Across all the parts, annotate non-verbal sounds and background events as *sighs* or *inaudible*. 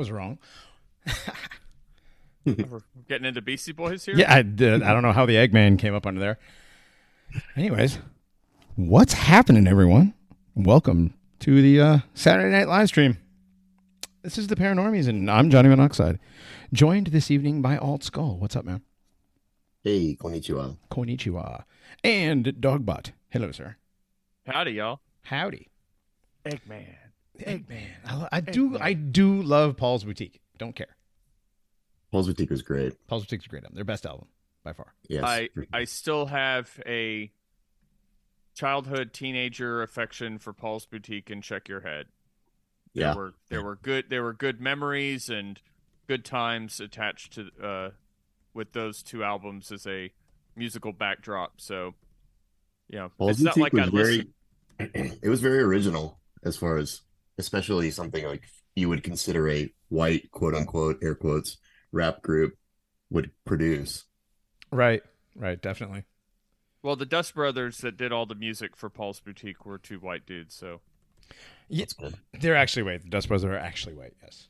Whoa, that was wrong. *laughs* We're getting into Beastie Boys here. Yeah, I did. I don't know how the Eggman came up under there. Anyways, what's happening, everyone? Welcome to the uh, Saturday Night live stream. This is the Paranormies, and I'm Johnny Monoxide, joined this evening by Alt Skull. What's up, man? Hey, konnichiwa. Konnichiwa. And Dogbot. Hello, sir. Howdy, y'all. Howdy. Eggman. Eggman. I, I do. I do love Paul's Boutique. Don't care. Paul's Boutique was great. Paul's Boutique's a great album. Their best album by far. Yes. I I still have a childhood teenager affection for Paul's Boutique and Check Your Head. yeah. There were there were good there were good memories and good times attached to uh with those two albums as a musical backdrop. So yeah, Paul's it's not Boutique like I was listen. very. *clears throat* it was very original as far as, especially something like you would consider a white quote unquote air quotes rap group would produce. Right. Right. Definitely. Well, the Dust Brothers that did all the music for Paul's Boutique were two white dudes. So Yeah, they're actually white. The Dust Brothers are actually white. Yes.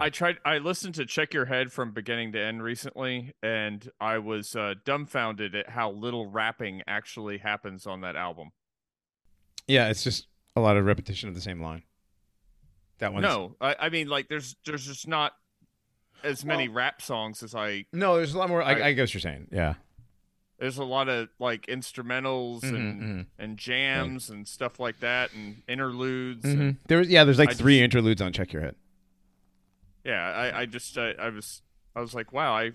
I tried. I listened to Check Your Head from beginning to end recently, and I was uh, dumbfounded at how little rapping actually happens on that album. Yeah, it's just a lot of repetition of the same line. That one. No, I, I mean, like, there's there's just not as many Well- rap songs as I. No, there's a lot more. I, I- I guess you're saying. Yeah. There's a lot of like instrumentals Mhm, and mhm, and jams and stuff like that, and interludes. mhm. And, There was yeah. There's like three just- interludes on Check Your Head. yeah, I, I just I, I was I was like, wow, I.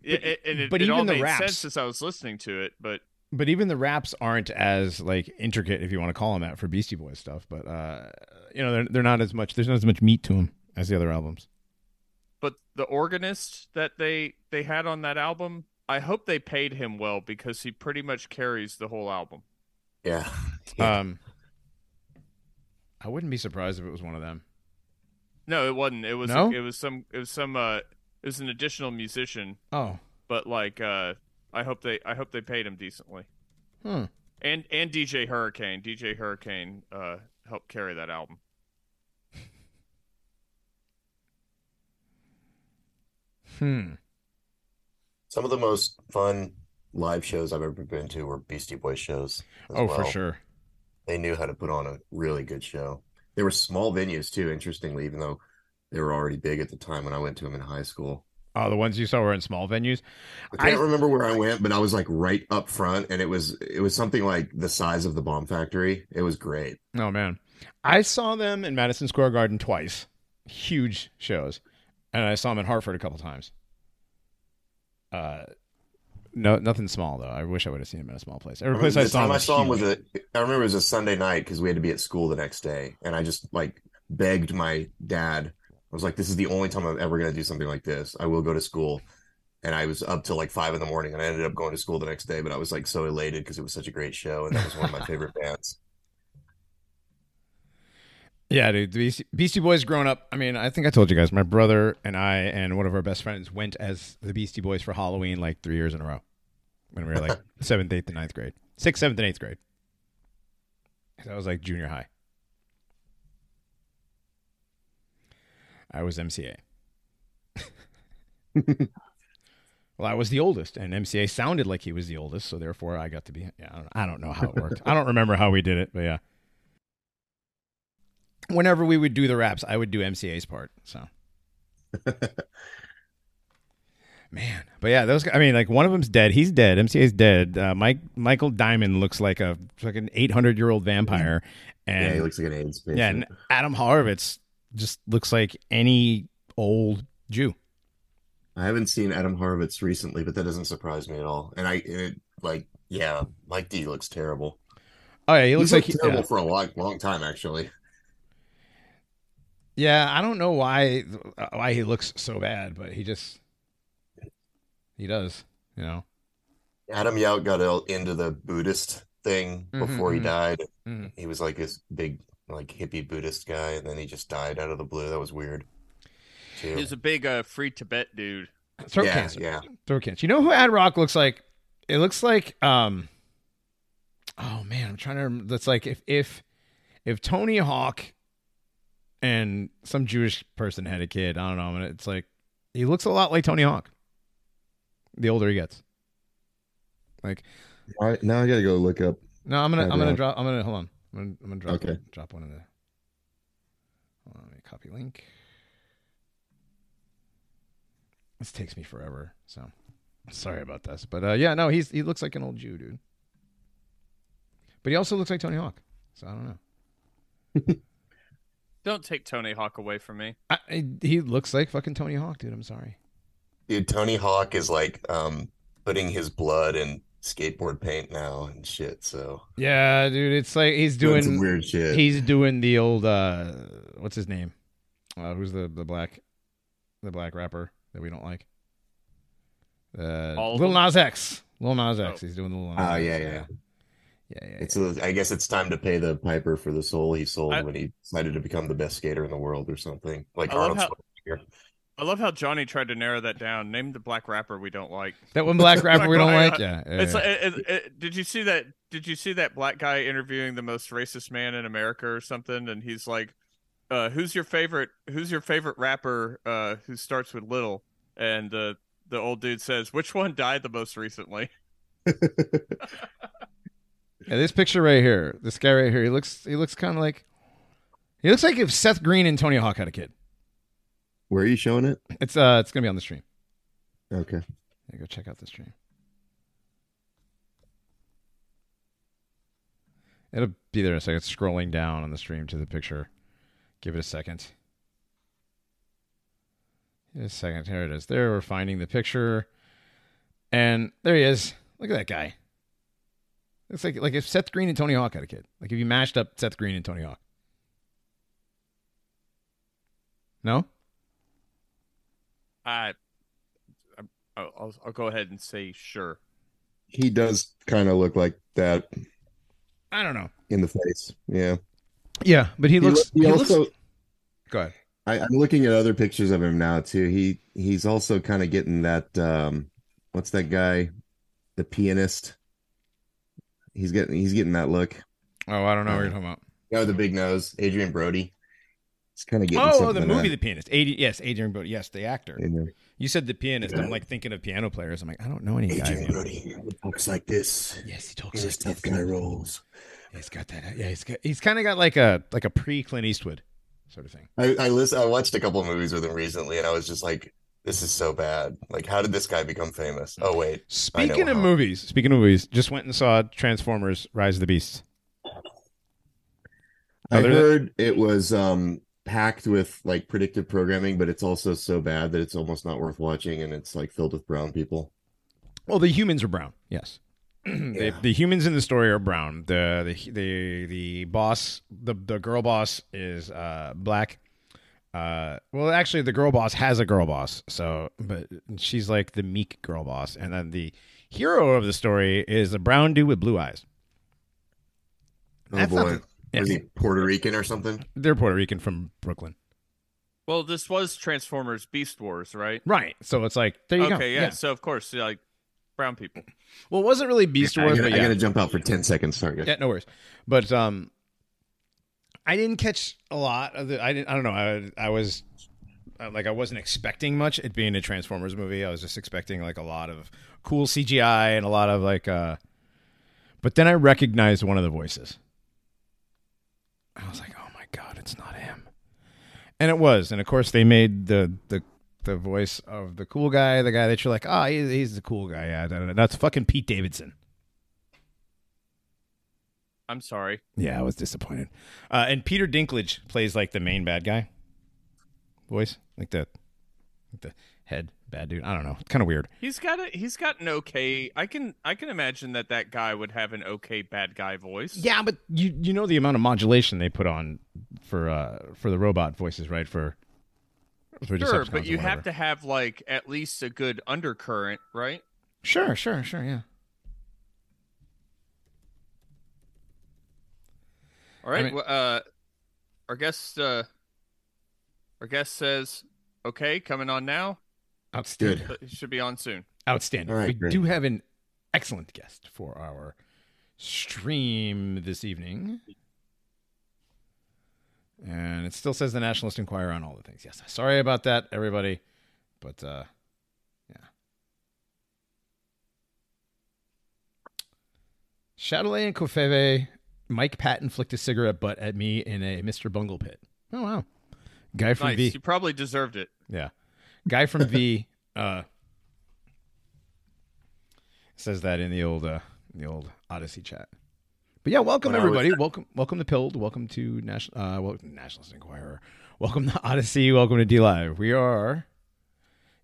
It, it, and it, but it all even the made raps- sense as I was listening to it, but But even the raps aren't as like intricate, if you want to call them that, for Beastie Boys stuff. But uh, you know, they're they're not as much. There's not as much meat to them as the other albums. but the organist that they they had on that album i hope they paid him well because he pretty much carries the whole album Yeah. Yeah. *laughs* Um, I wouldn't be surprised if it was one of them. no it wasn't it was No? it was some it was some uh it was an additional musician Oh, but like uh i hope they i hope they paid him decently hmm. and and dj hurricane dj hurricane uh helped carry that album *laughs* Hmm. Some of the most fun live shows I've ever been to were Beastie Boys shows. as Oh, for well. sure. They knew how to put on a really good show. They were small venues too, interestingly, even though they were already big at the time when I went to them in high school. Oh, the ones you saw were in small venues. I can't I- remember where I went, but I was like right up front, and it was it was something like the size of the Bomb Factory. It was great. Oh man, I saw them in Madison Square Garden twice. Huge shows, and I saw them in Hartford a couple times. Uh, no, nothing small though. I wish I would have seen them in a small place. Every place I, saw I saw him was a I remember it was a Sunday night because we had to be at school the next day, and I just like begged my dad. I was like, "This is the only time I'm ever going to do something like this. I will go to school." And I was up till like five in the morning, and I ended up going to school the next day. But I was like so elated because it was such a great show, and that was one of my favorite bands. Yeah, dude. The Beastie, Beastie Boys growing up. I mean, I think I told you guys. My brother and I and one of our best friends went as the Beastie Boys for Halloween like three years in a row when we were like *laughs* seventh, eighth, and ninth grade, sixth, seventh, and eighth grade. I was like junior high. I was MCA. *laughs* well, I was the oldest, and MCA sounded like he was the oldest, so therefore I got to be. Yeah, I don't, I don't know how it worked. I don't remember how we did it, but yeah. Whenever we would do the raps, I would do MCA's part. So, *laughs* man, but yeah, those. guys- I mean, like one of them's dead. He's dead. MCA's dead. Uh, Mike Michael Diamond looks like a like an eight hundred year old vampire, and yeah, he looks like an AIDS patient. yeah, and Adam Horovitz just looks like any old Jew. I haven't seen Adam Horovitz recently, but that doesn't surprise me at all. And I it, like, yeah, Mike D looks terrible. Oh yeah, he looks He's like he- terrible yeah. for a long, long time, actually. Yeah, I don't know why why he looks so bad, but he just he does. You know. Adam Yauch got into the Buddhist thing Mhm, before he mhm. died. Mhm. He was like this big, like hippie Buddhist guy, and then he just died out of the blue. That was weird. Too. He's a big uh, free Tibet dude. Throat yeah, cancer. yeah. Throat cancer. You know who Ad Rock looks like? It looks like um. Oh man, I'm trying to. Remember. That's like if if if Tony Hawk and some Jewish person had a kid. I don't know, it's like he looks a lot like Tony Hawk. The older he gets, like All right, now I gotta go look up. no, I'm gonna I I'm gonna don't. drop I'm gonna hold on. I'm gonna, I'm gonna drop Okay. drop one in the. Hold on, let me copy link. This takes me forever, so sorry about this. But uh, yeah, no, he's he looks like an old Jew, dude. But he also looks like Tony Hawk, so I don't know. *laughs* Don't take Tony Hawk away from me. I, I, he looks like fucking Tony Hawk, dude. I'm sorry. Dude, Tony Hawk is like um putting his blood in skateboard paint now and shit. So Yeah, dude, it's like he's doing doing some weird shit. he's doing the old uh what's his name? Uh, who's the the black the black rapper that we don't like? Uh, All of Lil? Nas X. Lil Nas X. Oh. He's doing the Lil Nas Oh, X, yeah, yeah. yeah, yeah, yeah. It's a, I guess it's time to pay the piper for the soul he sold I- when he decided to become the best skater in the world or something. Like I love Arnold how- Schwarzenegger. I love how Johnny tried to narrow that down. Name the black rapper we don't like. That one black *laughs* rapper we don't Like, like. Yeah, yeah, It's it, it, it- did you see that? Did you see that black guy interviewing the most racist man in America or something? And he's like, uh, "Who's your favorite? Who's your favorite rapper uh, who starts with little?" And the the old dude says, "Which one died the most recently?" *laughs* Yeah, this picture right here, this guy right here, he looks he looks kind of like he looks like if Seth Green and Tony Hawk had a kid. Where are you showing it? It's uh it's gonna be on the stream. Okay. Yeah, go check out the stream. It'll be there in a second. It's scrolling down on the stream to the picture. Give it a second. Give a second. Here it is. There, we're finding the picture. And there he is. Look at that guy. It's like like if Seth Green and Tony Hawk had a kid. Like if you mashed up Seth Green and Tony Hawk. No? I, I I'll, I'll go ahead and say sure. He does kind of look like that I don't know. in the face. Yeah. Yeah, but he looks. He, he also. looks go ahead. I, I'm looking at other pictures of him now too. He he's also kind of getting that. um What's that guy? The pianist. He's getting he's getting that look. Oh, I don't know what you're talking about. No, the big nose, Adrien Brody. He's kind of getting. Oh, something the movie, that The Pianist. Adi- yes, Adrien Brody. Yes, the actor. in there. You said the pianist. I'm like thinking of piano players. I'm like, I don't know any guys. Adrien Brody looks like this. Yes, he In talks his like tough this. guy roles. He's got that. Yeah, he's got. He's kind of got like a like a pre Clint Eastwood sort of thing. I I, listen, I watched a couple of movies with him recently, and I was just like, "This is so bad. Like, how did this guy become famous?" Oh wait, Speaking of how. movies, speaking of movies, just went and saw Transformers: Rise of the Beasts. I Other than- heard it was um packed with like predictive programming, but it's also so bad that it's almost not worth watching, and it's like filled with brown people. Well, the humans are brown. Yes. *clears throat* the, Yeah. the humans in the story are brown. The the the the boss, the the girl boss is uh black. Uh, well, actually, the girl boss has a girl boss, so but she's like the meek girl boss, and then the hero of the story is a brown dude with blue eyes. Oh That's not boy, the- yeah. was he Puerto Rican or something? They're Puerto Rican from Brooklyn, Well, this was Transformers Beast Wars, right? right? So it's like there you okay, go. yeah. So of course, like brown people. Well, it wasn't really Beast I Wars, gotta, but I yeah. gotta jump out for ten seconds. Sorry, guys. Yeah, no worries. But um, I didn't catch a lot of the. I didn't. I don't know. I I was uh, like I wasn't expecting much. It being a Transformers movie, I was just expecting like a lot of cool CGI and a lot of like. uh But then I recognized one of the voices. I was like, "Oh my god, it's not him," and it was. And of course, they made the the the voice of the cool guy, the guy that you're like, "Ah, oh, he's, he's the cool guy." Yeah, da, da, da. that's fucking Pete Davidson. I'm sorry. Yeah, I was disappointed. Uh, and Peter Dinklage plays like the main bad guy voice, like the like the head bad dude. I don't know. It's kind of weird. He's got a he's got an okay. I can I can imagine that that guy would have an okay bad guy voice. Yeah, but you you know the amount of modulation they put on for uh for the robot voices, right? For for Sure, but you have to have like at least a good undercurrent, right? Sure, sure, sure. Yeah. All right. mean- well, uh, our guest, uh, our guest says, "Okay, coming on now. Outstanding. But He should be on soon." Outstanding. All right, we great. do have an excellent guest for our stream this evening. And it still says the Nationalist Enquirer on all the things. Yes, sorry about that, everybody. But uh, yeah. Chatelet and Kofeve, Mike Patton flicked a cigarette butt at me in a Mr. Bungle pit. Oh wow. Guy from Nice. V. You probably deserved it. Yeah. Guy from V uh says that in the old uh in the old Odysee chat. But yeah, welcome When I was- everybody. Welcome welcome to Pilled. Welcome to National uh well, Nationalist Enquirer. Welcome to Odysee. Welcome to DLive. We are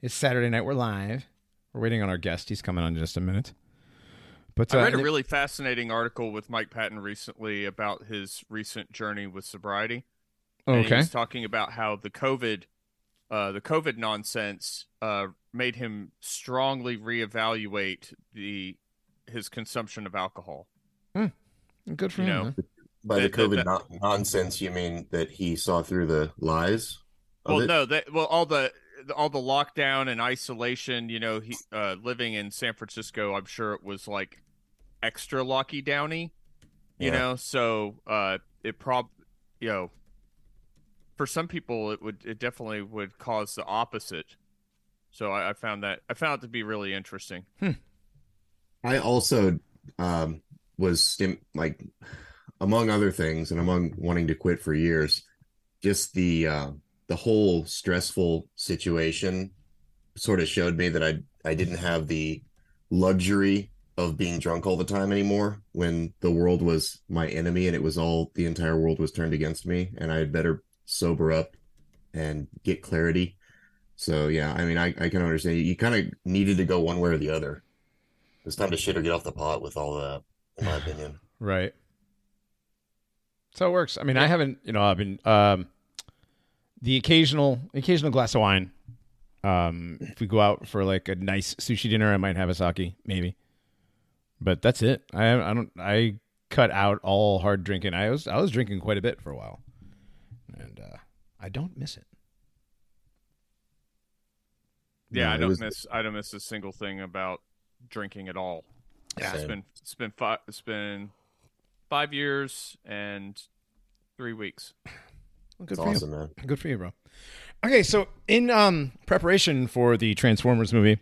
it's Saturday night. We're live. We're waiting on our guest. He's coming on in just a minute. But uh, I read a really fascinating article with Mike Patton recently about his recent journey with sobriety. Okay. was talking about how the COVID, uh, the COVID nonsense, uh, made him strongly reevaluate the his consumption of alcohol. Good for you him. know. By the That- that- COVID that- non- nonsense, you mean that he saw through the lies? of Well, it? no, that well, all the all the lockdown and isolation. You know, he uh, living in San Francisco. I'm sure it was like extra locky downy. You Yeah. know, so uh, it prob, you know, for some people it would it definitely would cause the opposite. So I, I found that I found it to be really interesting. I also um, was stim- like, among other things, and among wanting to quit for years, just the uh, the whole stressful situation sort of showed me that I I didn't have the luxury of being drunk all the time anymore. When the world was my enemy and it was all the entire world was turned against me, and I had better sober up and get clarity. So yeah, I mean, I, I can understand you, kind of needed to go one way or the other. It's time to shit or get off the pot with all that, in my *sighs* opinion. Right. So it works. I mean, I haven't, you know, I've been um the occasional occasional glass of wine. Um if we go out for like a nice sushi dinner, I might have a sake, maybe. But that's it. I I don't I cut out all hard drinking. I was I was drinking quite a bit for a while. And uh I don't miss it. Yeah, No, I don't was- miss I don't miss a single thing about drinking at all. Yeah. It's Same. been it's been five it's been five years and three weeks. Well, good It's for you. awesome, man. Good for you, bro. Okay, so in um preparation for the Transformers movie,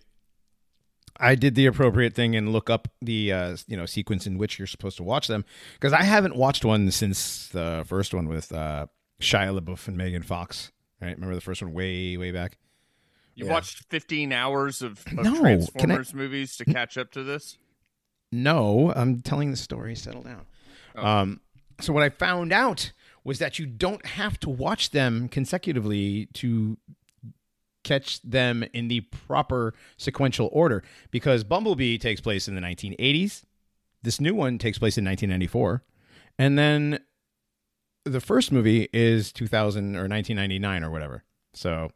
I did the appropriate thing and look up the uh, you know sequence in which you're supposed to watch them because I haven't watched one since the first one with uh, Shia LaBeouf and Megan Fox. Right? Remember the first one way way back? You Yeah. watched 15 hours of, of No, can I- Transformers movies to catch up to this? No, I'm telling the story. Settle down. Oh. Um, so what I found out was that you don't have to watch them consecutively to catch them in the proper sequential order because Bumblebee takes place in the 1980s. This new one takes place in 1994, and then the first movie is 2000 or 1999 or whatever. So.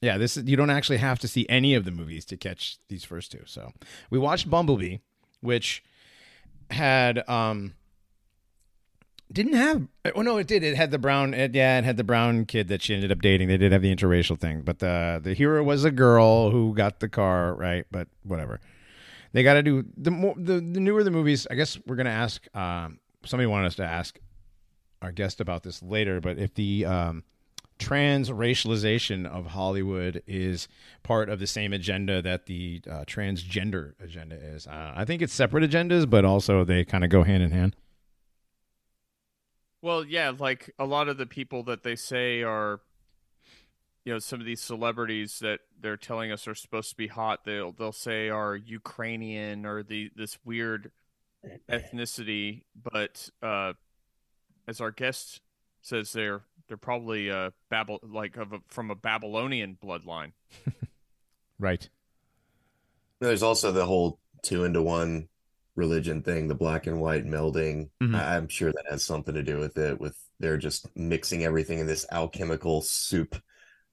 Yeah, this is, you don't actually have to see any of the movies to catch these first two. So, we watched Bumblebee, which had um didn't have oh no it did it had the brown it, yeah it had the brown kid that she ended up dating they did have the interracial thing but the the hero was a girl who got the car right but whatever they got to do the more the, the newer the movies i guess we're gonna ask um somebody wanted us to ask our guest about this later but if the um trans racialization of Hollywood is part of the same agenda that the uh, transgender agenda is. Uh, I think it's separate agendas, but also they kind of go hand in hand. Well, yeah, like a lot of the people that they say are, you know, some of these celebrities that they're telling us are supposed to be hot. They'll they'll say are Ukrainian or the this weird ethnicity, but uh, as our guest says, they're they're probably uh Babel like of a, from a Babylonian bloodline. *laughs* Right. There's also the whole two into one religion thing, the black and white melding. Mhm. I- I'm sure that has something to do with it. With they're just mixing everything in this alchemical soup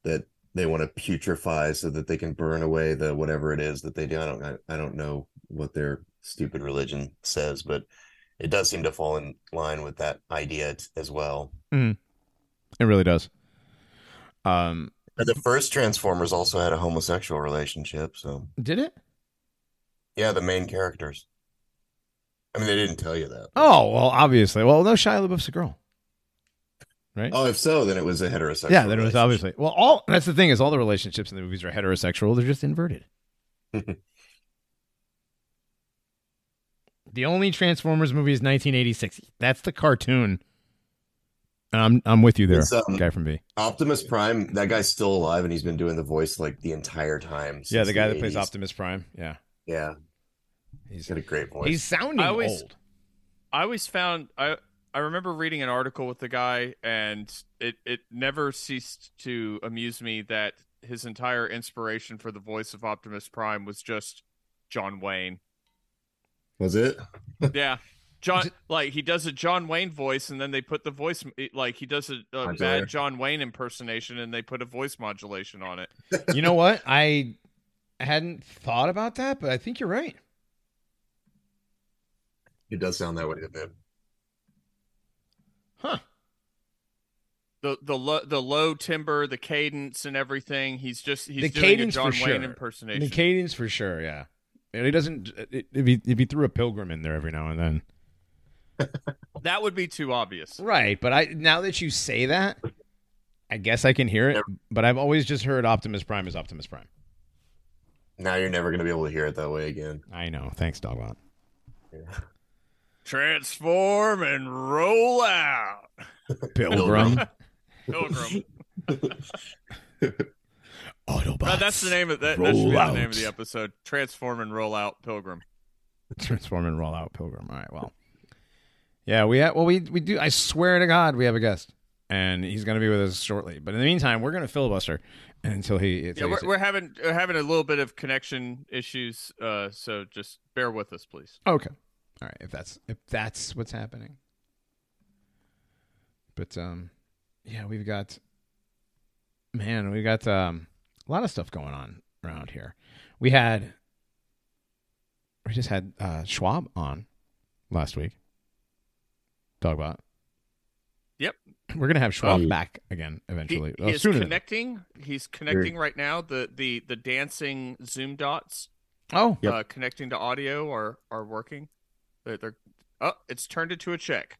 that they want to putrefy so that they can burn away the whatever it is that they do. I don't I, I don't know what their stupid religion says, but it does seem to fall in line with that idea t- as well. It really does. Um, But the first Transformers also had a homosexual relationship, so did it? yeah, the main characters. I mean, they didn't tell you that. Oh well, obviously. Well, no, Shia LaBeouf's a girl. right? Oh, if so, then it was a heterosexual. yeah, then it was obviously. Well, all that's the thing is all the relationships in the movies are heterosexual. They're just inverted. *laughs* the only Transformers movie is 1986. That's the cartoon. I'm I'm with you there, It's, um, guy from B. Optimus Prime. That guy's still alive, and he's been doing the voice like the entire time. Yeah, the guy that plays Optimus Prime. Yeah, Yeah, he's he's got a great voice. he's sounding I always- old. I always found I I remember reading an article with the guy, and it it never ceased to amuse me that his entire inspiration for the voice of Optimus Prime was just John Wayne. Was it? Yeah. John, like he does a John Wayne voice, and then they put the voice, like he does a, a Modulator. bad John Wayne impersonation, and they put a voice modulation on it. *laughs* you know what? I hadn't thought about that, but I think you're right. It does sound that way to me. Huh. The the lo- the low timber, the cadence, and everything. He's just he's The doing cadence a John Wayne sure. impersonation. The cadence for sure, yeah. And he doesn't. Uh, if he if he threw a pilgrim in there every now and then, *laughs* that would be too obvious. right? But I now that you say that, I guess I can hear it. But I've always just heard Optimus Prime is Optimus Prime. Now you're never gonna be able to hear it that way again. I know. Thanks, Dogbot. Transform and roll out, Pilgrim. *laughs* Pilgrim. *laughs* Autobots. Uh, that's the name of that. That should be the name of the episode. Transform and roll out, Pilgrim. *laughs* Transform and roll out Pilgrim. All right. Well, yeah, we have, well we we do. I swear to God, we have a guest, and he's going to be with us shortly. But in the meantime, we're going to filibuster until he. Yeah, we're, we're having we're having a little bit of connection issues, uh, so just bear with us, please. okay. All right. If that's if that's what's happening. But um, yeah, we've got. Man, we got um a lot of stuff going on around here. We had. We just had uh, Schwab on last week. Dogbot. Yep. We're gonna have Schwab Oh. back again eventually. he Well, is sooner than- connecting. He's connecting right now. The the the dancing Zoom dots Oh, Yep. uh, connecting to audio are are working. They're, they're oh, it's turned into a check.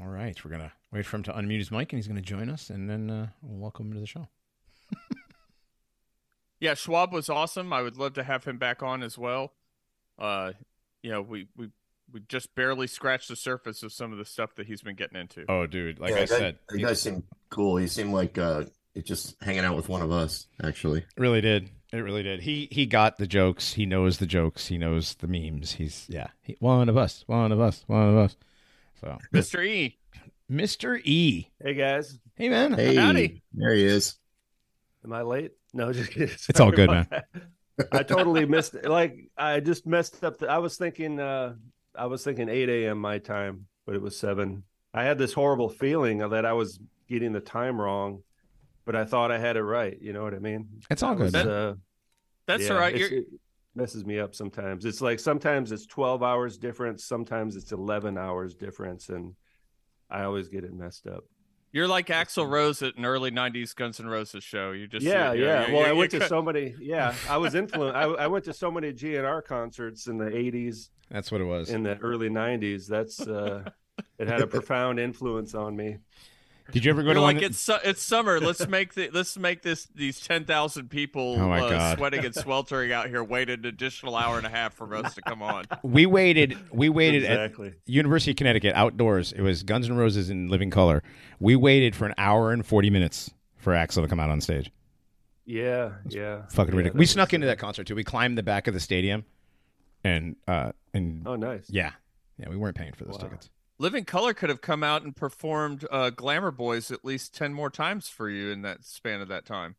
All right. We're gonna wait for him to unmute his mic, and he's gonna join us, and then uh, we'll welcome him to the show. *laughs* Yeah, Schwab was awesome. I would love to have him back on as well. Uh, you know, we we we just barely scratched the surface of some of the stuff that he's been getting into. Oh, dude, like Yeah, I that said, that guy seemed cool. He seemed like uh, it just hanging out with one of us. Actually, really did. It really did. He he got the jokes. He knows the jokes. He knows the memes. He's yeah, he, one of us. One of us. One of us. So, Mr. E. Mr. E. Hey guys, Hey man. hey, Howdy. there he is. am I late? No, just kidding. It's all good, man. I totally missed. it. Like I just messed up. The, I was thinking. uh I was thinking 8 a.m. my time, but it was seven. I had this horrible feeling that I was getting the time wrong, but I thought I had it right. You know what I mean? It's all I was, good. uh, That's yeah, all right. You're, It messes me up sometimes. It's like sometimes it's 12 hours difference, sometimes it's 11 hours difference, and I always get it messed up. you're like Axl Rose at an early '90s Guns N' Roses show. You just yeah, you're- yeah. you're- well, you're- I went to so many. Yeah, I was influenced. I, I went to so many GNR concerts in the '80s, That's what it was. in the early '90s. That's uh, it had a *laughs* profound influence on me. Did you ever go You're to like one? it's su- it's summer. Let's make the let's make this these ten thousand people Oh uh, sweating and sweltering out here wait an additional hour and a half for us to come on. *laughs* we waited. We waited at exactly. University of Connecticut outdoors. It was Guns N' Roses in living color. We waited for an hour and forty minutes for Axl to come out on stage. Yeah, yeah. Fucking yeah, ridiculous. that We was- snuck into that concert too. We climbed the back of the stadium, and uh, and Oh, nice. yeah, yeah, we weren't paying for those Wow. tickets. Living Colour could have come out and performed uh, Glamour Boys at least ten more times for you in that span of that time.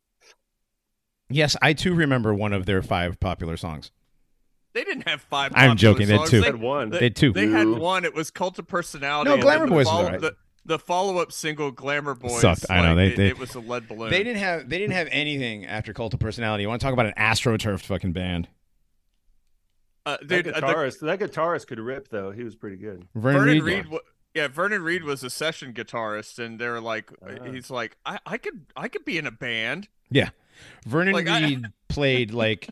Yes, I too remember one of their five popular songs. They didn't have five. I'm popular joking, they had two. They had one. They, They had two. They had one. It was Cult of Personality. No, Glamour the Boys was follow- alright. The, the follow-up single, Glamour Boys, Sucked. I know, they- it, they- it was a lead balloon. They didn't have they didn't have anything after Cult of Personality. You want to talk about an astroturfed fucking band? Uh, That dude, uh, the- guitarist, that guitarist could rip though. He was pretty good. Vernon, Vernon Reid. Reed, wa- yeah, Vernon Reid was a session guitarist, and they're like, Ah. he's like, I, I could, I could be in a band. Yeah, Vernon Like, I- Reid *laughs* played like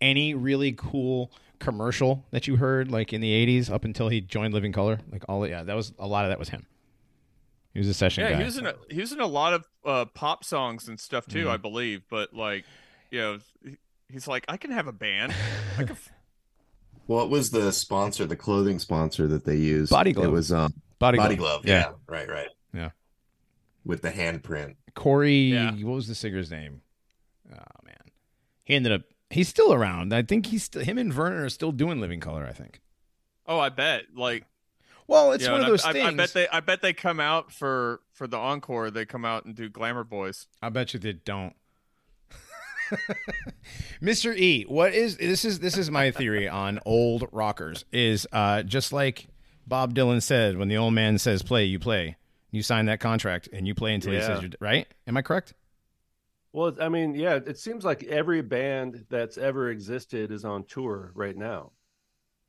any really cool commercial that you heard like in the 80s up until he joined Living Colour. Like all yeah, that was a lot of that was him. He was a session Yeah, guy. he was in a, he was in a lot of uh, pop songs and stuff too, Mhm. I believe. But like, you know, he- he's like, I can have a band. I can f- *laughs* What was the sponsor, the clothing sponsor that they used? Body Glove. It was um, Body, Body Glove. glove. Yeah. Right. Right. Yeah. With the handprint. Corey. Yeah. What was the singer's name? Oh man, he ended up. He's still around. I think he's still. Him and Vernon are still doing Living Colour. I think. oh, I bet. Like, Well, it's you know, one of and I- those I, things. I bet they, I bet they come out for for the encore. They come out and do Glamour Boys. I bet you they don't. *laughs* Mr. E, what is this is this is my theory on old rockers is uh just like Bob Dylan said when the old man says play you play. You sign that contract and you play until he says you're right? Am I correct? Well, I mean, yeah, it seems like every band that's ever existed is on tour right now.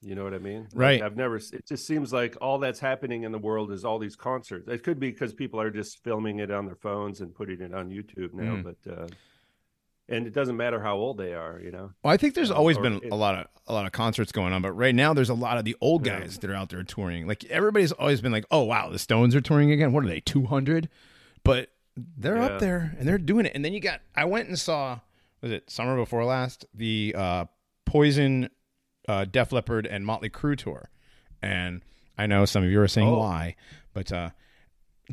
You know what I mean? Like, Right. I've never. It just seems like all that's happening in the world is all these concerts. It could be because people are just filming it on their phones and putting it on YouTube now. Mm. But uh, and it doesn't matter how old they are. You know. Well, I think there's Um, always or been a lot of a lot of concerts going on, but right now there's a lot of the old Yeah. guys that are out there touring. Like everybody's always been like, "Oh wow, the Stones are touring again. What are they, 200?" But they're Yeah. up there and they're doing it. And then you got I went and saw was it summer before last the uh, Poison, uh, Def Leppard, and Motley Crue tour, and I know some of you are saying Oh. why, but uh,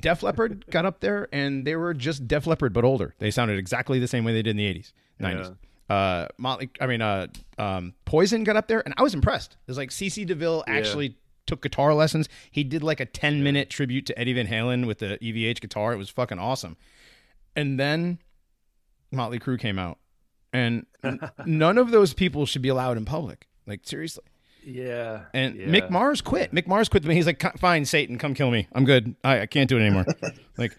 Def Leppard got up there and they were just Def Leppard but older. They sounded exactly the same way they did in the 80s, 90s. Uh, Motley, I mean, uh, um, Poison got up there and I was impressed. It was like CC DeVille Yeah. actually took guitar lessons. He did like a 10 minute tribute to Eddie Van Halen with the EVH guitar. It was fucking awesome. And then Motley Crue came out, and *laughs* none of those people should be allowed in public. Like seriously. Yeah. And yeah. Mick Mars quit. Mick Mars quit. He's like, "Fine, Satan, come kill me. I'm good. I, I can't do it anymore." *laughs* like,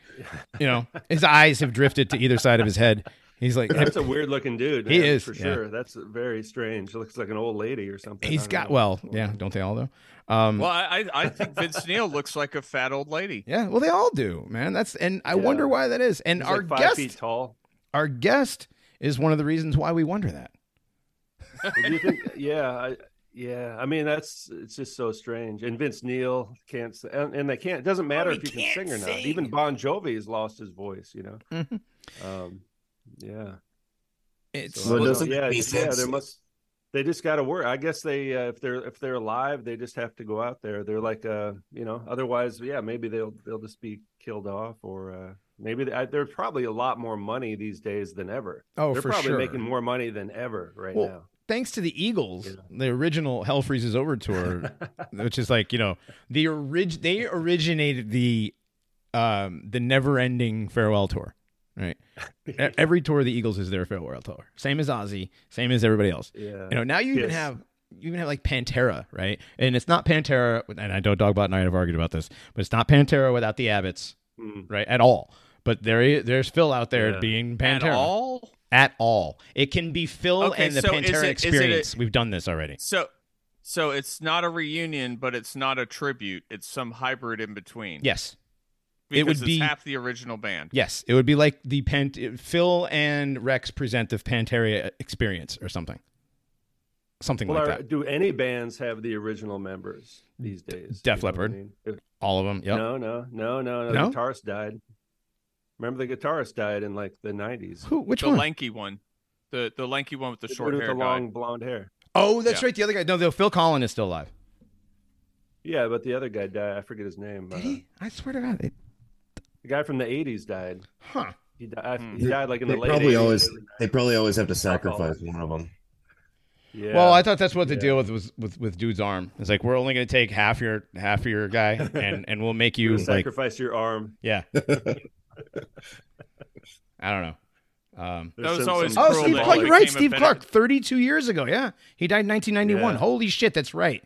you know, his eyes have drifted to either side of his head. He's like, That's a weird looking dude. He man, is, for yeah. sure. That's very strange. Looks like an old lady or something. He's got know. well, yeah. Don't they all though? Um, Well, I I I think Vince Neil looks like a fat old lady. yeah. Well, they all do, man. That's and I Yeah. wonder why that is. And He's our like five guest, feet tall. our guest, is one of the reasons why we wonder that. Do you think? Yeah, I, yeah. I mean, that's it's just so strange. And Vince Neil can't, and, and they can't. It doesn't matter he if you can sing or not. sing. Even Bon Jovi has lost his voice. You know. Mhm. Um, yeah. It's So, Well, it doesn't yeah, make yeah. sense. There must. They just got to work. I guess they, uh, if they're if they're alive, they just have to go out there. They're like, uh, you know. Otherwise, yeah, maybe they'll they'll just be killed off, or uh, maybe they, I, there's probably a lot more money these days than ever. oh they're for probably sure. making more money than ever right Well, now. Thanks to the Eagles, Yeah. the original Hell Freezes Over tour, *laughs* which is like you know the orig- they originated the um the never ending farewell tour, right? *laughs* Every tour of the Eagles is their farewell tour, same as Ozzy, same as everybody else. Yeah. You know now you even have you even have like Pantera, right? And it's not Pantera, and I don't know Dogbot and I have argued about this, but it's not Pantera without the Abbotts, Mm. right? At all. But there, there's Phil out there Yeah. being At Pantera all? At all. It can be Phil Okay, and the so Pantera it- is it a- experience. We've done this already. So, so it's not a reunion, but it's not a tribute. It's some hybrid in between. Yes. because it would it's be- half the original band. Yes. It would be like the Pant- Phil and Rex present the Pantera experience or something. Something Well, like are- that. do any bands have the original members these days? Def You know what I Leppard. mean? All of them. Yep. No, no, no, no, no. No? The guitarist died. Remember the guitarist died in like the nineties. Who? Which the one? lanky one, the the lanky one with the The short dude with hair. the guy. long blonde hair. oh, that's Yeah. right. The other guy. No, the Phil Collen is still alive. Yeah, but the other guy died. I forget his name. Did Uh, he? I swear to God. It, The guy from the eighties died. huh. He died. Hmm. He died like in They the late. probably 80s. always they probably always have to sacrifice one of them. Yeah. Well, I thought that's what the Yeah. deal with was with with dude's arm. It's like we're only going to take half your half of your guy, *laughs* and and we'll make you you like sacrifice your arm. yeah. *laughs* *laughs* I don't know. Um, That was There's always oh, Steve Clark, you're right. Steve Clark, 32 years ago. Yeah, he died in 1991. Yeah. Holy shit, that's right.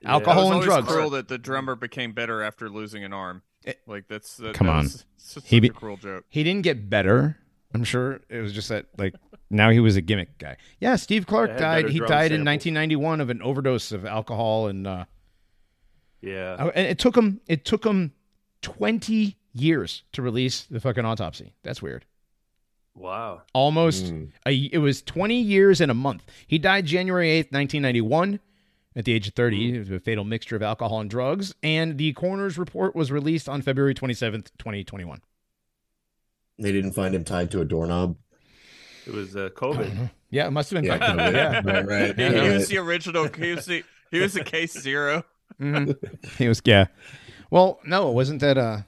Yeah. Alcohol was and always drugs. cruel that the drummer became better after losing an arm. It- like that's that, Come that on. was such He a be- cruel joke. He didn't get better. I'm sure it was just that like now he was a gimmick guy. Yeah, Steve Clark died. He drum died in 1991 of an overdose of alcohol and uh, Yeah. Oh, and it took him it took him 20 years to release the fucking autopsy. That's weird. Wow. Almost Mm. a, it was 20 years and a month. He died January 8th, 1991. at the age of 30. It was a fatal mixture of alcohol and drugs. And the coroner's report was released on February 27th, 2021. They didn't find him tied to a doorknob. It was uh, COVID. Yeah, it must have been. Yeah, COVID. COVID. yeah. right, right. He, he was the *laughs* original. He was the, he was the case zero. Mhm. he was yeah. Well, no, it wasn't that. Uh,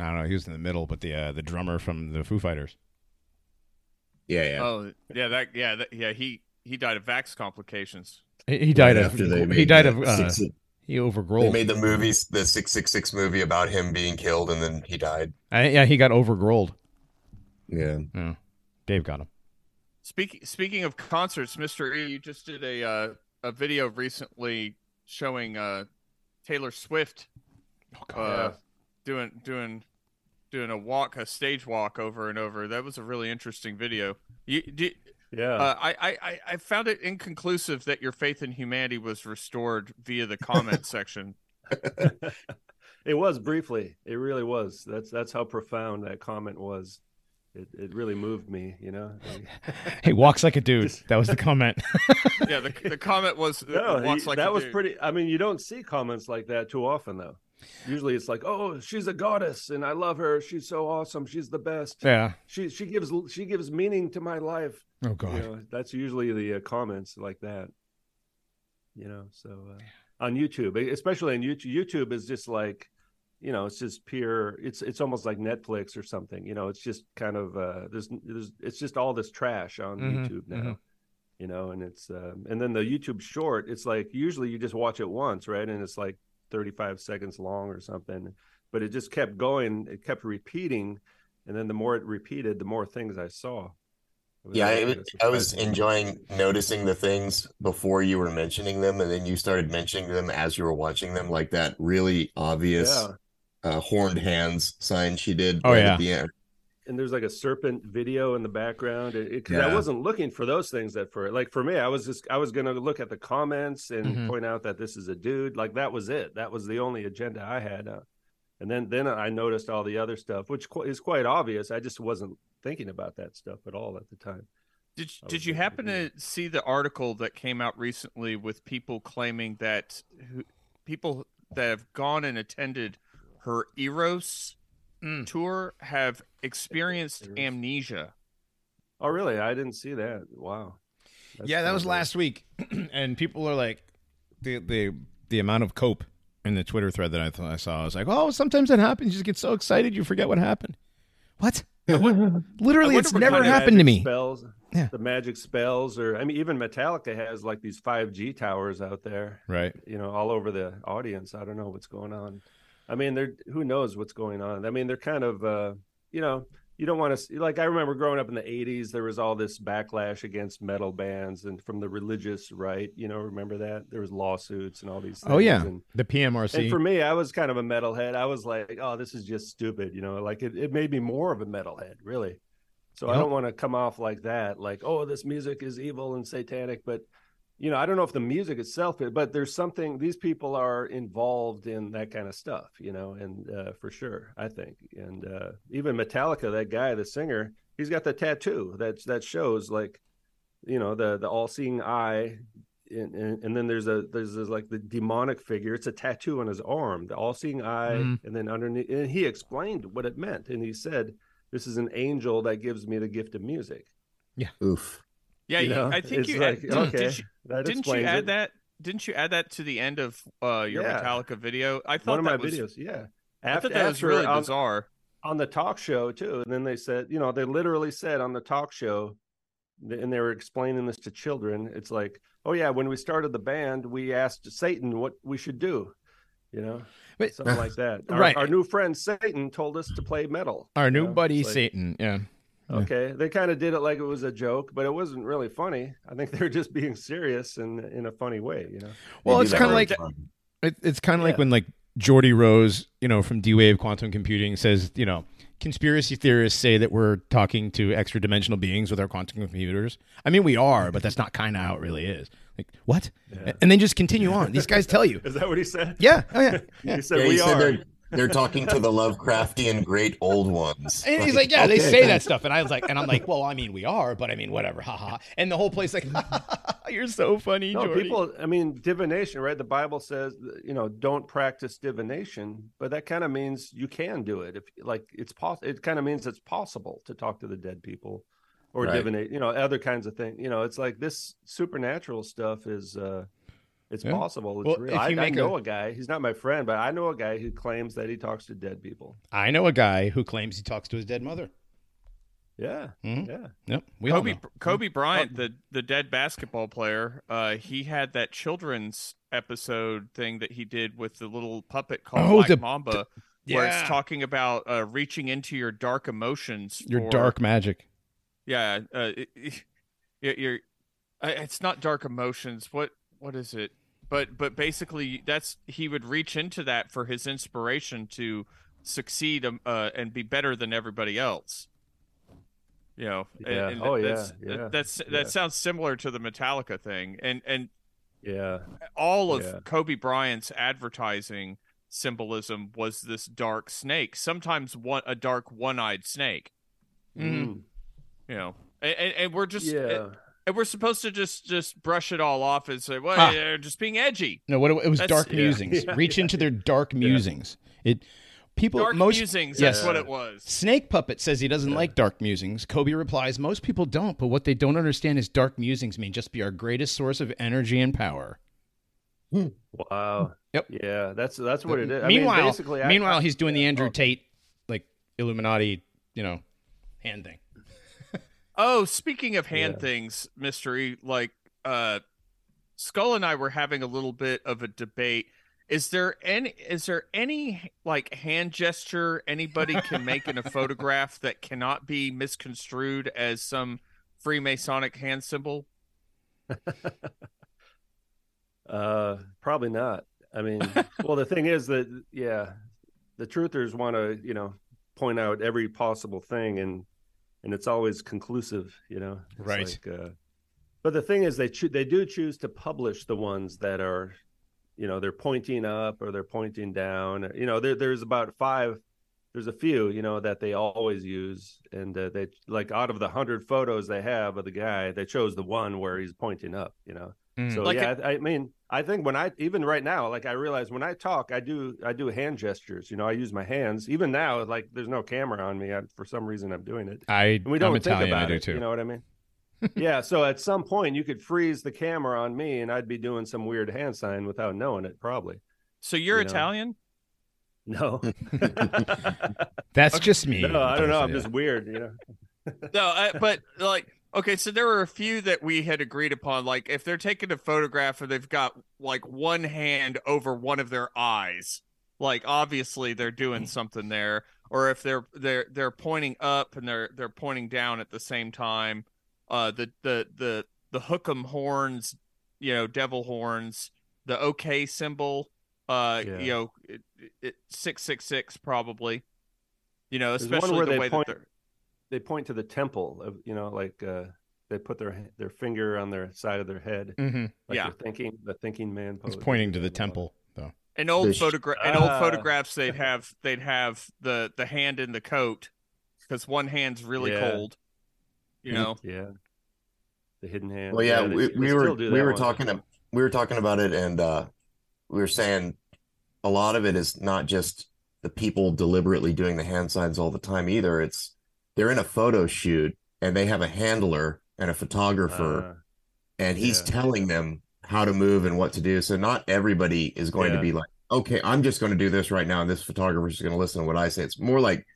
I don't know. He was in the middle, but the uh, the drummer from the Foo Fighters. yeah, yeah. Oh yeah, that yeah that, yeah he he died of vax complications. He, he died Right of. after they He made died the of. Uh, six- he they made the movies, the six six six movie about him being killed, and then he died. I, yeah, he got overgrowled. Yeah, Yeah. Dave got him. Speaking speaking of concerts, Mister E, you just did a uh, a video recently showing uh, Taylor Swift Oh, uh, doing doing doing a walk, a stage walk over and over. That was a really interesting video. You did. Yeah. Uh, I, I, I- I found it inconclusive that your faith in humanity was restored via the comment *laughs* section. *laughs* it was briefly. It really was. That's that's how profound that comment was. It it really moved me. You know. *laughs* He walks like a dude. That was the comment. Yeah, the, the comment was No, uh, walks he- like that a was dude. pretty. I mean, you don't see comments like that too often, though. Usually, it's like, "Oh, she's a goddess, and I love her. She's so awesome. She's the best. yeah. She she gives she gives meaning to my life." Oh You god. know, that's usually the uh, comments like that. You know, so uh, on YouTube, especially on YouTube, YouTube is just like, you know, it's just pure. It's it's almost like Netflix or something. You know, it's just kind of uh, there's there's it's just all this trash on Mhm, YouTube now. mhm. You know, and it's um, and then the YouTube short. It's like usually you just watch it once, right? And it's like 35 seconds long or something. But it just kept going. It kept repeating, and then the more it repeated, the more things I saw. It was yeah. I, was- I was enjoying noticing the things before you were mentioning them, and then you started mentioning them as you were watching them, like that really obvious Yeah. uh, horned hands sign she did. Oh, right yeah. at the end. And there's like a serpent video in the background because I wasn't looking for those things at first. Like for me, I was just I was gonna look at the comments and Mhm. point out that this is a dude. Like that was it. That was the only agenda I had. Uh, and then then I noticed all the other stuff, which qu- is quite obvious. I just wasn't thinking about that stuff at all at the time. Did did you happen to see the article that came out recently with people claiming that who, people that have gone and attended her Eras Mm. tour have experienced amnesia? Oh, really? I didn't see that. Wow. That's yeah, that was weird. last week, *clears throat* and people are like, the the the amount of cope in the Twitter thread that I thought I saw. I was like, oh, sometimes that happens. You just get so excited you forget what happened. What? Literally, it's never happened to me. Spells, Yeah. the magic spells, or I mean, even Metallica has like these five G towers out there. Right. you know, all over the audience. I don't know what's going on. I mean, they're who knows what's going on. I mean, they're kind of, uh, you know, you don't want to like. I remember growing up in the '80s, there was all this backlash against metal bands and from the religious right. You know, remember that there was lawsuits and all these. Things. Oh yeah, and, the PMRC. and for me, I was kind of a metalhead. I was like, oh, this is just stupid. You know, like it, it made me more of a metalhead, really. So I don't want to come off like that, like, oh, this music is evil and satanic. But, you know, I don't know if the music itself, but there's something, these people are involved in that kind of stuff, you know, and uh, for sure, I think. And uh, even Metallica, that guy, the singer, he's got the tattoo that, that shows like, you know, the, the all seeing eye and, and, and then there's a there's this, like the demonic figure. It's a tattoo on his arm, the all-seeing eye, Mhm. and then underneath. And he explained what it meant, and he said, "This is an angel that gives me the gift of music." Yeah. Oof. Yeah, You you- know, I think it's you like, add, did- okay, did you, that didn't you add it. that? Didn't you add that to the end of uh, your Yeah. Metallica video? I One thought of my that was, videos, yeah. I thought that was really on, bizarre. on the talk show too, and then they said, you know, they literally said on the talk show, and they were explaining this to children. It's like, oh yeah, when we started the band, we asked Satan what we should do, you know, But- something like that. *laughs* Our, Right. Our new friend Satan told us to play metal. Our new know? buddy like, Satan. Yeah. Yeah. Okay, they kind of did it like it was a joke, but it wasn't really funny. I think *laughs* they were just being serious and in a funny way, you know. Well, They it's kind of like it, it's kind of like when like Geordie Rose, you know, from D Wave Quantum Computing says, you know, conspiracy theorists say that we're talking to extra dimensional beings with our quantum computers. I mean, we are, but that's not kind of how it really is. Like what? Yeah. And then just continue on. These guys tell you. *laughs* Is that what he said? Yeah. Oh yeah. yeah. *laughs* He said Yeah, we he said are. They're they're talking to the Lovecraftian great old ones. And he's like, yeah, they say that stuff, and I was like, and I'm like, well, I mean, we are, but I mean, whatever, haha. And the whole place like, *laughs* you're so funny, No, Geordie. people. I mean, divination, right? The Bible says, you know, don't practice divination, but that kind of means you can do it. If like it's possible, it kind of means it's possible to talk to the dead people, or Right. divinate. You know, other kinds of things. You know, it's like this supernatural stuff is. uh It's Yeah. possible. It's Well, real. if I, you I make know a- a guy. He's not my friend, but I know a guy who claims that he talks to dead people. I know a guy who claims he talks to his dead mother. Yeah, Mhm. yeah. Yep, we all Kobe. Kobe Bryant, the the dead basketball player, uh, he had that children's episode thing that he did with the little puppet called Oh, Black the- Mamba, where Yeah. it's talking about uh, reaching into your dark emotions. Your for- dark magic. yeah, uh, it, it, your, your uh, it's not dark emotions. What what is it? But but basically, that's he would reach into that for his inspiration to succeed um, uh, and be better than everybody else. You know, Yeah. and Oh, yeah, that's, yeah, That's that yeah. sounds similar to the Metallica thing, and and Yeah, all of Yeah. Kobe Bryant's advertising symbolism was this dark snake. Sometimes one a dark one-eyed snake. Mm. You know, and, and, and we're just yeah. And we're supposed to just just brush it all off and say, well, Ah. they're just being edgy. No, what it, it was That's- dark yeah. musings. *laughs* Yeah, Reach into their dark musings. It people Dark most musings. yes. That's what it was. Snake Puppet says he doesn't like dark musings. Kobe replies, Most people don't, but what they don't understand is dark musings may just be our greatest source of energy and power. Wow. Yep. Yeah, that's that's what it is. I meanwhile, mean, basically, I- meanwhile, he's doing the Andrew oh. Tate like Illuminati, you know, hand thing. Oh, speaking of hand Yeah. things, mystery, like uh Skull and I were having a little bit of a debate. Is there any is there any like hand gesture anybody can make in a *laughs* photograph that cannot be misconstrued as some Freemasonic hand symbol? *laughs* Uh, probably not. I mean, *laughs* well, the thing is that yeah, the truthers want to you know point out every possible thing, and and it's always conclusive, you know. It's Right. Like, uh, but the thing is, they choo- they do choose to publish the ones that are, you know, they're pointing up or they're pointing down. You know, there there's about five. There's a few, you know, that they always use, and uh, they like out of the hundred photos they have of the guy, they chose the one where he's pointing up. You know, Mm. so Like yeah, I, I mean, I think when I even right now, like I realize when I talk, I do I do hand gestures. You know, I use my hands. Even now, like there's no camera on me. I, for some reason, I'm doing it. I, And we don't I'm think Italian, about I do it. too. You know what I mean? *laughs* yeah. So at some point, you could freeze the camera on me, and I'd be doing some weird hand sign without knowing it. Probably. So you're You know. Italian? No. *laughs* *laughs* That's just me. no, I don't know. I'm just weird. You know. No, I, but like okay, so there were a few that we had agreed upon. Like if they're taking a photograph and they've got like one hand over one of their eyes, like obviously they're doing something there. Or if they're they're they're pointing up and they're they're pointing down at the same time. Uh, the the the the hook'em horns, you know, devil horns, the OK symbol. Uh, Yeah. you know, it, it, six six six probably. You know, especially the way point- that they're They point to the temple of you know, like uh, they put their their finger on their side of their head, hmm like Yeah. thinking the thinking man. He's pose. pointing to the temple, though. an old The sh- photogra- in old Ah. photographs they'd *laughs* have they'd have the the hand in the coat because one hand's really Yeah. cold you know *laughs* Yeah. The hidden hand. Well, yeah, they- we, they we still were do we were talking ab- we were talking about it, and uh, we were saying a lot of it is not just the people deliberately doing the hand signs all the time either. It's they're in a photo shoot and they have a handler and a photographer, Uh, and he's yeah. telling them how to move and what to do. So not everybody is going Yeah. to be like, okay, I'm just going to do this right now, and this photographer is going to listen to what I say. It's more like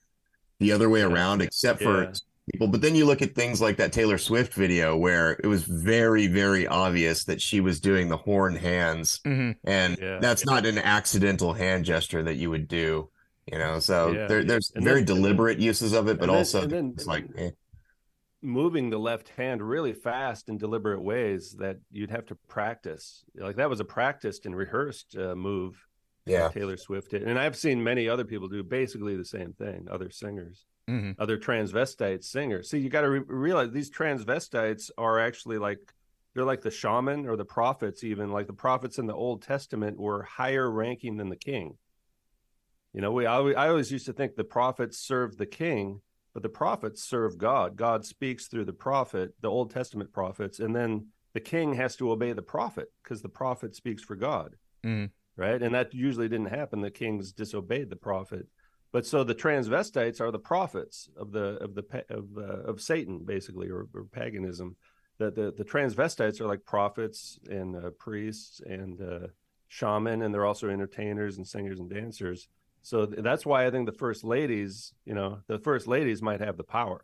the other way around, except for Yeah. people. But then you look at things like that Taylor Swift video where it was very, very obvious that she was doing the horn hands, hmm and Yeah. that's not an accidental hand gesture that you would do. You know, so Yeah. there, there's very then- deliberate uses of it, but then- also then- it's like, eh. moving the left hand really fast in deliberate ways that you'd have to practice. Like that was a practiced and rehearsed uh, move. yeah, Taylor Swift did, and I've seen many other people do basically the same thing. Other singers, hmm other transvestite singers. See, you got to re- realize these transvestites are actually like they're like the shaman or the prophets. Even like the prophets in the Old Testament were higher ranking than the king. You know, we I, always- I always used to think the prophets served the king, but the prophets serve God. God speaks through the prophet, the Old Testament prophets, and then the king has to obey the prophet because the prophet speaks for God. Mhm. Right? And that usually didn't happen. The kings disobeyed the prophet. But so the transvestites are the prophets of the of the of uh, of Satan basically or, or paganism. The, the the transvestites are like prophets and uh, priests and uh, shaman, and they're also entertainers and singers and dancers. So th- that's why I think the first ladies, you know, the first ladies might have the power,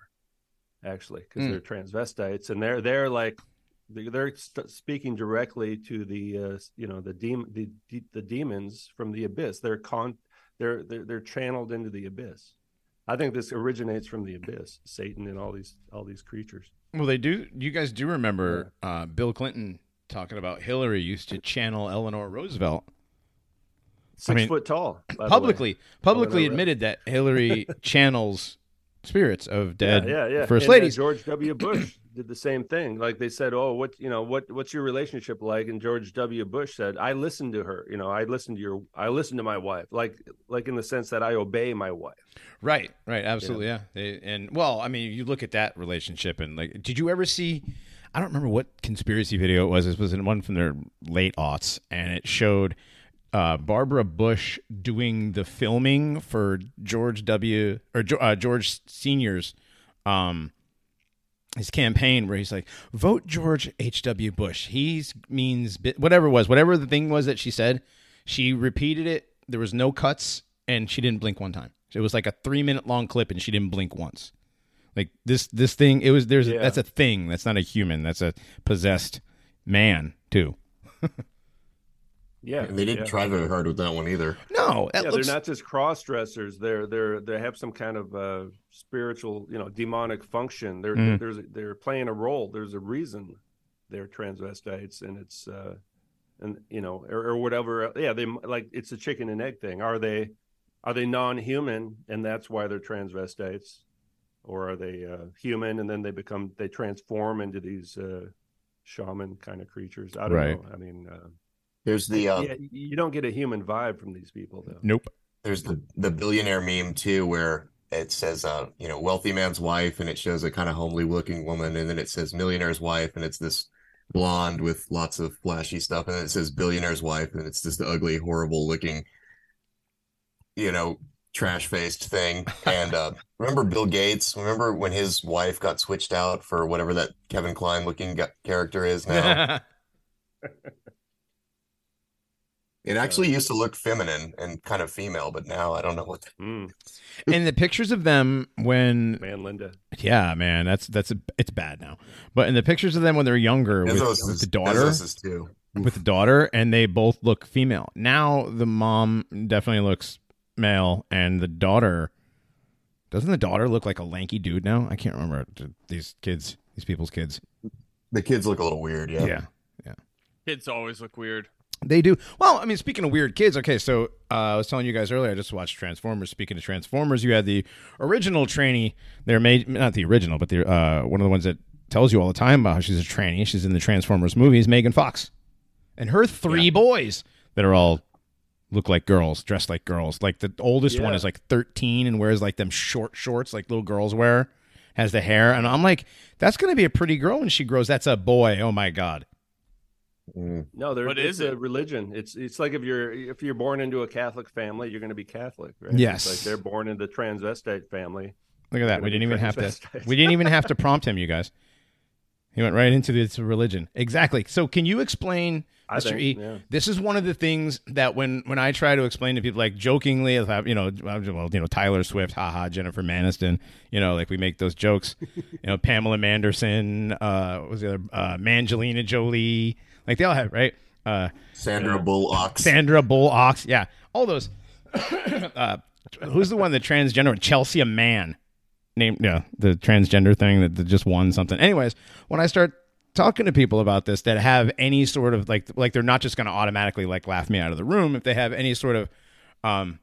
actually, because Mm. they're transvestites and they're they're like they're, they're st- speaking directly to the uh, you know the demon the de- the demons from the abyss. They're con they're they're they're channeled into the abyss. I think this originates from the abyss, Satan and all these all these creatures. Well, they do. You guys do remember uh, Bill Clinton talking about Hillary used to channel Eleanor Roosevelt Six mean, foot tall, by the way. publicly. Publicly admitted that Hillary *laughs* channels spirits of dead yeah, yeah, yeah. first And, uh, ladies. George W. *clears throat* Bush did the same thing. Like they said, "Oh, what you know, what what's your relationship like?" And George W. Bush said, "I listened to her. You know, I listened to your, I listened to my wife. Like, like in the sense that I obey my wife." Right, right, absolutely, yeah. They, and well, I mean, you look at that relationship, and like, did you ever see? I don't remember what conspiracy video it was. This was in one from their late aughts, and it showed uh, Barbara Bush doing the filming for George W. or uh, George Senior's um, his campaign, where he's like, "Vote George H. W. Bush." He's means bi- whatever it was, whatever the thing was that she said. She repeated it. There was no cuts, and she didn't blink one time. It was like a three minute long clip, and she didn't blink once. Like this, this thing. It was there's Yeah. that's a thing. That's not a human. That's a possessed man too. *laughs* Yeah, And they didn't yeah. try very hard with that one either. No, yeah, looks they're not just cross dressers. They're they're they have some kind of uh, spiritual, you know, demonic function. They're Mhm. there's they're playing a role. There's a reason they're transvestites, and it's uh, and you know, or, or whatever. Yeah, they like it's a chicken and egg thing. Are they are they non-human, and that's why they're transvestites, or are they uh, human and then they become they transform into these uh, shaman kind of creatures? I don't Right. know. I mean. Uh, There's the uh, yeah, you don't get a human vibe from these people, though. nope. there's the the billionaire meme too where it says uh you know wealthy man's wife and it shows a kind of homely looking woman and then it says millionaire's wife and it's this blonde with lots of flashy stuff and then it says billionaire's wife and it's this ugly horrible looking you know trash faced thing *laughs* and uh remember bill gates remember when his wife got switched out for whatever that kevin kline looking gu- character is now *laughs* it actually used to look feminine and kind of female but now i don't know what Mm, and the pictures of them when man, Linda. yeah, man, that's that's a, it's bad now. But in the pictures of them when they're younger with, Bezos with is- the daughter, is too. *laughs* with the daughter, and they both look female. Now the mom definitely looks male, and the daughter doesn't the daughter look like a lanky dude now? I can't remember these kids, these people's kids. The kids look a little weird, Yeah, yeah. yeah. Kids always look weird. They do. Well, I mean, speaking of weird kids, okay, so uh, I was telling you guys earlier, I just watched Transformers. Speaking of Transformers, you had the original tranny. They're made, not the original, but the uh, one of the ones that tells you all the time about how she's a tranny. She's in the Transformers movies, Megan Fox. And her three boys that are all look like girls, dressed like girls. Like the oldest one is like 13 and wears like them short shorts like little girls wear, has the hair. And I'm like, that's going to be a pretty girl when she grows. That's a boy. Oh my God. Mm. No, there. What it's is a it? religion. It's it's like if you're if you're born into a Catholic family, you're going to be Catholic, right? Yes. It's like they're born into transvestite family. Look at that. We didn't even have to. We didn't even have to prompt him, you guys. He went right into this religion. Exactly. So, can you explain, I Mr. think, E? yeah. This is one of the things that when when I try to explain to people, like jokingly, you know, well, you know, Tyler Swift, haha, Jennifer Maniston, you know, like we make those jokes. *laughs* you know, Pamela Manderson, uh, what was the other, uh, Mangelina Jolie, like they all have, right? Uh, Sandra Bullock. Sandra Bullock, yeah, all those. *coughs* uh, who's the one that transgender? Chelsea Man. named yeah, the transgender thing that, that just won something. Anyways, when I start talking to people about this that have any sort of like like they're not just going to automatically like laugh me out of the room if they have any sort of um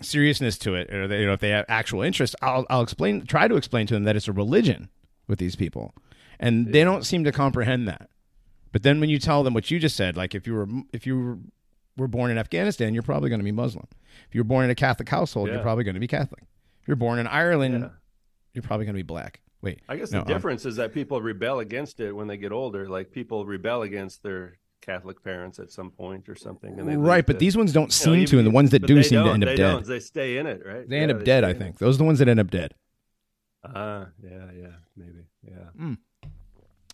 seriousness to it or they, you know if they have actual interest I'll I'll explain try to explain to them that it's a religion with these people and they don't seem to comprehend that but then when you tell them what you just said like if you were if you were were born in Afghanistan, you're probably going to be Muslim. If you're born in a Catholic household, Yeah. you're probably going to be Catholic. If you're born in Ireland, Yeah. you're probably going to be black. Wait, I guess No, the um, difference is that people rebel against it when they get older. Like people rebel against their Catholic parents at some point or something. And they right, but the- these ones don't you know, seem to, even- and the ones that do seem to end up they dead. Don't. They stay in it, right? They end Yeah, up dead, I in it. think. Those are the ones that end up dead. Ah, yeah, yeah, maybe, yeah.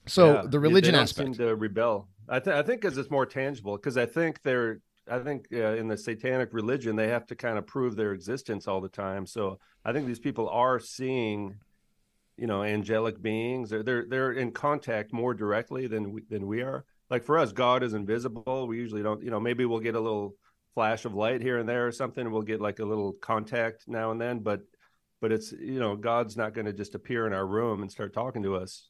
So Yeah, the religion they don't aspect. seem to rebel. I, th- I think because it's more tangible. Because I think they're, I think uh, in the satanic religion they have to kind of prove their existence all the time. So I think these people are seeing, you know, angelic beings. They're they're they're in contact more directly than we, than we are. Like for us, God is invisible. We usually don't. You know, maybe we'll get a little flash of light here and there or something. We'll get like a little contact now and then, but but it's you know God's not going to just appear in our room and start talking to us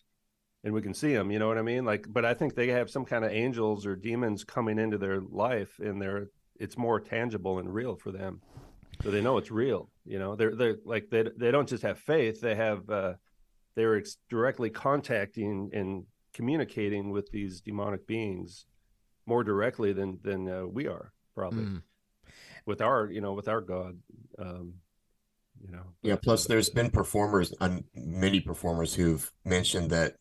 and we can see them you know what i mean? Like but i think they have some kind of angels or demons coming into their life and they're it's more tangible and real for them. So they know it's real you know? They're they're like they, they don't just have faith they have uh they're ex- directly contacting and communicating with these demonic beings more directly than than uh, we are probably. Mm. with our you know with our god um you know Yeah, plus there's been performers, um, many performers who've mentioned that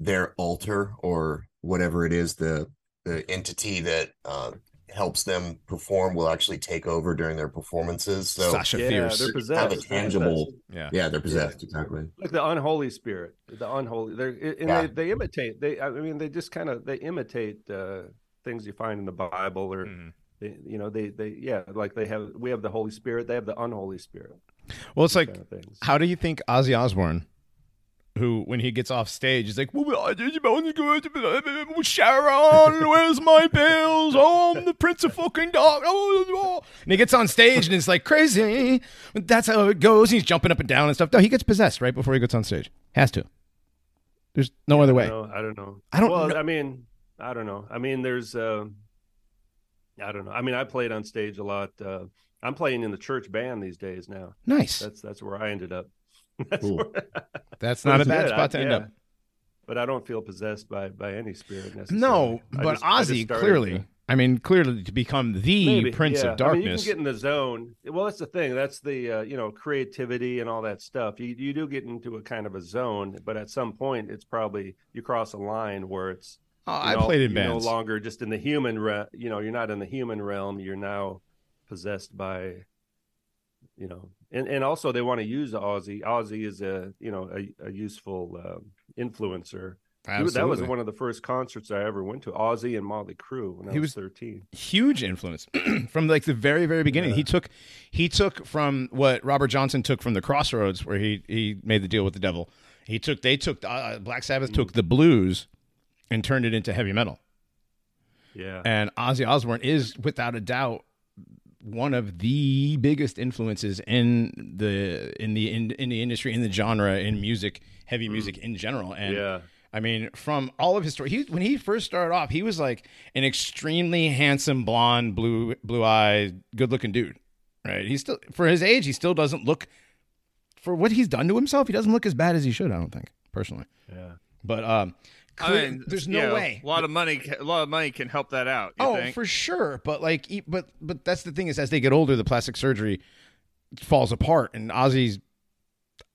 their altar or whatever it is, the the entity that uh, helps them perform will actually take over during their performances. So Sasha yeah Fierce. they're possessed have a tangible- Yeah. yeah, they're possessed exactly. like the unholy spirit the unholy they're and Yeah. they, they imitate they i mean they just kind of they imitate uh things you find in the bible or Mhm. they, you know they they yeah like they have we have the holy spirit they have the unholy spirit Well, it's like, kind of how do you think Ozzy Osbourne, who when he gets off stage, is like, Sharon, where's my pills? Oh, I'm the Prince of fucking dog. Oh, oh. And he gets on stage and it's like crazy. That's how it goes. He's jumping up and down and stuff. No, he gets possessed right before he gets on stage. Has to. There's no other way. No, i don't know I don't well know- i mean i don't know i mean there's uh i don't know i mean i played on stage a lot uh i'm playing in the church band these days now Nice. that's that's where i ended up *laughs* That's Cool. *laughs* That's not a bad spot to I- end yeah. up. but I don't feel possessed by by any spirit necessarily. No, but just- Ozzy started clearly. to- I mean, clearly to become the Maybe, Prince yeah. of Darkness. I mean, you can get in the zone. Well, that's the thing. That's the uh, you know creativity and all that stuff. You you do get into a kind of a zone, but at some point, it's probably you cross a line where it's. oh, I know, played in bands. No longer just in the human. Re- you know, you're not in the human realm. You're now possessed by. You know, and and also they want to use Ozzy. Ozzy is a you know a, a useful um influencer. Was- That was one of the first concerts I ever went to. Ozzy and Motley Crue when I He was, was- 13. huge influence *clears throat* from like the very very beginning. Yeah. He took he took from what Robert Johnson took from the Crossroads, where he he made the deal with the devil. He took they took uh, Black Sabbath took the blues and turned it into heavy metal. Yeah. And Ozzy Osbourne is without a doubt one of the biggest influences in the in the in, in the industry in the genre in music heavy music in general and yeah. I mean, from all of his story, he when he first started off, he was like an extremely handsome, blonde, blue, blue-eyed, good-looking dude. Right? He still, for his age, he still doesn't look. For what he's done to himself, he doesn't look as bad as he should. I don't think, personally. Yeah. But um, I mean, there's no know, way. A lot of money, a lot of money can help that out. You oh, think? for sure. But like, but but that's the thing is, as they get older, the plastic surgery falls apart, and Ozzy's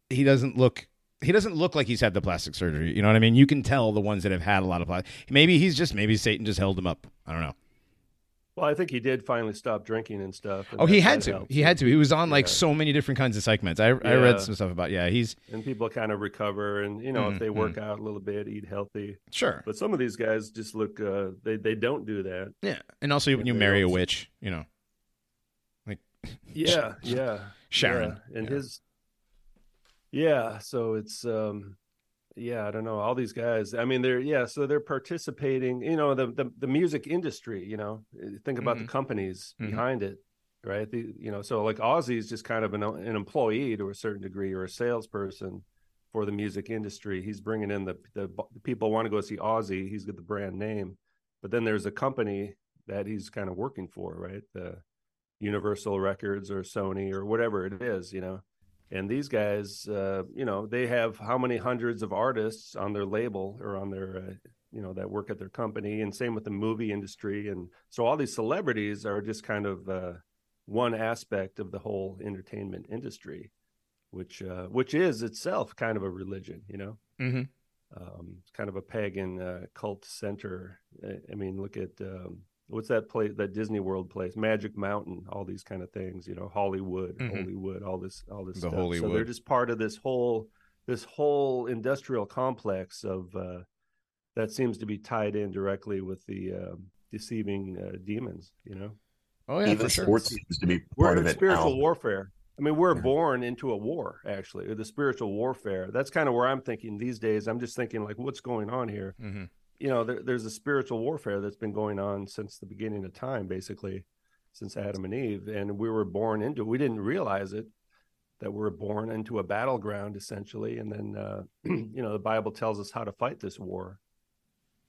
he doesn't look. He doesn't look like he's had the plastic surgery. You know what I mean? You can tell the ones that have had a lot of plastic. Maybe he's just maybe Satan just held him up. I don't know. Well, I think he did finally stop drinking and stuff. and Oh, he had to. helped. He had to. He was on like Yeah. so many different kinds of psych meds. I I Yeah. read some stuff about. Yeah, he's And people kind of recover, and you know, Mhm, if they work out a little bit, eat healthy. sure. But some of these guys just look. Uh, they they don't do that. Yeah, and also when you marry a witch, you know, like Yeah. *laughs* Yeah. Sharon. Yeah. And his. Yeah. So it's. um yeah, I don't know. All these guys, I mean, they're yeah, so they're participating. You know, the the, the music industry. You know, think about Mhm. the companies Mhm. behind it, right? The, you know, so like Ozzy's just kind of an an employee to a certain degree or a salesperson for the music industry. He's bringing in the the, the people want to go see Ozzy. He's got the brand name, but then there's a company that he's kind of working for, right? The Universal Records or Sony or whatever it is, you know. And these guys, uh, you know, they have how many hundreds of artists on their label or on their uh, you know that work at their company, and same with the movie industry, and so all these celebrities are just kind of uh, one aspect of the whole entertainment industry, which uh, which is itself kind of a religion, you know. Mm-hmm. Um, it's kind of a pagan uh, cult center. I, I mean, look at um, what's that place, that Disney World place, Magic Mountain, all these kind of things. You know, Hollywood, Mhm. Hollywood, all this, all this The stuff. So they're just part of this whole, this whole industrial complex of uh, that seems to be tied in directly with the um deceiving uh, demons. You know, Oh yeah, Even for sure. sports seems to be we're part in of it spiritual now. warfare. I mean, we're Yeah. born into a war, actually, or the spiritual warfare. That's kind of where I'm thinking these days. I'm just thinking, like, what's going on here? hmm you know, there, there's a spiritual warfare that's been going on since the beginning of time, basically, since Adam and Eve, and we were born into. We didn't realize it that we we're born into a battleground, essentially, and then uh, *clears throat* you know the Bible tells us how to fight this war.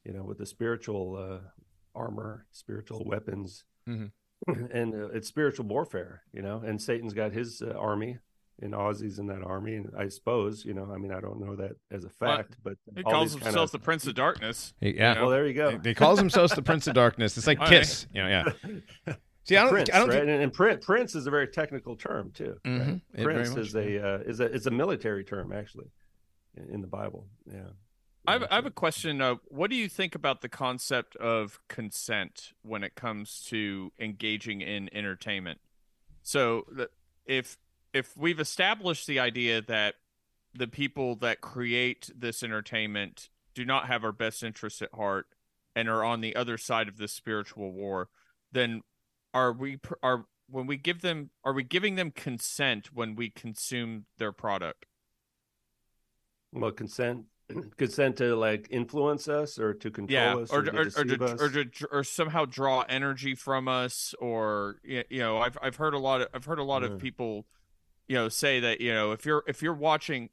You know, with the spiritual uh, armor, spiritual weapons, Mhm. *clears throat* and uh, it's spiritual warfare. You know, and Satan's got his uh, army. And Ozzy's in that army, and I suppose you know. I mean, I don't know that as a Well, fact, but He calls himself kinda- the Prince of Darkness. yeah. know? Well, there you go. He, they calls himself the Prince of Darkness. It's like *laughs* All right. Kiss. You know, yeah. *laughs* See, I don't. Prince, I don't right? think. and, and Prince, Prince is a very technical term too. right? Mhm. It Prince is a uh, is a is a military term actually in, in the Bible. Yeah. I have, I have a question. Uh, what do you think about the concept of consent when it comes to engaging in entertainment? So, the- if if we've established the idea that the people that create this entertainment do not have our best interests at heart and are on the other side of this spiritual war, then are we are when we give them are we giving them consent when we consume their product? Well, consent *clears throat* consent to like influence us or to control yeah, us or or, to- to or, or, to, us. or to or somehow draw energy from us, or you know, I've I've heard a lot of I've heard a lot of mm. people, you know, say that you know if you're if you're watching,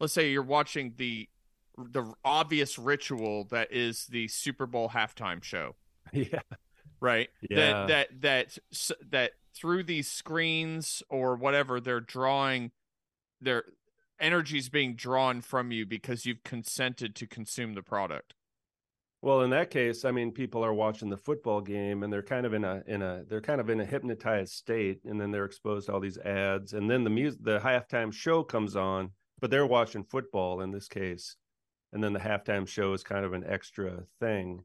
let's say you're watching the the obvious ritual that is the Super Bowl halftime show, *laughs* yeah. right? Yeah. That that that that through these screens or whatever they're drawing their energy's being drawn from you because you've consented to consume the product. Well, in that case, I mean, people are watching the football game and they're kind of in a in a they're kind of in a hypnotized state, and then they're exposed to all these ads, and then the music, the halftime show comes on, but they're watching football in this case, and then the halftime show is kind of an extra thing,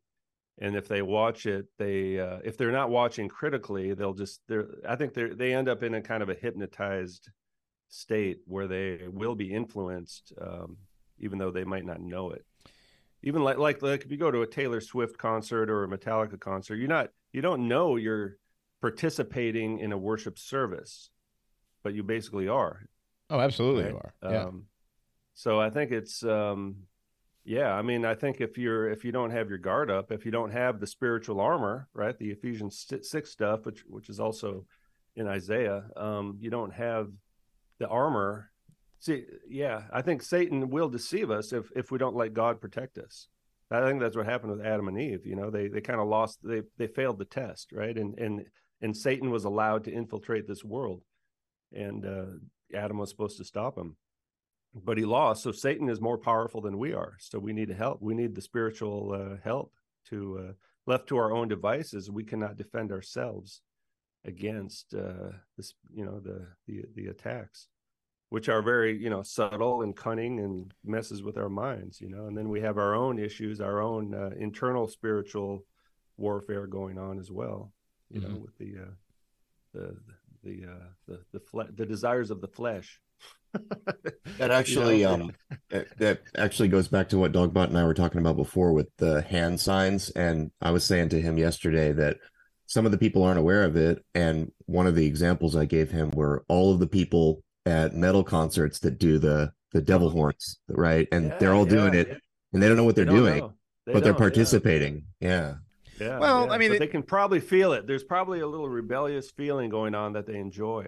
and if they watch it, they uh, if they're not watching critically, they'll just they're I think they they end up in a kind of a hypnotized state where they will be influenced, um, even though they might not know it even like like like if you go to a Taylor Swift concert or a Metallica concert, you're not you don't know you're participating in a worship service, but you basically are. Oh, absolutely, right? you are. Yeah. Um, so I think it's um, yeah. I mean, I think if you're if you don't have your guard up, if you don't have the spiritual armor, right, the Ephesians six stuff, which which is also in Isaiah, um, you don't have the armor. See, yeah, I think Satan will deceive us if if we don't let God protect us. I think that's what happened with Adam and Eve. You know, they they kind of lost they they failed the test, right? And and and Satan was allowed to infiltrate this world, and uh, Adam was supposed to stop him, but he lost. So Satan is more powerful than we are. So we need help. We need the spiritual uh, help to uh, left to our own devices. We cannot defend ourselves against uh, this, you know, the the the attacks which are very you know subtle and cunning and messes with our minds you know and then we have our own issues our own uh, internal spiritual warfare going on as well you know Mhm. with the uh the the uh the the, fle- the desires of the flesh *laughs* That actually, You know? um, that, that actually goes back to what Dogbot and I were talking about before with the hand signs. And I was saying to him yesterday that some of the people aren't aware of it. And one of the examples I gave him were all of the people at metal concerts that do the the devil horns, right? And Yeah, they're all doing yeah, it, yeah. and they don't know what they're They doing. They but they're don't, yeah. participating. Yeah. Yeah. Well, yeah. I mean, But it- they can probably feel it. There's probably a little rebellious feeling going on that they enjoy.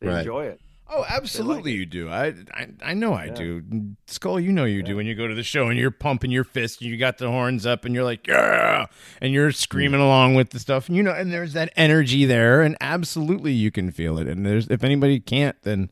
They Right. enjoy it. Oh, absolutely, it. you do. I, I, I know I Yeah. do. Skull, you know you do. When you go to the show and you're pumping your fist, and you got the horns up, and you're like, yeah, and you're mm. screaming along with the stuff, and you know, and there's that energy there, and absolutely you can feel it. And there's if anybody can't, then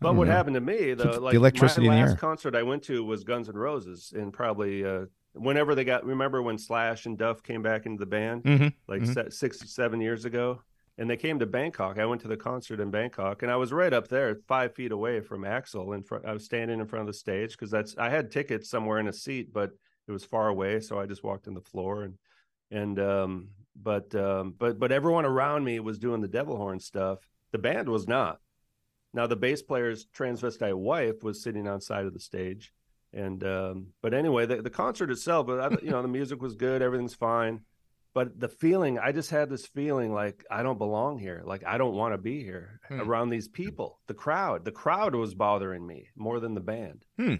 But what know. happened to me, though, the like electricity in my the last concert I went to was Guns N' Roses and probably uh, whenever they got remember when Slash and Duff came back into the band Mhm, like mhm. se- six seven years ago, and they came to Bangkok. I went to the concert in Bangkok, and I was right up there, five feet away from Axl. In front, I was standing in front of the stage because that's I had tickets somewhere in a seat, but it was far away, so I just walked on the floor and and um, but um, but but everyone around me was doing the devil horn stuff. The band was not. Now the bass player's transvestite wife was sitting on side of the stage, and um, but anyway, the, the concert itself, but I, you know, the music was good, everything's fine, but the feeling, I just had this feeling like I don't belong here, like I don't want to be here Hmm. around these people. The crowd, the crowd was bothering me more than the band. Hmm.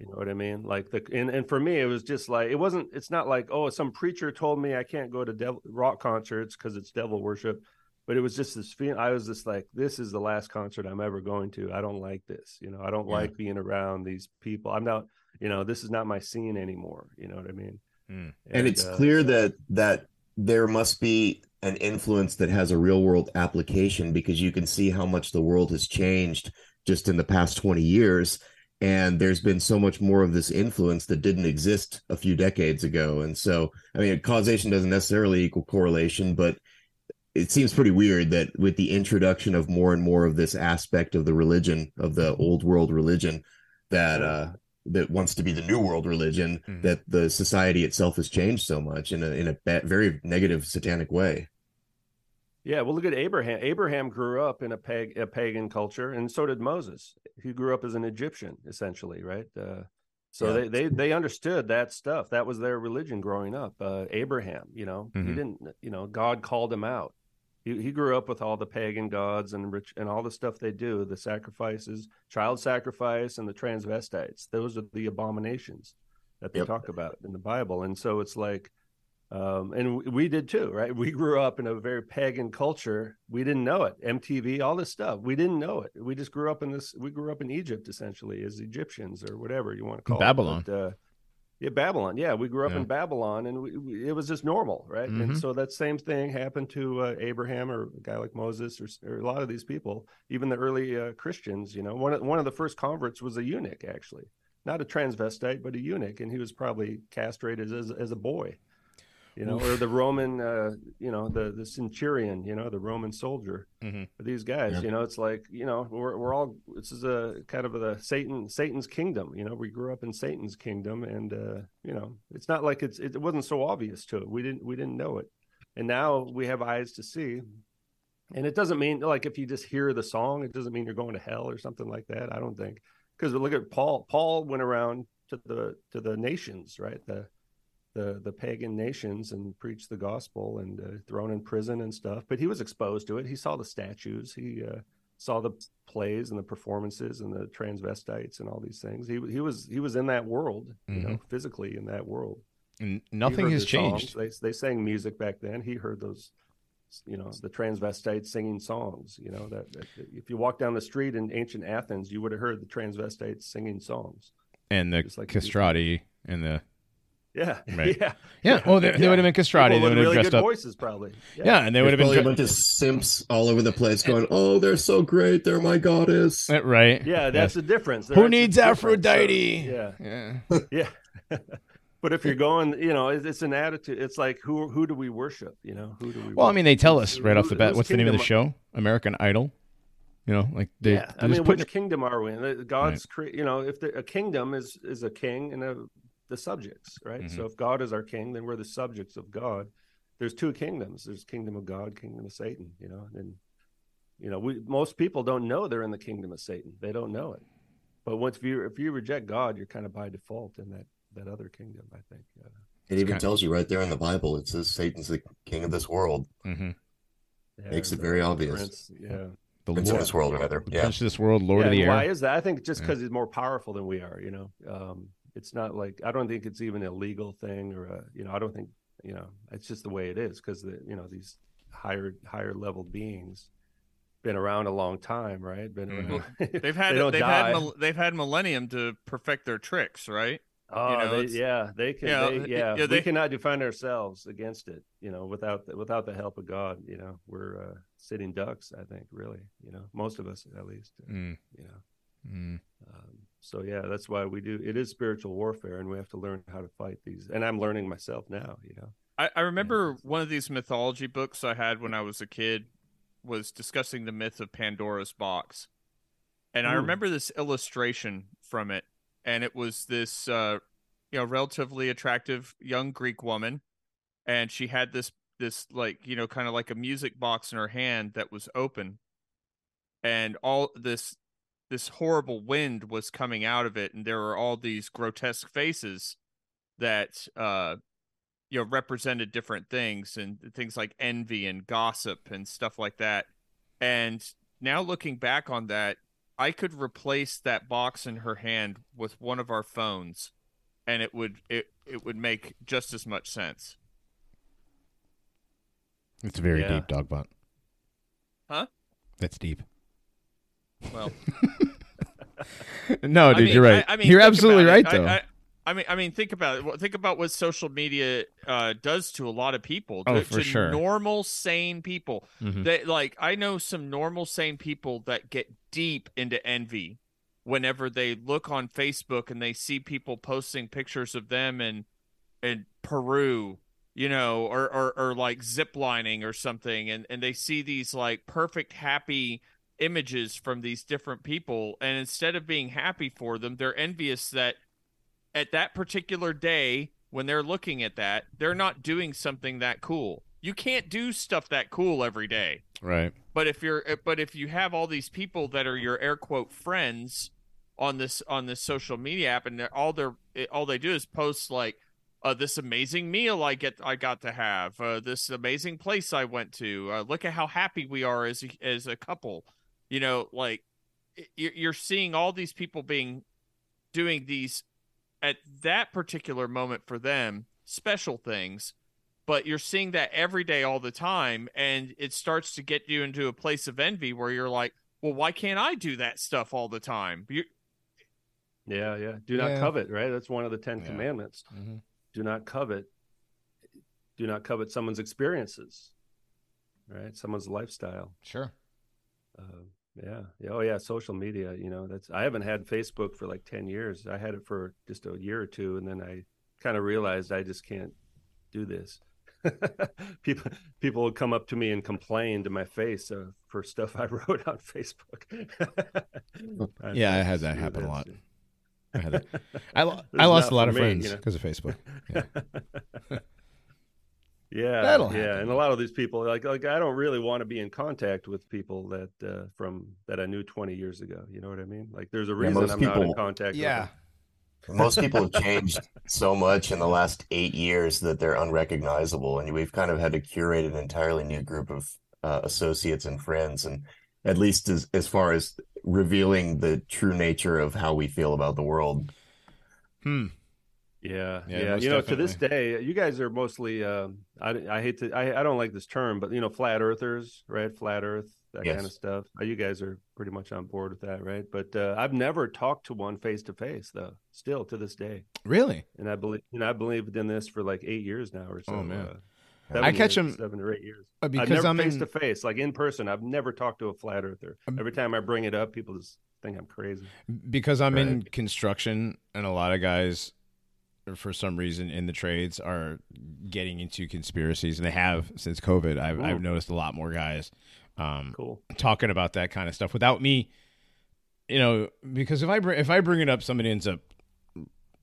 You know what I mean? Like the and, and for me, it was just like it wasn't. It's not like oh, some preacher told me I can't go to devil, rock concerts because it's devil worship, but it was just this feeling. I was just like, this is the last concert I'm ever going to. I don't like this. You know, I don't Yeah. like being around these people. I'm not. You know, this is not my scene anymore. You know what I mean? Hmm. and it's uh, clear that that there must be an influence that has a real world application because you can see how much the world has changed just in the past 20 years and there's been so much more of this influence that didn't exist a few decades ago and so i mean causation doesn't necessarily equal correlation but it seems pretty weird that with the introduction of more and more of this aspect of the religion of the old world religion that uh that wants to be the new world religion Mhm. that the society itself has changed so much in a in a ba- very negative satanic way Yeah, well, look at Abraham. Abraham grew up in a, pag- a pagan culture, and so did Moses. He grew up as an Egyptian, essentially, right? Uh, so Yeah. they, they they understood that stuff. That was their religion growing up. Uh, Abraham, you know, he Mhm. didn't, you know, God called him out. He, he grew up with all the pagan gods and rich and all the stuff they do, the sacrifices, child sacrifice, and the transvestites. Those are the abominations that they Yep. talk about in the Bible. And so it's like, um, and we, did too, right? We grew up in a very pagan culture. We didn't know it. MTV, all this stuff, we didn't know it. We just grew up in this. We grew up in Egypt essentially as Egyptians or whatever you want to call Babylon. it. But, uh, yeah, Babylon. Yeah, we grew up Yeah. in Babylon, and we, we, it was just normal, right? Mhm. And so that same thing happened to uh, Abraham or a guy like Moses or, or a lot of these people, even the early uh, Christians. You know, one of, one of the first converts was a eunuch, actually, not a transvestite, but a eunuch, and he was probably castrated as as a boy. You know, or the Roman, uh, you know, the the centurion, you know, the Roman soldier. Mhm. These guys, Yeah. you know, it's like you know, we're we're all this is a kind of a Satan Satan's kingdom. You know, we grew up in Satan's kingdom, and uh, you know, it's not like it's it wasn't so obvious to it. We didn't we didn't know it, and now we have eyes to see. And it doesn't mean like if you just hear the song, it doesn't mean you're going to hell or something like that. I don't think because look at Paul. Paul went around to the to the nations, right? The the the pagan nations and preached the gospel and uh, thrown in prison and stuff. But he was exposed to it. He saw the statues. He uh, saw the plays and the performances and the transvestites and all these things. He he was he was in that world, you know, physically in that world. And nothing has changed. They they sang music back then. He heard those, you know, the transvestites singing songs. You know that, that if you walk down the street in ancient Athens, you would have heard the transvestites singing songs. And the like castrati and the Yeah, *laughs* Right. yeah, yeah. Oh, they, they would have been castrati. They would with have really dressed good up. voices, probably. Yeah, and they would have been probably a dre- bunch of simps all over the place going oh they're so great they're my goddess Uh, right. Yeah, that's Yes. the difference. Who needs difference. So, Aphrodite? yeah, Yeah. *laughs* yeah. *laughs* but if you're going, you know, it's, it's an attitude. It's like who who do we worship? You know, who do we? Well, I mean, they tell us Who's- right off the bat. What's the name of the show? American Idol. You know, like they, yeah, I mean, just putting which kingdom are we in? The- God's cre- you know, if the, a kingdom is is a king and a, the subjects, right? Mm-hmm. So if God is our king, then we're the subjects of God. There's two kingdoms. There's kingdom of God, kingdom of Satan. You know, and you know, we most people don't know they're in the kingdom of Satan. They don't know it. But once if you if you reject God, you're kind of by default in that that other kingdom. I think. Uh, it even kinda- tells you right there in the bible it says satan's the king of this world Mhm. yeah, Makes it very obvious. prince, yeah. the prince of this world rather the yeah Prince of this world, Lord yeah, of the and Why Air. is that? I think just Yeah. because he's more powerful than we are. You know, um, it's not like I don't think it's even a legal thing or a, you know I don't think you know it's just the way it is because the you know these higher higher level beings been around a long time, right? Been Mhm. around. *laughs* They've had they they've die. had they've had millennium to perfect their tricks, right? Oh, know, they, yeah, they can. Yeah, they, y- yeah, yeah, we they- cannot defend ourselves against it. You know, without the, without the help of God. You know, we're uh, sitting ducks. I think, really. You know, most of us, at least. uh, Mm, You know, mm. um, So yeah, that's why we do. It is spiritual warfare, and we have to learn how to fight these. And I'm learning myself now. You know. I, I remember one of these mythology books I had when I was a kid was discussing the myth of Pandora's box. And I remember this illustration from it, and it was this uh, you know, relatively attractive young Greek woman, and she had this this like, you know, kind of like a music box in her hand that was open. And all this this horrible wind was coming out of it, and there were all these grotesque faces that uh you know represented different things and things like envy and gossip and stuff like that and now looking back on that i could replace that box in her hand with one of our phones and it would it it would make just as much sense It's very Yeah. deep, Dogbot. Huh? That's deep. Well *laughs* no, I dude, mean, you're right. I, I mean, you're absolutely right, though. I, I, I mean, I mean, think about it. Think about what social media uh, does to a lot of people. Oh, to, for to sure. Normal, sane people. Mhm. That like I know some normal, sane people that get deep into envy whenever they look on Facebook and they see people posting pictures of them in in Peru, you know, or or, or like ziplining or something, and and they see these like perfect, happy images from these different people and instead of being happy for them they're envious that at that particular day when they're looking at that they're not doing something that cool. You can't do stuff that cool every day. Right. but if you're but if you have all these people that are your air quote friends on this on this social media app and they're, all they're all they do is post like uh, this amazing meal I get I got to have uh, this amazing place I went to uh, look at how happy we are as a, as a couple you know like you're seeing all these people being doing these at that particular moment for them special things but you're seeing that every day all the time and it starts to get you into a place of envy where you're like well why can't i do that stuff all the time you, Yeah, yeah. Do not Yeah. covet. Right. That's one of the Ten Yeah. Commandments. Mhm. Do not covet. Do not covet someone's experiences. Right. Someone's lifestyle. Sure. Uh, yeah. yeah. Oh, yeah. Social media. You know, that's. I haven't had Facebook for like ten years. I had it for just a year or two, and then I kind of realized I just can't do this. *laughs* people people would come up to me and complain to my face uh, for stuff I *laughs* wrote on Facebook. I *laughs* Yeah, I had that "Screw happen a this." lot. I, had that. I, I lost a lot of me, friends you know? because of Facebook. Yeah. Yeah, That'll yeah, happen. and a lot of these people, like, like I don't really want to be in contact with people that uh, from that I knew 20 years ago. You know what I mean? Like, there's a reason most I'm not in people- contact. yeah. with *laughs* Most people have *laughs* changed so much in the last eight years that they're unrecognizable, and we've kind of had to curate an entirely new group of uh, associates and friends, and at least as as far as revealing the true nature of how we feel about the world. Hmm. Yeah, Yeah, yeah. You know, to this day, you guys are mostly. Um, I I hate to. I I don't like this term, but you know, flat earthers, right? Flat Earth, that kind of stuff. Uh, You guys are pretty much on board with that, right? But uh, I've never talked to one face to face, though. Still to this day. Really? and I believe and I believed in this for like eight years now or so. Oh, man. uh, I catch years, 'em- seven or eight years. Uh, because never I'm face to face, like in person. I've never talked to a flat earther. Um, Every time I bring it up, people just think I'm crazy. because I'm in construction, and a lot of guys, for some reason, in the trades are getting into conspiracies, and they have since COVID. I've. I've noticed a lot more guys um, Cool. talking about that kind of stuff without me, you know, because if I bring if I bring it up, somebody ends up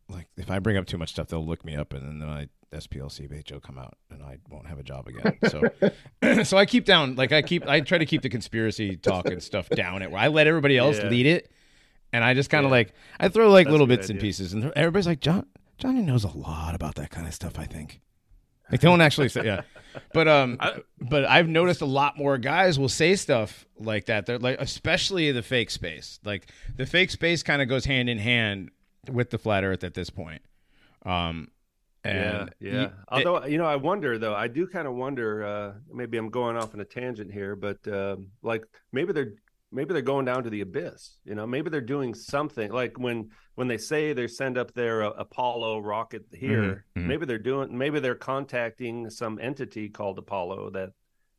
like if I bring up too much stuff, they'll look me up, and then my SPLC page will come out, and I won't have a job again. *laughs* So, *clears throat* so I keep down like I keep I try to keep the conspiracy talk and stuff down. It where I let everybody else Yeah. lead it, and I just kind of Yeah. like I throw like That's little bits and pieces, and everybody's like John Johnny knows a lot about that kind of stuff. I think. Like they don't *laughs* actually say yeah, but um, I- but I've noticed a lot more guys will say stuff like that. They're like, especially the fake space. Like the fake space kind of goes hand in hand with the flat Earth at this point. Um, and yeah, yeah. you- Although you know, I wonder though. I do kind of wonder. Uh, maybe I'm going off on a tangent here, but um, like maybe they're maybe they're going down to the abyss. You know, maybe they're doing something like when when they say they send up their uh, Apollo rocket here. Mhm, mhm. Maybe they're doing. Maybe they're contacting some entity called Apollo that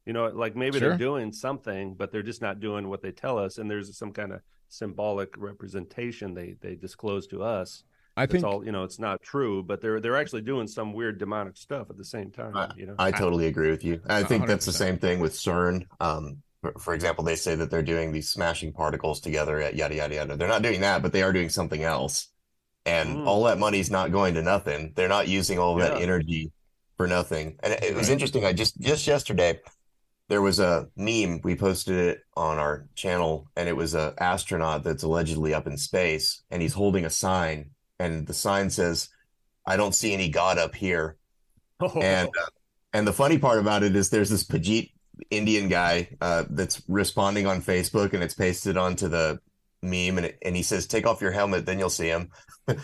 You know, like maybe Sure. they're doing something, but they're just not doing what they tell us, and there's some kind of symbolic representation they they disclose to us. I It's think all you know, it's not true, but they're they're actually doing some weird demonic stuff at the same time. you know, I totally agree with you. I think that's the same thing with CERN. Um, for, for example, they say that they're doing these smashing particles together at yada yada yada. They're not doing that, but they are doing something else. And Mm. all that money's not going to nothing. They're not using all of that energy for nothing. And it, it was Right. interesting. I just just yesterday there was a meme. We posted it on our channel, and it was a astronaut that's allegedly up in space, and he's holding a sign, and the sign says, "I don't see any God up here." *laughs* And uh, and the funny part about it is there's this Pajit Indian guy uh, that's responding on Facebook and it's pasted onto the meme and it, and he says take off your helmet then you'll see him.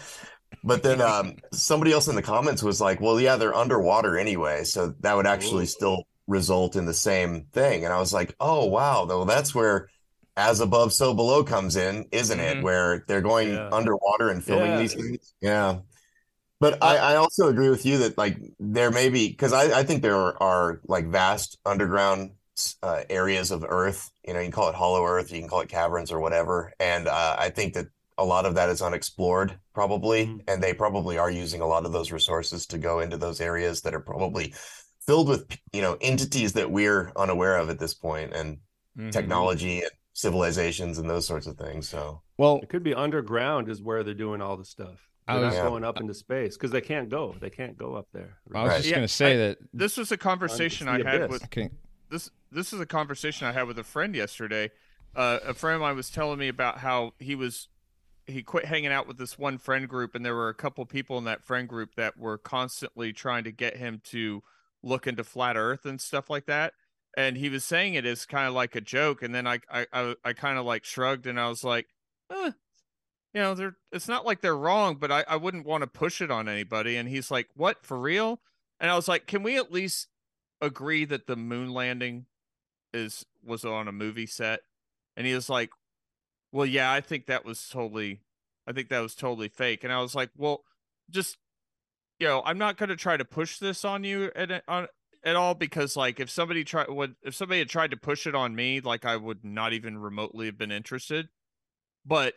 *laughs* but then um, somebody else in the comments was like, well yeah they're underwater anyway so that would actually Ooh. still result in the same thing and I was like oh wow though that's where as above so below comes in isn't Mhm. it where they're going Yeah. underwater and filming Yeah. these things yeah but I, I also agree with you that like there may be because I, I think there are, are like vast underground uh, areas of Earth. You know, you can call it hollow Earth, you can call it caverns or whatever. And uh, I think that a lot of that is unexplored, probably, Mhm. and they probably are using a lot of those resources to go into those areas that are probably filled with you know entities that we're unaware of at this point, and Mhm. technology and civilizations and those sorts of things. So well, it could be underground is where they're doing all the stuff. I They're was- not going up into space because they can't go. They can't go up there. I was just Yeah, going to say I- that. This was a conversation I had abyss. with Okay. this this is a conversation I had with a friend yesterday. Uh, a friend of mine was telling me about how he was he quit hanging out with this one friend group, and there were a couple people in that friend group that were constantly trying to get him to look into flat Earth and stuff like that. And he was saying it as kind of like a joke, and then I I I, I kind of like shrugged, and I was like, eh, you know, they're it's not like they're wrong, but I I wouldn't want to push it on anybody. And he's like, what for real? And I was like, can we at least agree that the moon landing is was on a movie set and he was like well yeah i think that was totally i think that was totally fake and i was like well just you know i'm not to try to push this on you at on at all because like if somebody tried would if somebody had tried to push it on me like i would not even remotely have been interested but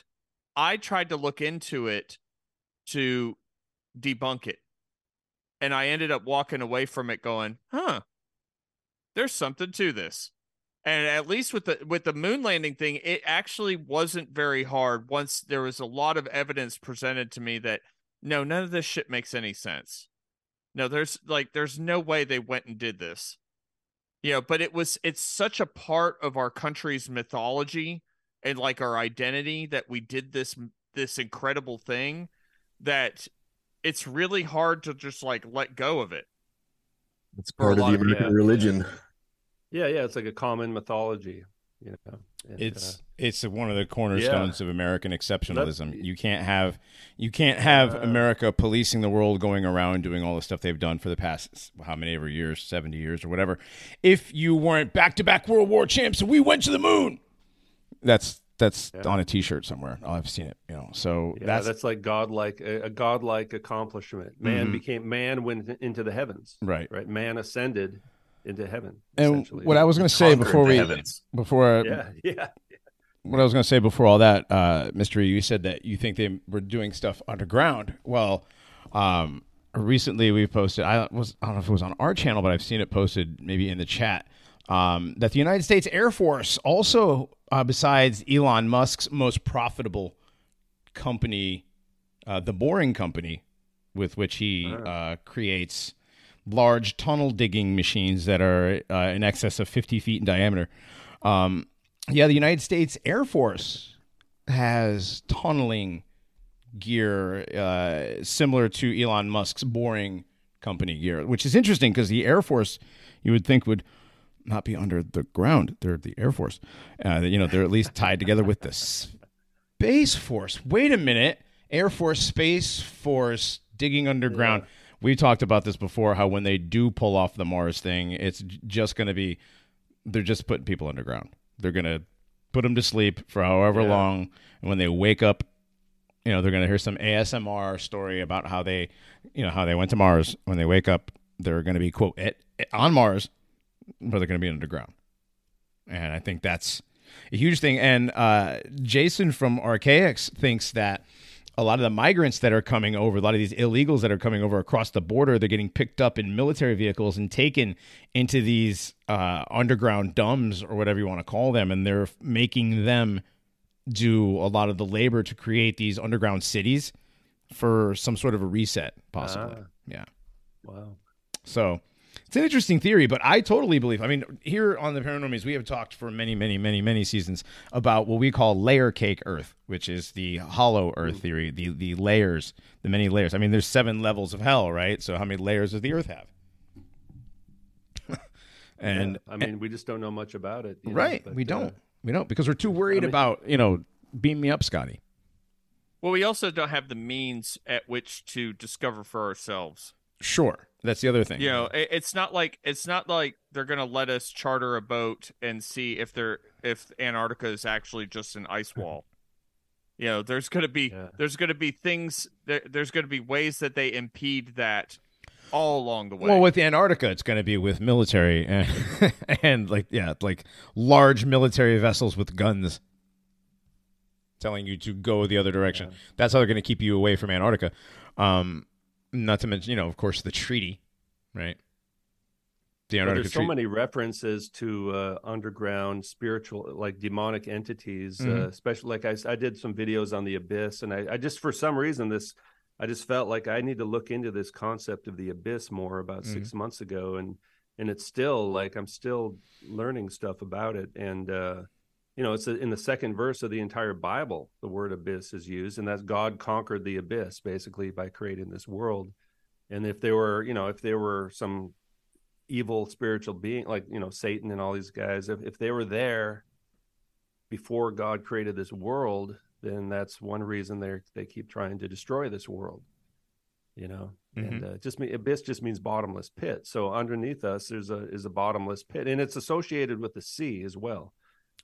i tried to look into it to debunk it. And i ended up walking away from it going huh there's something to this. And at least with the with the moon landing thing it actually wasn't very hard once there was a lot of evidence presented to me that no none of this shit makes any sense. No there's like there's no way they went and did this. You know but it was it's such a part of our country's mythology and like our identity that we did this this incredible thing that it's really hard to just like let go of it it's part of lot the of- American yeah. religion. Yeah, yeah, it's like a common mythology. You know, And, It's uh, it's one of the cornerstones of American exceptionalism. That's- you can't have you can't have Uh, America policing the world, going around doing all the stuff they've done for the past how many ever years, seventy years or whatever. If you weren't back to back World War champs and we went to the moon, that's that's Yeah. on a T-shirt somewhere. I've seen it. You know, so yeah, that's, that's like godlike a, a godlike accomplishment. Man Mhm. became man went into the heavens. right. Right, man ascended into heaven. And essentially. what I was going to say before the we heavens. before yeah, yeah, what I was going to say before all that, uh, Mystery, you said that you think they were doing stuff underground. Well, um, recently we posted. I was I don't know if it was on our channel, but I've seen it posted maybe in the chat um, that the United States Air Force also, uh, besides Elon Musk's most profitable company, uh, the Boring Company, with which he uh, creates large tunnel digging machines that are uh, in excess of 50 feet in diameter. Um, yeah, the United States Air Force has tunneling gear uh, similar to Elon Musk's boring company gear, which is interesting because the Air Force you would think would not be under the ground. They're the Air Force. Uh, you know, they're at least tied together with the Space Force. Wait a minute. Air Force, Space Force, digging underground. We talked about this before how when they do pull off the Mars thing, it's just going to be they're just putting people underground. They're going to put them to sleep for however Yeah. long. And when they wake up, you know, they're going to hear some ASMR story about how they, you know, how they went to Mars. When they wake up, they're going to be, quote, at, on Mars, but they're going to be underground. And I think that's a huge thing. And uh, Jason from Archaix thinks that a lot of the migrants that are coming over, a lot of these illegals that are coming over across the border, they're getting picked up in military vehicles and taken into these uh, underground dumbs or whatever you want to call them, and they're making them do a lot of the labor to create these underground cities for some sort of a reset, possibly. Ah. yeah. Wow. So it's an interesting theory, but I totally believe. I mean, here on the Paranormies, we have talked for many, many, many, many seasons about what we call layer cake Earth, which is the hollow Earth theory, the the layers, the many layers. I mean, there's seven levels of hell, right? So how many layers does the Earth have? *laughs* and Yeah. I mean, we just don't know much about it. you know, right, but, we uh, don't, we don't, because we're too worried I mean- about you know, beam me up, Scotty. Well, we also don't have the means at which to discover for ourselves. Sure, that's the other thing. You know, it, it's not like it's not like they're gonna let us charter a boat and see if they're if Antarctica is actually just an ice *laughs* wall. You know, there's gonna be Yeah. there's gonna be things there, there's gonna be ways that they impede that all along the way. Well, with Antarctica, it's going to be with military *laughs* and, and like yeah, like large military vessels with guns telling you to go the other direction. That's how they're going to keep you away from Antarctica. Um, not to mention, you know, of course, the treaty, right? The Antarctica there's so many references to uh, underground spiritual, like demonic entities, uh, Mhm. especially like I, I did some videos on the abyss, and I, I just for some reason this I just felt like I need to look into this concept of the abyss more about six Mm-hmm. months ago, and and it's still like I'm still learning stuff about it, and uh, you know it's in the second verse of the entire Bible the word abyss is used, and that's God conquered the abyss basically by creating this world, and if there were you know if there were some evil spiritual being like you know satan and all these guys if, if they were there before god created this world then that's one reason they they keep trying to destroy this world you know? And uh, just me abyss just means bottomless pit. So underneath us there's a is a bottomless pit and it's associated with the sea as well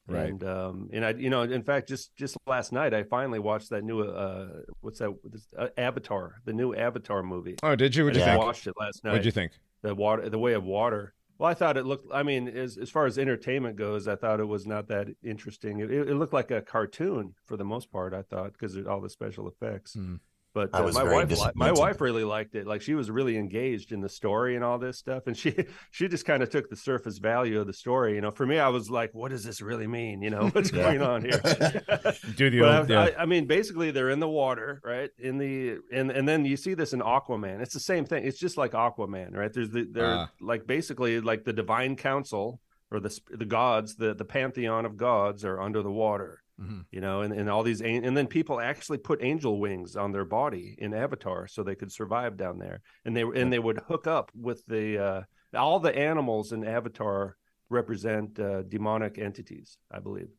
Right. and um and i you know in fact just just last night i finally watched that new uh what's that this, uh, avatar the new avatar movie Oh, did you? i What'd you just think? watched it last night What'd you think? the water the way of water well i thought it looked i mean as, as far as entertainment goes i thought it was not that interesting it, it looked like a cartoon for the most part i thought because of all the special effects Hmm. But uh, my wife my wife really liked it like she was really engaged in the story and all this stuff and she *laughs* she just kind of took the surface value of the story you know for me i was like what does this really mean you know *laughs* what's going on here *laughs* Do the old, I, yeah. I, I mean, basically, they're in the water, right? In the and and then you see this in Aquaman. It's the same thing. It's just like Aquaman, right? There's the they're Ah. like basically like the divine council or the the gods, the the pantheon of gods are under the water, Mhm. you know, and and all these and then people actually put angel wings on their body in Avatar so they could survive down there, and they and they would hook up with the uh, all the animals in Avatar represent uh, demonic entities, I believe.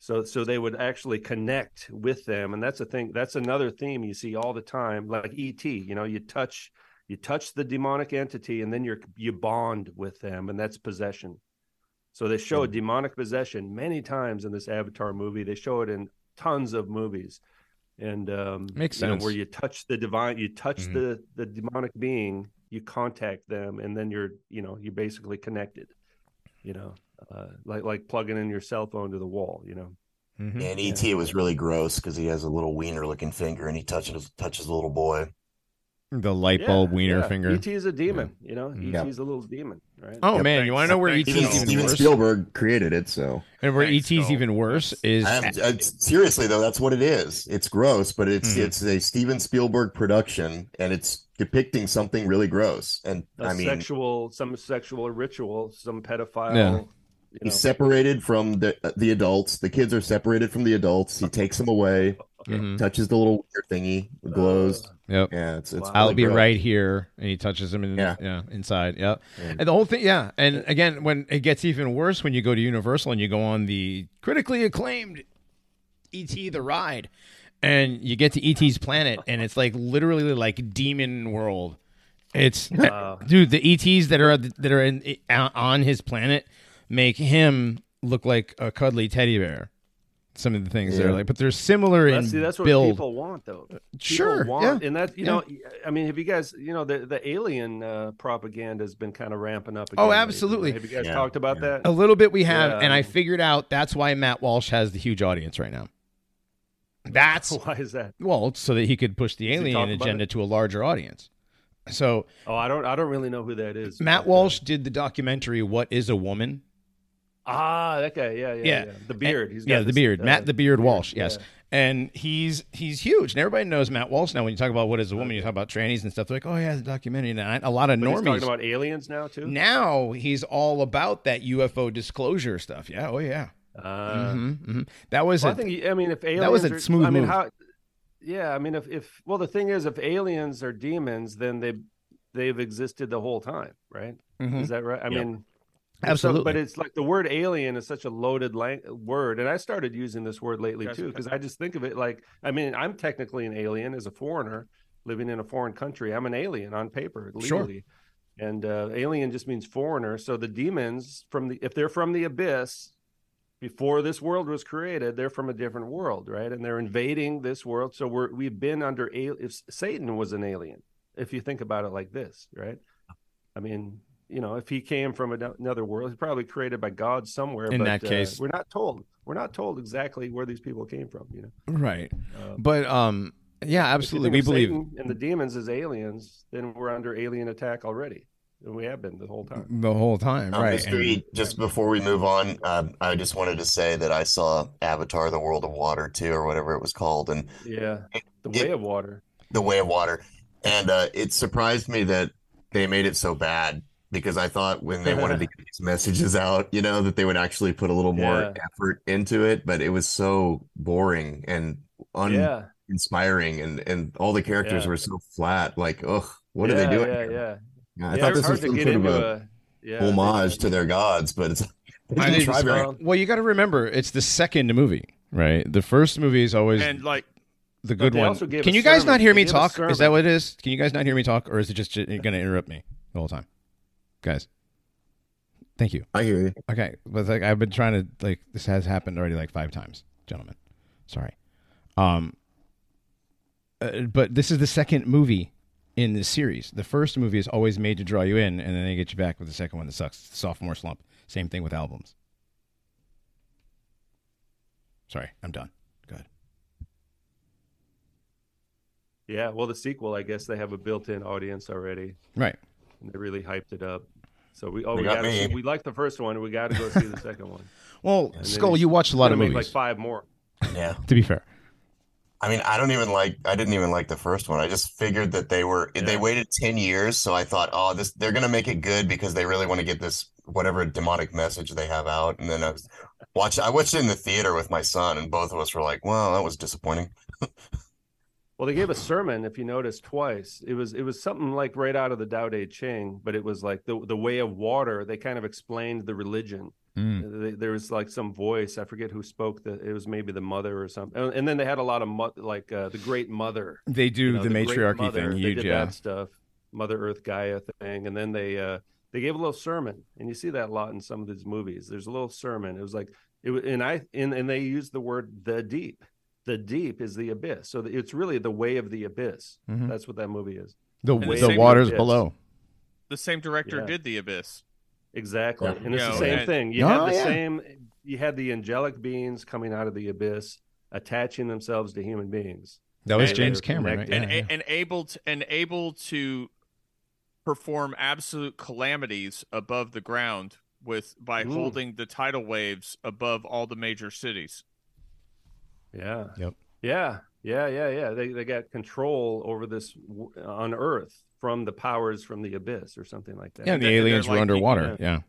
So so they would actually connect with them. And that's a thing that's another theme you see all the time like et you know you touch you touch the demonic entity and then you're you bond with them and that's possession so they show a demonic possession many times in this avatar movie they show it in tons of movies and um Makes you know, sense. where you touch the divine you touch Mhm. the the demonic being you contact them and then you're you know you're basically connected you know uh, like like plugging in your cell phone to the wall you know Mhm. And ET was really gross because he has a little wiener looking finger and he touches touches the little boy. The light bulb wiener yeah. finger. et is a demon you know. Yeah. et's a little demon right Oh Yep. man, you want to know where ET Even is even Steven worse? Spielberg created it, so And where Thanks, ET's Cole. even worse is I have, I, seriously though, that's what it is. It's gross, but it's Mhm. it's a Steven Spielberg production, and it's depicting something really gross. And a I mean, sexual some sexual ritual some pedophile Yeah. You know. he's separated from the the adults. The kids are separated from the adults. He takes them away, Mhm. touches the little weird thingy, glows. Uh, Yep. yeah, it's it's. Wow. I'll really be gross. right here, and he touches him in, yeah. Yeah. inside. Yeah. Yeah. and the whole thing. Yeah, and again, when it gets even worse, when you go to Universal and you go on the critically acclaimed ET the ride, and you get to ET's planet, and it's like literally like demon world. It's Wow. dude, the ETs that are that are in, on his planet make him look like a cuddly teddy bear. some of the things they're like, but they're similar in That's, see, that's what build. people want, though. People Sure, want, yeah, and that you yeah. know, I mean, have you guys, you know, the the alien uh, propaganda has been kind of ramping up. Again Oh, lately, absolutely. Have you guys Yeah, talked about yeah. that? A little bit we have, Yeah. and I figured out that's why Matt Walsh has the huge audience right now. That's *laughs* Why is that? well, so that he could push the alien agenda to a larger audience. So Oh, I don't. I don't really know who that is. Matt but, uh, Walsh did the documentary "What Is a Woman." Ah, that guy. Yeah, yeah, Yeah. yeah. The beard. He's got yeah, the this, beard, uh, Matt the Beard Walsh. yeah. Yes, and he's he's huge, and everybody knows Matt Walsh now. When you talk about what is a woman, you talk about trannies and stuff. They're like, oh yeah, the documentary. And I- a lot of But he's normies. talking about aliens now too. now he's all about that UFO disclosure stuff. Yeah, oh yeah. Uh, hmm hmm That was well, a- I think. I mean, if aliens That was a are- smooth I mean, move. how? Yeah, I mean, if if well, the thing is, if aliens are demons, then they they've existed the whole time, right? Mhm. Is that right? I Yep. mean, if so- Absolutely. but it's like the word alien is such a loaded lang- word, and I started using this word lately too because I just think of it like I mean, I'm technically an alien as a foreigner living in a foreign country. I'm an alien on paper Sure. legally, and uh, alien just means foreigner. So the demons from the if they're from the abyss. Before this world was created, they're from a different world, right? And they're invading this world. So we're we've been under if Satan was an alien, if you think about it like this, right? I mean, you know, if he came from another world, he's probably created by God somewhere. In but, that uh, case. we're not told. We're not told exactly where these people came from. You know, right. Uh, But um, yeah, absolutely. We believe Satan and the demons as aliens, then we're under alien attack already, and we have been the whole time. the whole time, Um, right? Mystery, And- just before we move on, um, I just wanted to say that I saw Avatar: The World of Water too, or whatever it was called, and Yeah, the It- way of water. The Way of Water, and uh, it surprised me that they made it so bad because I thought when they wanted to *laughs* get these messages out, you know, that they would actually put a little more Yeah. effort into it, but it was so boring and yeah, uninspiring, and and all the characters Yeah. were so flat. Like, ugh, what yeah, are they doing? Yeah, here? yeah. Yeah, I yeah, thought this was some sort of a a yeah, homage to their gods, but it's *laughs* I didn't didn't try very well, Well, you got to remember, it's the second movie, right? The first movie is always And like, the good one. Can you guys sermon. not hear me talk? Is that what it is? Can you guys not hear me talk, or is it just uh, going to interrupt me the whole time, guys? Thank you. I hear you. Okay, but like I've been trying to like this has happened already like five times, gentlemen. Sorry. Um. uh, but this is the second movie in this series. The first movie is always made to draw you in, and then they get you back with the second one that sucks. Sophomore slump. Same thing with albums. Sorry, I'm done. Good. Yeah, well, the sequel, I guess they have a built-in audience already, Right. And they really hyped it up. So we oh They we got got to we like the first one, we got to go see the second one. *laughs* Well, then Skull, you watched a lot of movies. like five more. Yeah. *laughs* to be fair, I mean, I don't even like. I didn't even like the first one. I just figured that they were. They waited ten years, so I thought, oh, this they're gonna make it good because they really want to get this whatever demonic message they have out. And then I was watch. I watched it in the theater with my son, and both of us were like, "Well, that was disappointing." *laughs* Well, they gave a sermon, if you notice, twice. It was it was something like right out of the Tao Te Ching, but it was like the the way of water. They kind of explained the religion. Mm. They- There was like some voice. I forget who spoke. The it was maybe the mother or something. And, and then they had a lot of mo- like uh, the Great Mother. they do you know, the, Great matriarchy Mother, thing They huge. did Yeah. that stuff, Mother Earth Gaia thing, and then they uh they gave a little sermon, and you see that a lot in some of these movies. There's a little sermon. It was like it was, and I and and they used the word the deep. The deep is the abyss. So it's really the way of the abyss. Mhm. That's what that movie is. The And the the waters abyss. below. the same director Yeah. did The Abyss. Exactly. Yeah. And it's Yeah, the same and- thing. You Oh, had the yeah. same you had the angelic beings coming out of the abyss attaching themselves to human beings. That was And- James Cameron, right? and- and Yeah, yeah. and able to and able to perform absolute calamities above the ground with by Mm. holding the tidal waves above all the major cities. Yeah. Yep. Yeah. Yeah. Yeah. Yeah. They they got control over this w- on Earth from the powers from the abyss or something like that. Yeah, and the they're- they're aliens were like- underwater. Yeah.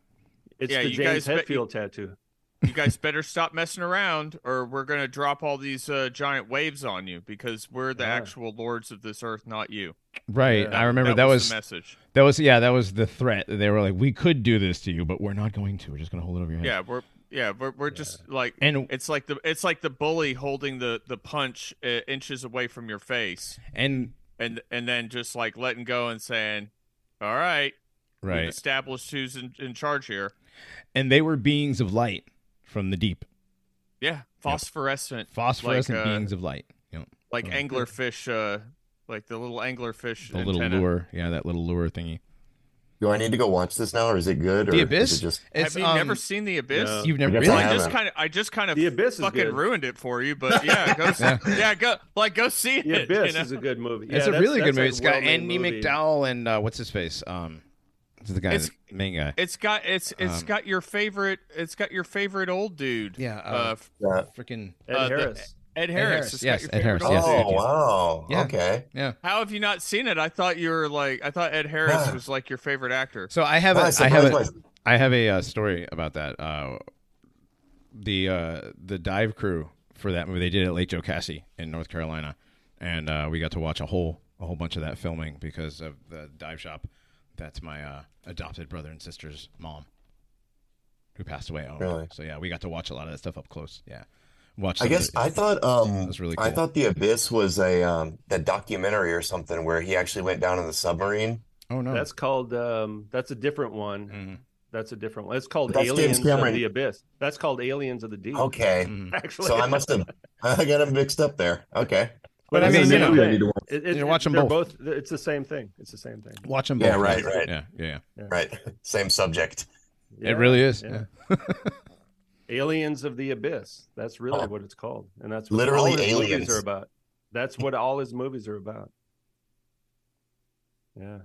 It's Yeah, the you James guys bet- Hetfield tattoo. You guys better stop messing around, or we're gonna drop all these uh, giant waves on you because we're the Yeah. actual lords of this earth, not you. Right. Yeah. I remember that, was, the message. that was yeah, that was the threat. They were like, we could do this to you, but we're not going to. We're just going to hold it over your head. Yeah, we're yeah we're we're just like And it's like the it's like the bully holding the the punch uh, inches away from your face, and and and then just like letting go and saying, "All right, we've right. established who's in, in charge here." And they were beings of light from the deep. Yeah, phosphorescent, Phosphorescent Like, uh, beings of light. You know, like Oh. anglerfish, uh, like the little anglerfish the little lure. Yeah, that little lure thingy. Do I need to go watch this now, or is it good? Or The is Abyss. it just It's, Have you um, never seen the abyss? No. You've never I guess Well, really. I I just kind of, I just kind of The Abyss is fucking good. ruined it for you, but yeah, go, *laughs* Yeah. yeah. go, like, go see it. The Abyss you know? is a good movie. it's a really good movie. It's got Andy movie. McDowell and uh, what's his face? Um, it's the guy, It's- the main guy. It's got, it's, it's Um, got your favorite, it's got your favorite old dude. Yeah, uh, uh, Yeah. Freaking Ed uh, the- Harris. Ed Harris. Harris, yes, Ed Harris, yes. oh wow. Yeah. Okay. yeah. How have you not seen it? I thought you were like, I thought Ed Harris was like your favorite actor. So I have a, I have a, myself. I have a uh, story about that. Uh, the uh, the dive crew for that movie they did it at Lake Joe Jocassee in North Carolina, and uh, we got to watch a whole a whole bunch of that filming because of the dive shop. That's my uh, adopted brother and sister's mom, who passed away. owned. Really? So yeah, we got to watch a lot of that stuff up close. Yeah, watch. I guess the- I thought um was really I thought the abyss was a um that documentary or something where he actually went down in the submarine. Oh no, That's called. Um, that's a different one. Mhm. That's a different one. It's called That's Aliens of the Abyss. That's called Aliens of the Deep. Okay. Mhm. *laughs* Actually, So I must have *laughs* I got them mixed up there. Okay. But I mean, you know- I need to watch. It, it, You watch 'em they're both. It's the same thing. It's the same thing. watch them. Yeah, both. right, right. Yeah, yeah, yeah. Right. *laughs* Same subject. Yeah, it really is. yeah. Aliens of the Abyss. That's really Oh. what it's called, and that's what Literally all his movies aliens. are about. That's what all his movies are about. Yeah.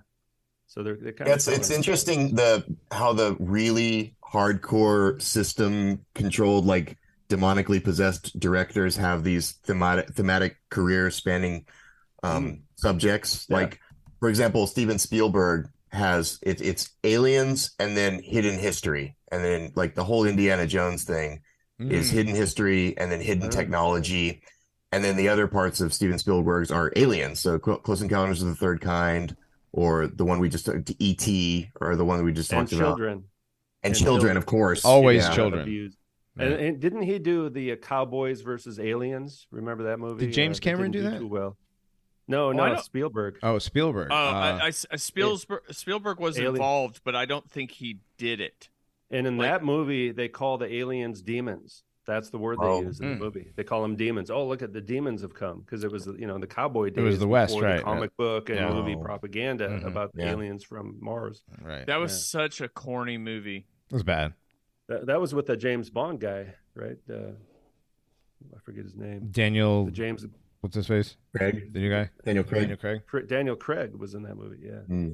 So they're they kind of it's it's interesting the how the really hardcore system controlled like demonically possessed directors have these thematic thematic career spanning um subjects Yeah. like for example Steven Spielberg has it, it's aliens and then hidden history and then like the whole Indiana Jones thing is Mm. hidden history and then hidden Oh. technology and then the other parts of Steven Spielberg's are aliens so Cl- Close Encounters of the Third Kind or the one we just talked to E.T. or the one we just and talked about children. and, and children, children. of course Always Yeah. children. And, and didn't he do the uh, Cowboys versus Aliens? Remember that movie? Did James Uh, Cameron didn't do that? Too well. No, I no, don't- Spielberg. Oh, Spielberg. Uh, Uh, I, I, I- Spielberg, Spielberg was Alien. involved, but I don't think he did it. And in like- that movie, they call the aliens demons. That's the word they Oh. use in Hmm. the movie. They call them demons. Oh, look at the demons have come because it was you know the cowboy days. It was the West, right, The comic book and Yeah. movie Oh. propaganda Mhm. about Yeah. aliens from Mars. right. That was Yeah. such a corny movie. It was bad. That, that was with the James Bond guy, right? Uh, I forget his name. Daniel, The James what's his face? Craig The new guy? Daniel Craig Daniel Craig. Daniel Craig was in that movie. Yeah, Hmm.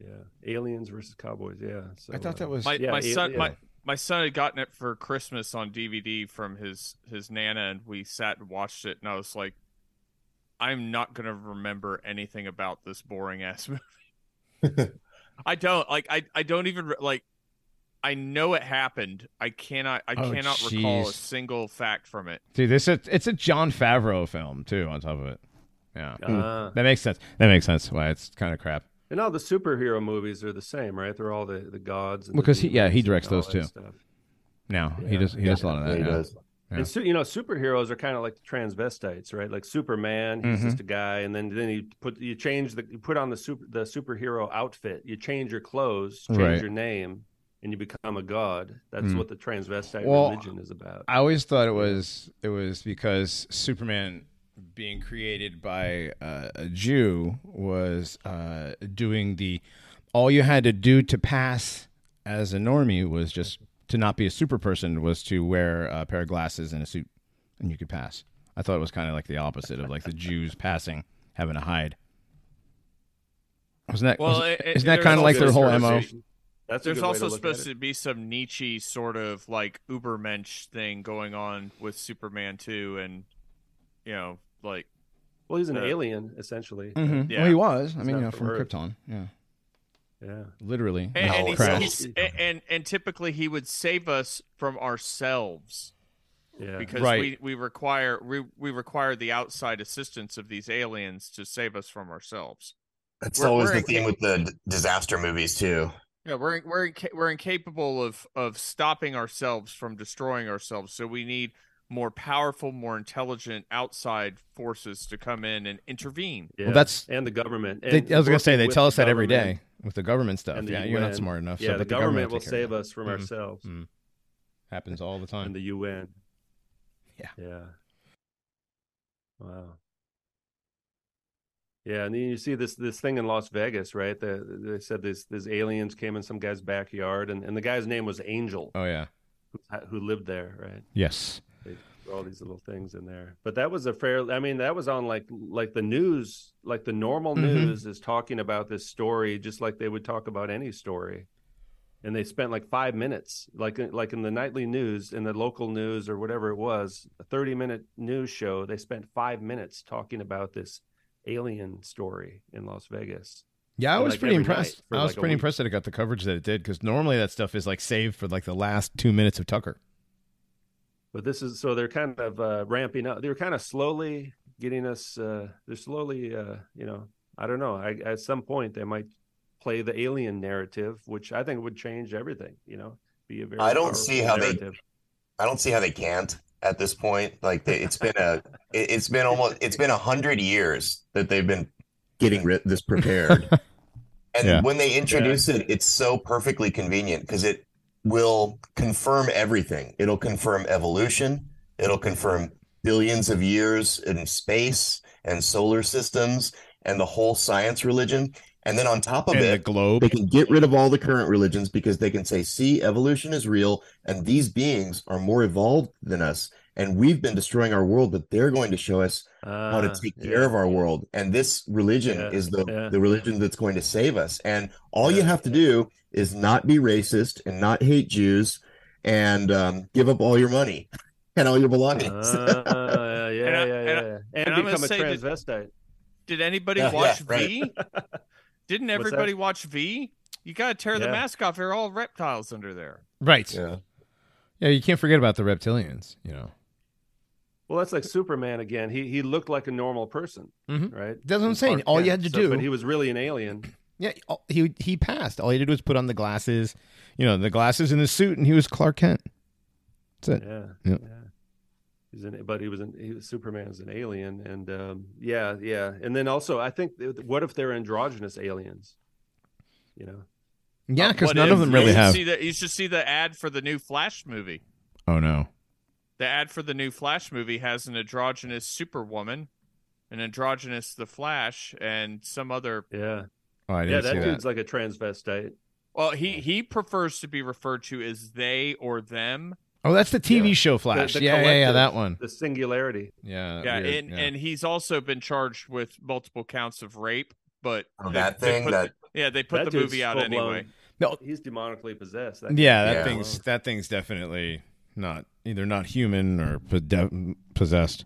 Yeah. Aliens versus Cowboys. Yeah. So, I thought that uh, was. My, Yeah, my son, yeah. my my son had gotten it for Christmas on DVD from his his nana, and we sat and watched it, and I was like, I'm not gonna remember anything about this boring ass *laughs* movie. I don't like. I I don't even like. I know it happened. I cannot. I Oh, cannot recall a single fact from it. Dude, this is, it's a Jon Favreau film too. On top of it, yeah, uh, that makes sense. That makes sense. Why it's kind of crap. And all the superhero movies are the same, right? They're all the, the gods. And the Because he- yeah, he directs those too. Stuff. Now he does. He does a lot of Yeah, that. he yeah. does Yeah. And su- you know, superheroes are kind of like the transvestites, right? Like Superman, he's Mhm. just a guy, and then then you put you change the you put on the super the superhero outfit, you change your clothes, change Right. your name, and you become a god. That's Mm. what the transvestite Well, religion is about. I always thought it was it was because Superman being created by uh, a Jew was uh, doing the all you had to do to pass as a normie was just to not be a super person was to wear a pair of glasses and a suit and you could pass. I thought it was kind of like the opposite of like the Jews passing having to hide. Wasn't that? Well, wasn't, it- it- isn't that kind of like their whole mo? That's There's also to supposed to be some Nietzsche sort of like Ubermensch thing going on with Superman too, and you know, like Well, he's an the- alien essentially. Mhm. Yeah. Well, he was. I mean, you know, from from Earth. Krypton. Yeah, Yeah. literally. and, and, he's, he's- and, and and typically he would save us from ourselves Yeah. because Right. we, we require we, we require the outside assistance of these aliens to save us from ourselves. that's We're- always we're the theme with the disaster movies too Yeah, we're we're we're incapable of of stopping ourselves from destroying ourselves. So we need more powerful, more intelligent outside forces to come in and intervene. yeah. Well, that's and the government. They, I was gonna say they tell us that every day with the government stuff. the Yeah, you're not smart enough. Yeah, so, the, but government, will save us from Mhm. ourselves it. happens all the time. and the UN. Yeah. Yeah. Wow. Yeah, and then you see this this thing in Las Vegas, right? The, they said this these aliens came in some guy's backyard, and, and the guy's name was Angel, Oh yeah. who, who lived there, right? Yes. They all these little things in there, but that was a fair. I mean, that was on like like the news, like the normal Mhm. news is talking about this story, just like they would talk about any story. And they spent like five minutes, like like in the nightly news, in the local news or whatever it was, a thirty minute news show. They spent five minutes talking about this alien story in Las Vegas. Yeah, I was like, pretty impressed. I was like, pretty impressed that it got the coverage that it did because normally that stuff is like saved for like the last two minutes of Tucker. But this is so they're kind of uh, ramping up. They're kind of slowly getting us. Uh, they're slowly, uh, you know, I don't know. I, at some point, they might play the alien narrative, which I think would change everything. You know, be a very. I don't see powerful how they- I don't see how they can't at this point. Like they, it's been a, *laughs* it, it's been almost, it's been a hundred years that they've been Getting ri- this prepared. *laughs* And Yeah. when they introduce it, it's so perfectly convenient because it will confirm everything. It'll confirm evolution. It'll confirm billions of years in space and solar systems and the whole science religion. And then on top of And the it, globe. they can get rid of all the current religions because they can say, see, evolution is real and these beings are more evolved than us. And we've been destroying our world, but they're going to show us how to Ah, take yeah. care of our world. And this religion Yeah, is the, yeah. the religion that's going to save us. And all you have to do is not be racist and not hate Jews and um, give up all your money *laughs* and all your belongings. Ah, yeah, And I- yeah, and I- yeah, and, and I'm gonna become a transvestite. Did anybody Yeah, watch yeah, right. V? *laughs* Didn't everybody watch V? You got to tear the mask off. They're all reptiles under there. Right. Yeah. yeah. you can't forget about the reptilians. You know. Well, that's like Superman again. He he looked like a normal person, Mhm. right? That's what I'm saying. Clark All you had to So- do- but he was really an alien. *clears throat* Yeah, he he passed. All he did was put on the glasses, you know, the glasses and the suit, and he was Clark Kent. That's it. Yeah, Yep. yeah. He's an, but he was an he was Superman's an alien, and um, yeah, yeah. And then also, I think, what if they're androgynous aliens? You know, Yeah, Uh, because what none if- of them really should have. See the, you should see the ad for the new Flash movie. Oh no. The ad for the new Flash movie has an androgynous Superwoman, an androgynous The Flash, and some other. yeah, Oh, I yeah. didn't That see dude's like a transvestite. Well, he he prefers to be referred to as they or them. Oh, that's the TV Yeah. show Flash. the yeah, yeah, yeah, that one. The singularity. Yeah, yeah, weird, and yeah. and he's also been charged with multiple counts of rape. But Oh, they- that thing that the- yeah, they put the movie out full-blown- anyway. No. he's demonically possessed. That yeah, that Yeah. thing's that thing's definitely not either not human or possessed.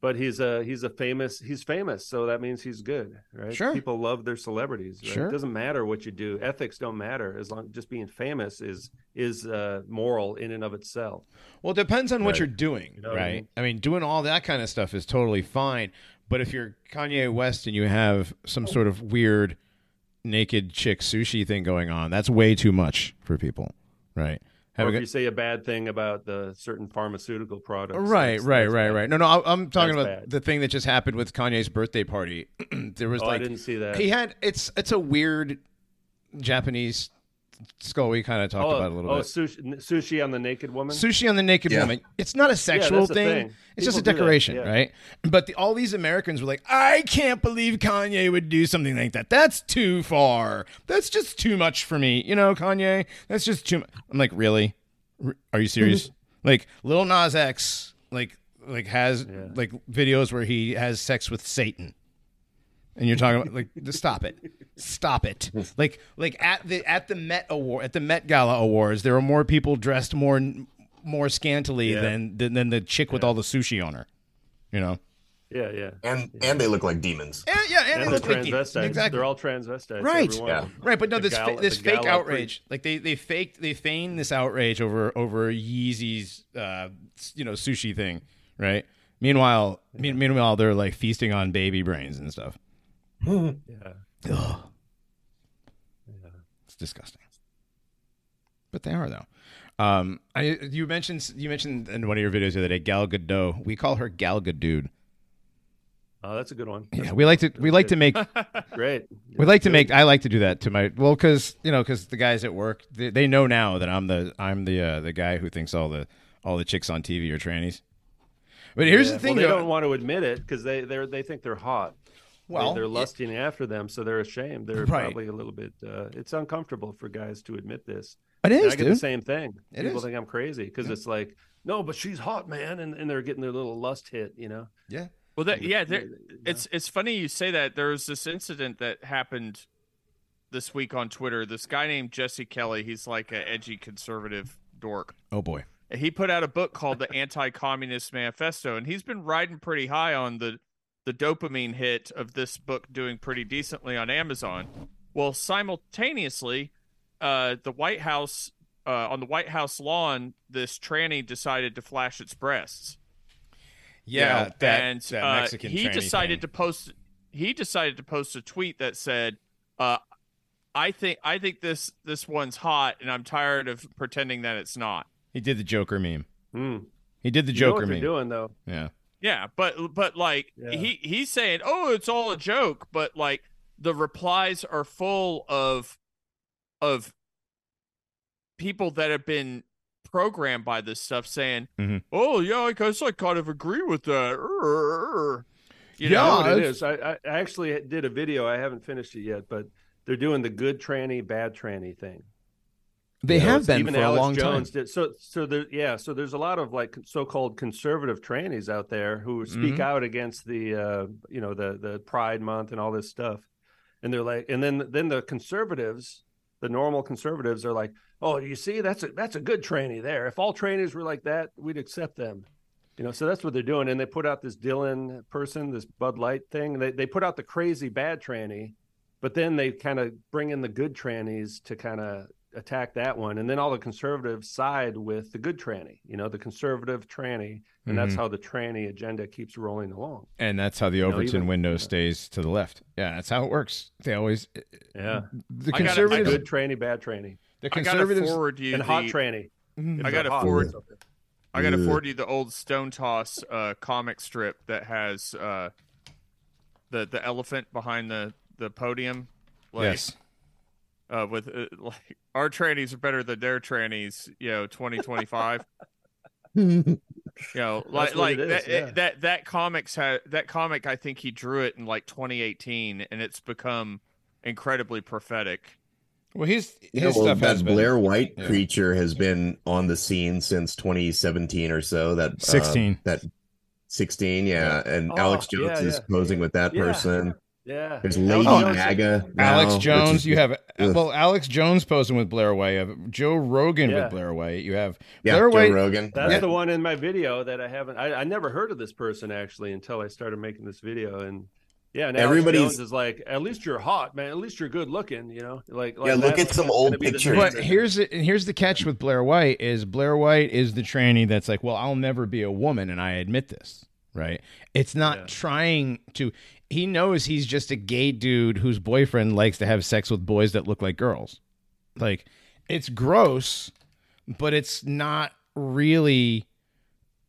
But he's a he's a famous he's famous, so that means he's good, right? Sure. People love their celebrities. Right? Sure. It doesn't matter what you do. Ethics don't matter as long just being famous is is uh, moral in and of itself. Well, it depends on what Right. you're doing, You know what I right? mean? I mean, doing all that kind of stuff is totally fine. But if you're Kanye West and you have some sort of weird naked chick sushi thing going on, that's way too much for people, right? Or if a- you say a bad thing about the certain pharmaceutical products, Right, that's- right, that's right, bad. right. No, no, I- I'm talking That's about bad. the thing that just happened with Kanye's birthday party. *clears throat* there was Oh, I didn't see that. he had it's it's a weird Japanese skull. We kind of talked oh, about it a little oh, bit. sushi, sushi on the naked woman. Sushi on the naked Yeah. woman. It's not a sexual that's a thing. thing. It's just a People do that, decoration, yeah. right? But the, all these Americans were like, "I can't believe Kanye would do something like that. That's too far. That's just too much for me." You know, Kanye. That's just too. much. I'm like, really? R- Are you serious? *laughs* like, Lil Nas X, like, like has Yeah. like videos where he has sex with Satan. And you're talking about like just stop it, stop it. Like like at the at the Met award at the Met Gala awards, there were more people dressed more more scantily Yeah. than, than than the chick with all the sushi on her. You know. Yeah, yeah. and and they look like demons. And, yeah, and, And they the look like demons. transvestites. exactly. They're all transvestites. Right. Yeah. Right, but no, The this gala- this fake gala outrage, like they they faked they feigned this outrage over over Yeezy's uh you know sushi thing, right? Meanwhile, mean, meanwhile they're like feasting on baby brains and stuff. Yeah. Ugh. It's disgusting. But they are though. Um, I you mentioned you mentioned in one of your videos the other day Gal Gadot. We call her Gal Gadot. Oh, that's a good one. Yeah, we like to we like to make *laughs* Great. we like to make I like to do that to my well because you know because the guys at work they, they know now that I'm the I'm the uh, the guy who thinks all the all the chicks on TV are trannies. But here's Yeah, the thing, well, they though. don't want to admit it because they they they think they're hot. They- Well, they're yeah. lusting after them, so they're ashamed. They're Right. probably a little bit. Uh, it's uncomfortable for guys to admit this. It And I get dude. the same thing. It People is. think I'm crazy because it's like, no, but she's hot, man, and, and they're getting their little lust hit. You know. Yeah. Well, that yeah, there, it's it's funny you say that. There was this incident that happened this week on Twitter. This guy named Jesse Kelly. He's like an edgy conservative dork. Oh boy. He put out a book called The Anti-Communist Manifesto, and he's been riding pretty high on the the dopamine hit of this book doing pretty decently on Amazon. Well, simultaneously, uh, the White House uh, on the White House lawn, this tranny decided to flash its breasts. you Yeah, know, that, and that uh, Mexican he decided thing. to post he decided to post a tweet that said uh, i think i think this this one's hot and i'm tired of pretending that it's not He did the Joker meme. Hmm. He did the You know Joker what meme. doing though. Yeah. Yeah but but like Yeah. he he's saying oh it's all a joke but like the replies are full of of people that have been programmed by this stuff saying Mhm. oh yeah i guess i kind of agree with that you Yeah, know know what it's- I, I I actually did a video. I haven't finished it yet, but they're doing the good tranny, bad tranny thing. They You know, have it's- been even for Alex a long Jones time. Did, so so there yeah so there's a lot of like so-called conservative trannies out there who speak Mhm. out against the uh, you know the the Pride Month and all this stuff, and they're like and then then the conservatives, the normal conservatives are like, oh you see that's a that's a good tranny there. If all trannies were like that, we'd accept them. You know, so that's what they're doing, and they put out this Dylan person, this Bud Light thing. They they put out the crazy bad tranny, but then they kind of bring in the good trannies to kind of attack that one, and then all the conservatives side with the good tranny. You know, the conservative tranny, and that's Mhm. how the tranny agenda keeps rolling along. And that's how the know, Overton even- window yeah. stays to the left. Yeah, that's how it works. They always Yeah, the I conservatives good tranny, bad tranny, the i gotta conservatives forward you and the, hot tranny. Mhm. I gotta they're forward- I gotta forward you the old Stone Toss uh, comic strip that has uh, the the elephant behind the the podium. Like, yes. Uh, with uh, *laughs* like our trannies are better than their trannies. You know, twenty twenty five. *laughs* You know, like like it is, that, yeah. that that comics had that comic. I think he drew it in like 2018, and it's become incredibly prophetic. Well, his You know, his well, stuff that has been Blair White yeah. creature has been on the scene since 2017 or so. That uh, 16. that 16, yeah. And Oh, Alex Jones yeah, is yeah. posing with that Yeah. person. Yeah, There's Alex Lady Jones- Gaga. Alex now, which Jones. is- You have Ugh. well, Alex Jones posing with Blair White. You have Joe Rogan Yeah. with Blair White. You have yeah, Blair Joe White. Rogan. That's right. the one in my video that I haven't. I, I never heard of this person actually until I started making this video, and yeah, and Alex Everybody's- is like, at least you're hot, man. At least you're good looking, you know. Like, like Yeah, look at some old pictures. But here's the, here's the catch with Blair White is Blair White is the tranny that's like, well, I'll never be a woman, and I admit this, right? It's not Yeah. trying to. He knows he's just a gay dude whose boyfriend likes to have sex with boys that look like girls. Like, it's gross, but it's not really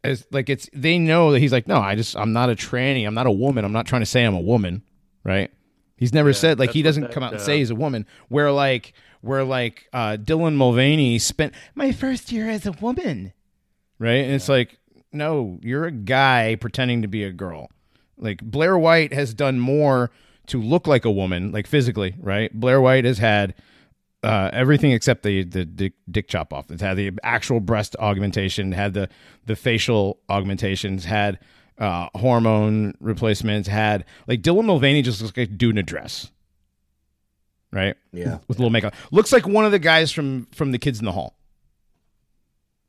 as like it's. They know that he's like, no, I just I'm not a tranny. I'm not a woman. I'm not trying to say I'm a woman, right? He's never Yeah, said like he doesn't that, come out and say he's a woman. Where like where like uh, Dylan Mulvaney spent my first year as a woman, right? And it's like, no, you're a guy pretending to be a girl. Like Blair White has done more to look like a woman, like physically, right? Blair White has had uh, everything except the the dick, dick chop off. It's had the actual breast augmentation, had the the facial augmentations, had uh, hormone replacements, had like Dylan Mulvaney just looks like a dude in a dress, right? Yeah. With a little makeup, looks like one of the guys from from the Kids in the Hall.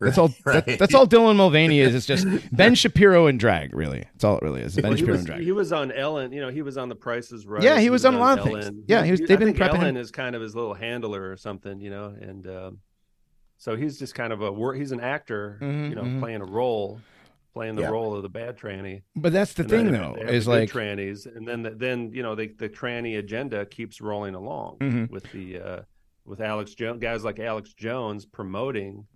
That's all. Right. That, that's all Dylan Mulvaney is. It's *laughs* just Ben Shapiro in drag. Really, that's all it really is. Ben Well, he, Shapiro was, in drag. he was on Ellen. You know, he was on The Price Is Right. Yeah, he was on a lot of things. Yeah, he was- He- they've I been prepping Ellen him. is kind of his little handler or something, you know, and um, so he's just kind of a he's an actor, Mhm, you know, mhm. playing a role, playing the Yeah. role of the bad tranny. but that's the And thing, though, is like trannies, and then the, then you know the the tranny agenda keeps rolling along Mhm. with the uh, with Alex Jones, guys like Alex Jones promoting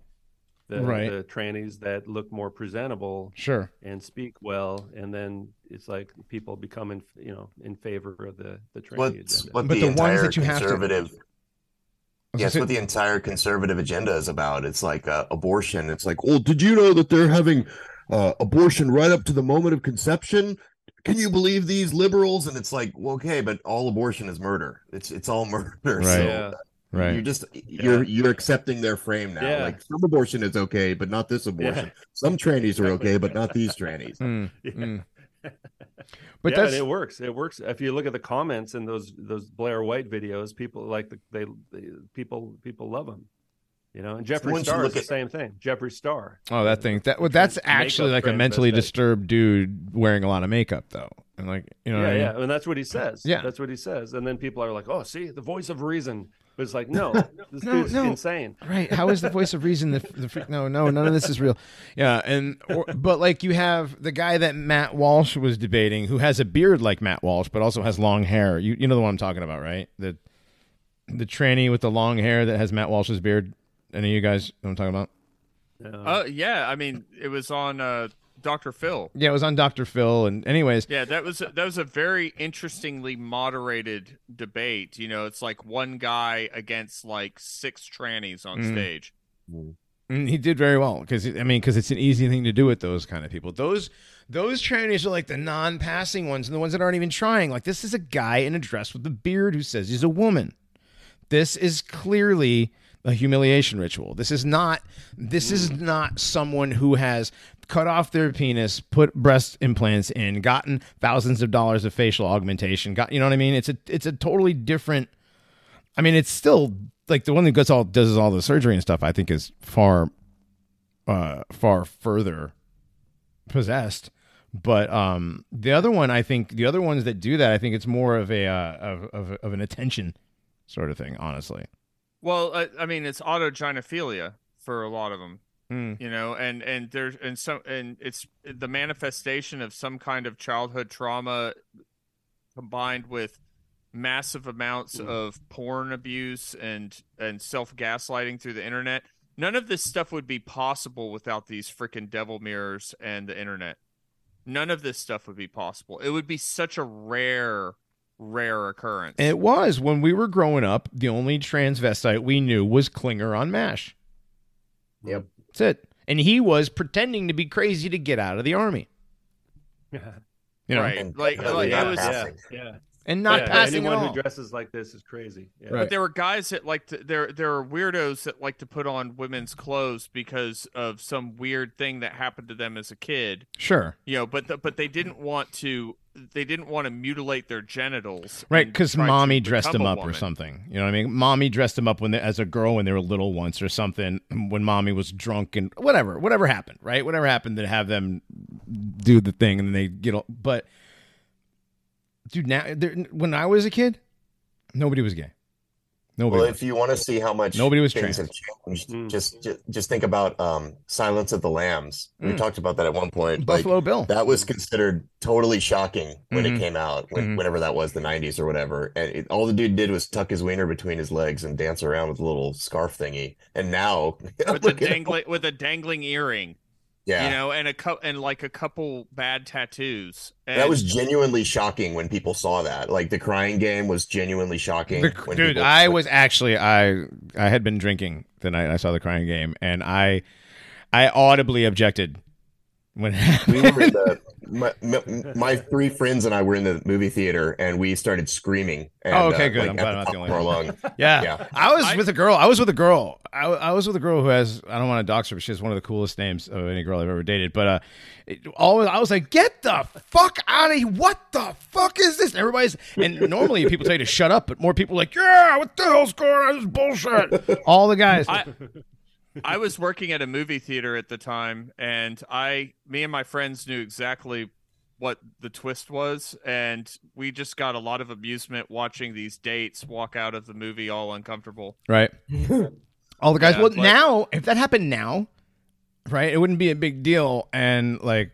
the, Right. the trannies that look more presentable sure. and speak well, and then it's like people become in you know in favor of the the tranny What's agenda. what But the, the ones entire that you have to- conservative was Yeah, what the entire conservative agenda is about. It's like uh, abortion. It's like, Well, did you know that they're having uh, abortion right up to the moment of conception? can you believe these liberals? And it's like, well, okay, but all abortion is murder. It's it's all *laughs* murder. Right. So Yeah. Right. you're just you're you're accepting their frame now. Yeah. Like some abortion is okay, but not this abortion. Some trannies are okay, but not these trannies. Mm, *laughs* Yeah. mm. *laughs* But yeah, it works. It works. If you look at the comments in those those Blair White videos, people like the, they, they people people love them. You know, and Jeffree once Star is look the at- same thing. Jeffree Star. oh that thing that well, that's actually like a mentally disturbed dude wearing a lot of makeup though, and like you know, yeah, I mean? yeah, and that's what he says. Yeah. that's what he says. And then people are like, "Oh, see, the voice of reason." But it's like, *laughs* no, this No, dude's no. insane. Right. How is the voice of reason the, the freak? No, no, none of this is real. Yeah. And, or, but like you have the guy that Matt Walsh was debating who has a beard like Matt Walsh, but also has long hair. You, you know the one I'm talking about, right? The, the tranny with the long hair that has Matt Walsh's beard. Any of you guys know what I'm talking about? Uh, Uh, yeah, I mean, it was on uh, Dr. Phil. Yeah, it was on Dr. Phil. And anyways, Yeah, that was that was a very interestingly moderated debate. You know, it's like one guy against like six trannies on Mm. stage. And he did very well because I mean, because it's an easy thing to do with those kind of people. Those those trannies are like the non-passing ones and the ones that aren't even trying. Like this is a guy in a dress with a beard who says he's a woman. This is clearly a humiliation ritual. This is not. This is not someone who has cut off their penis, put breast implants in, gotten thousands of dollars of facial augmentation. Got you know what I mean? It's a it's a totally different. I mean, it's still like the one that gets all does all the surgery and stuff. I think is far, uh, far further possessed. But um, the other one, I think the other ones that do that, I think it's more of a uh, of, of of an attention sort of thing. Honestly, Well, uh, I mean, it's autogynephilia for a lot of them. Mm. You know, and and there's and some and it's the manifestation of some kind of childhood trauma combined with massive amounts of porn abuse and and self gaslighting through the internet. None of this stuff would be possible without these freaking devil mirrors and the internet. None of this stuff would be possible. It would be such a rare, rare occurrence. it was when we were growing up. The only transvestite we knew was Klinger on Mash. Yep. That's it. And he was pretending to be crazy to get out of the army. *laughs* You know, Right. And Like- definitely like, it was- yeah, yeah. And not Yeah, passing at anyone all. who dresses like this is crazy. Yeah. Right. But there were guys that like to there there are weirdos that like to put on women's clothes because of some weird thing that happened to them as a kid. Sure. You know, but the, but they didn't want to they didn't want to mutilate their genitals. Right, because mommy dressed them him a up or something. You know what I mean? Mommy dressed them up when they, as a girl when they were little once or something. When mommy was drunk and whatever, whatever happened, right? Whatever happened to have them do the thing and then they get. all But dude, now there, when I was a kid, nobody was gay. Nobody. Well, was. if you want to see how much Nobody was things trans. have changed, Mm. just, just just think about um, Silence of the Lambs. We Mm. talked about that at one point. Like, Buffalo Bill. that was considered totally shocking when Mhm. it came out, when, Mhm. whenever that was, the '90s or whatever. And it, all the dude did was tuck his wiener between his legs and dance around with a little scarf thingy. And now, *laughs* with *laughs* a dangling with a dangling earring. Yeah, You know, and a cu- and like a couple bad tattoos. And that was genuinely shocking when people saw that. Like the crying game was genuinely shocking. The- when dude, people- I was actually I I had been drinking the night I saw the crying game, and I I audibly objected when it we were in the *laughs* my, my, my three friends and I were in the movie theater and we started screaming. And, Oh, okay, uh, good. like, I'm at glad I'm not the only one. lung. *laughs* Yeah. Yeah. I was I- with a girl. I was with a girl. I, I was with a girl who has, I don't want to dox her, but she has one of the coolest names of any girl I've ever dated. But uh, it, always, I was like, get the fuck out of here. What the fuck is this? And everybody's, and normally people tell you to shut up, but more people are like, yeah, what the hell's going on? This is bullshit. *laughs* All the guys. I, I was working at a movie theater at the time, and I, me and my friends knew exactly what the twist was, and we just got a lot of amusement watching these dates walk out of the movie all uncomfortable. right. *laughs* All the guys. Yeah, well, but- now, if that happened now, right, it wouldn't be a big deal. And like,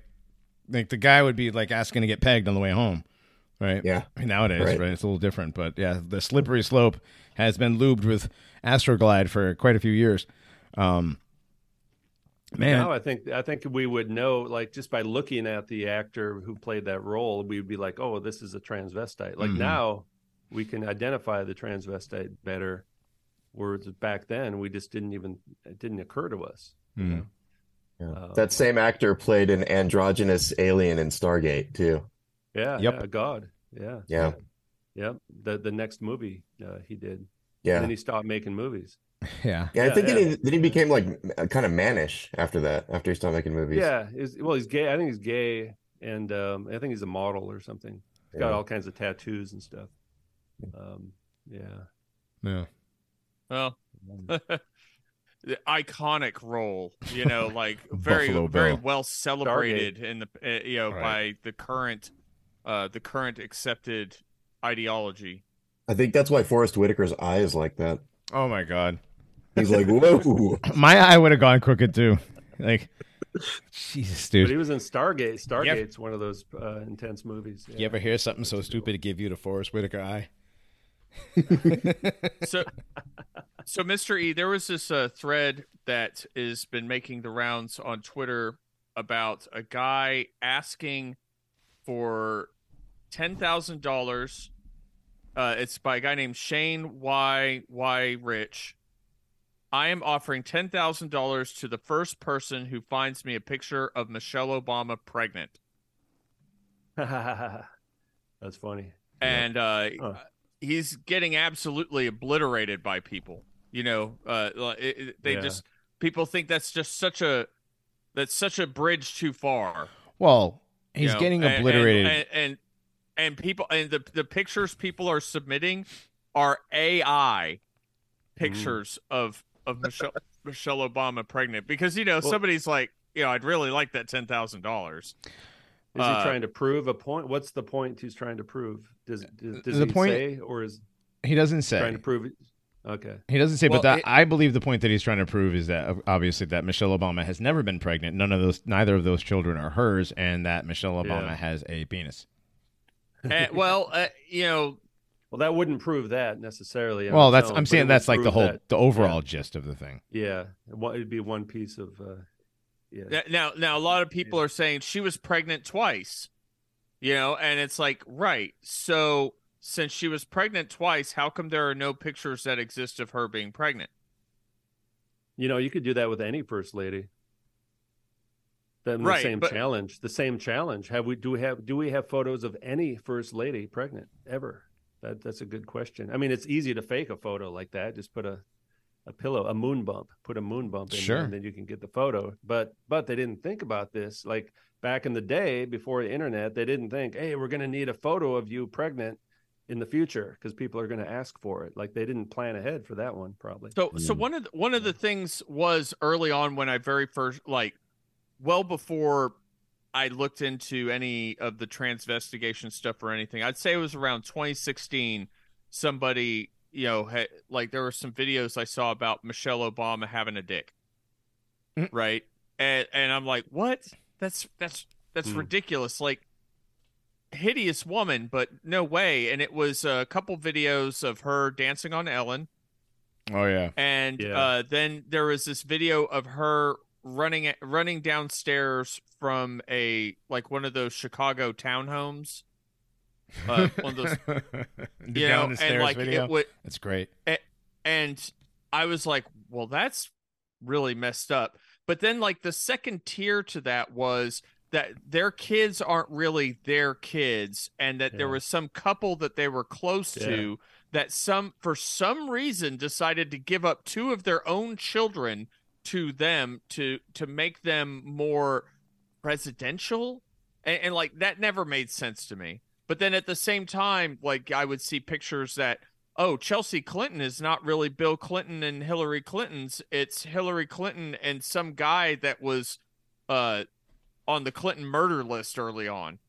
like the guy would be like asking to get pegged on the way home. Right. Yeah. I mean, nowadays, right. Right. It's a little different, but yeah, the slippery slope has been lubed with Astroglide for quite a few years. Um, man, Now I think I think we would know, like just by looking at the actor who played that role, we'd be like, "Oh, this is a transvestite." Like Mhm. now, we can identify the transvestite better Whereas back then, we just didn't even it didn't occur to us. You Hmm. know? Yeah. Um, that same actor played an androgynous alien in Stargate too. Yeah. Yep. Yeah. God. Yeah. Yeah. Yep. The the next movie uh, he did. And Yeah, then he stopped making movies. Yeah. yeah. I think yeah. Then, he, then he became like kind of mannish after that. After he stopped making movies. Yeah. He's, well, he's gay. I think he's gay, and um, I think he's a model or something. He's got Yeah. all kinds of tattoos and stuff. Um, yeah. Yeah. Well, *laughs* the iconic role, you know, *laughs* like very very well celebrated in the uh, you know Right. by the current uh the current accepted ideology. I think that's why Forest Whitaker's eye is like that. Oh my god. He's like, whoa. *laughs* My eye would have gone crooked too. Like, Jesus, dude. But he was in Stargate. Stargate's one of those uh, intense movies. You ever hear something so stupid to give you the Forest Whitaker eye? *laughs* *laughs* So so Mr. E, there was this uh, thread that has been making the rounds on Twitter about a guy asking for ten thousand dollars. Uh, it's by a guy named Shane Y Y Rich. I am offering ten thousand dollars to the first person who finds me a picture of Michelle Obama pregnant. *laughs* That's funny. and uh, Huh. he's getting absolutely obliterated by people. You know, uh, it, it- they Yeah. just people think that's just such a that's such a bridge too far. Well, you he's know? getting And- and- obliterated. and, and and people and the the pictures people are submitting are AI pictures of of Michelle *laughs* Michelle Obama pregnant because you know Well- somebody's like you know I'd really like that ten thousand dollars. Is Uh, he trying to prove a point? What's the point he's trying to prove? Does does, does The he point- say, or is he doesn't say. trying to prove? It? Okay. He doesn't say, Well, but that, it- I believe the point that he's trying to prove is that obviously that Michelle Obama has never been pregnant. None of those, neither of those children are hers, and that Michelle Obama Yeah. has a penis. And, *laughs* well, uh, you know, Well, that wouldn't prove that necessarily. well, that's no, I'm saying that's like the whole, that- the overall gist of the thing. yeah, it wa- it'd be one piece of. Uh, yeah. Now, now, a lot of people are saying she was pregnant twice, you know, and it's like, right. So, since she was pregnant twice, how come there are no pictures that exist of her being pregnant? You know, you could do that with any first lady. Then the Right, same but- challenge. The same challenge. Have we do we have do we have photos of any first lady pregnant ever? That that's a good question. I mean, it's easy to fake a photo like that. Just put a a pillow, a moon bump, put a moon bump in Sure. there, and then you can get the photo. But but they didn't think about this. Like back in the day before the internet, they didn't think, hey, we're gonna need a photo of you pregnant in the future because people are gonna ask for it. Like they didn't plan ahead for that one, probably. So, so Mm. one of the, one of the things was early on when I very first, like, well before I looked into any of the transvestigation stuff or anything. I'd say it was around 2016. Somebody, you know, had, like there were some videos I saw about Michelle Obama having a dick, Mm. right? And and I'm like, what? That's that's that's Mm. ridiculous. Like hideous woman, but no way. And it was a couple videos of her dancing on Ellen. Oh yeah, And Yeah. uh, then there was this video of her running running downstairs from a like one of those Chicago townhomes. Uh, one of those, *laughs* you know, and like video. it would, That's great. and I was like, well, that's really messed up. But then, like, the second tier to that was that their kids aren't really their kids, and that there was some couple that they were close to that some, for some reason, decided to give up two of their own children to them to to make them more presidential, and, and like that never made sense to me. But then at the same time, like I would see pictures that oh, Chelsea Clinton is not really Bill Clinton and Hillary Clinton's. It's Hillary Clinton and some guy that was uh, on the Clinton murder list early on.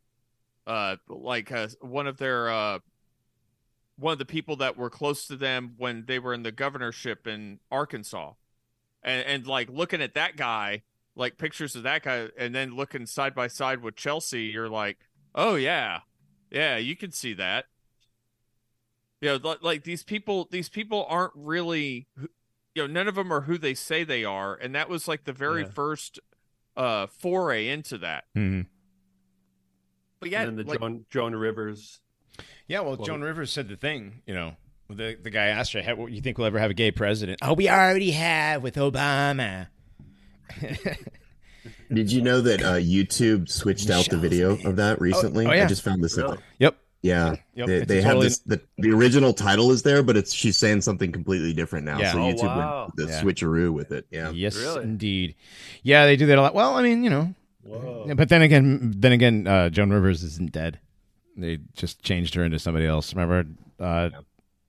Uh, like uh, one of their uh, one of the people that were close to them when they were in the governorship in Arkansas, and and like looking at that guy, like pictures of that guy, and then looking side by side with Chelsea, you're like, oh yeah, yeah, you can see that you know li- like these people these people aren't really you know none of them are who they say they are and that was like the very Yeah. first uh foray into that hmm but yeah and then the like, Joan Joan Rivers. Yeah, well, Well- Joan Rivers said the thing, you know, the the guy asked her, "What you think we'll ever have a gay president?" Oh, we already have with Obama. *laughs* Did you know that uh, YouTube switched out the video of that recently? oh, yeah. I just found this. Really? Yep. Yeah, Yep, they, they have totally- this. The, the original title is there, but it's she's saying something completely different now. Yeah. So Oh, YouTube wow. went the Yeah. switcheroo with it. Yeah, Yes, Really? indeed. Yeah, they do that a lot. Well, I mean, you know, Whoa. But then again, then again, uh, Joan Rivers isn't dead. They just changed her into somebody else. Remember, uh,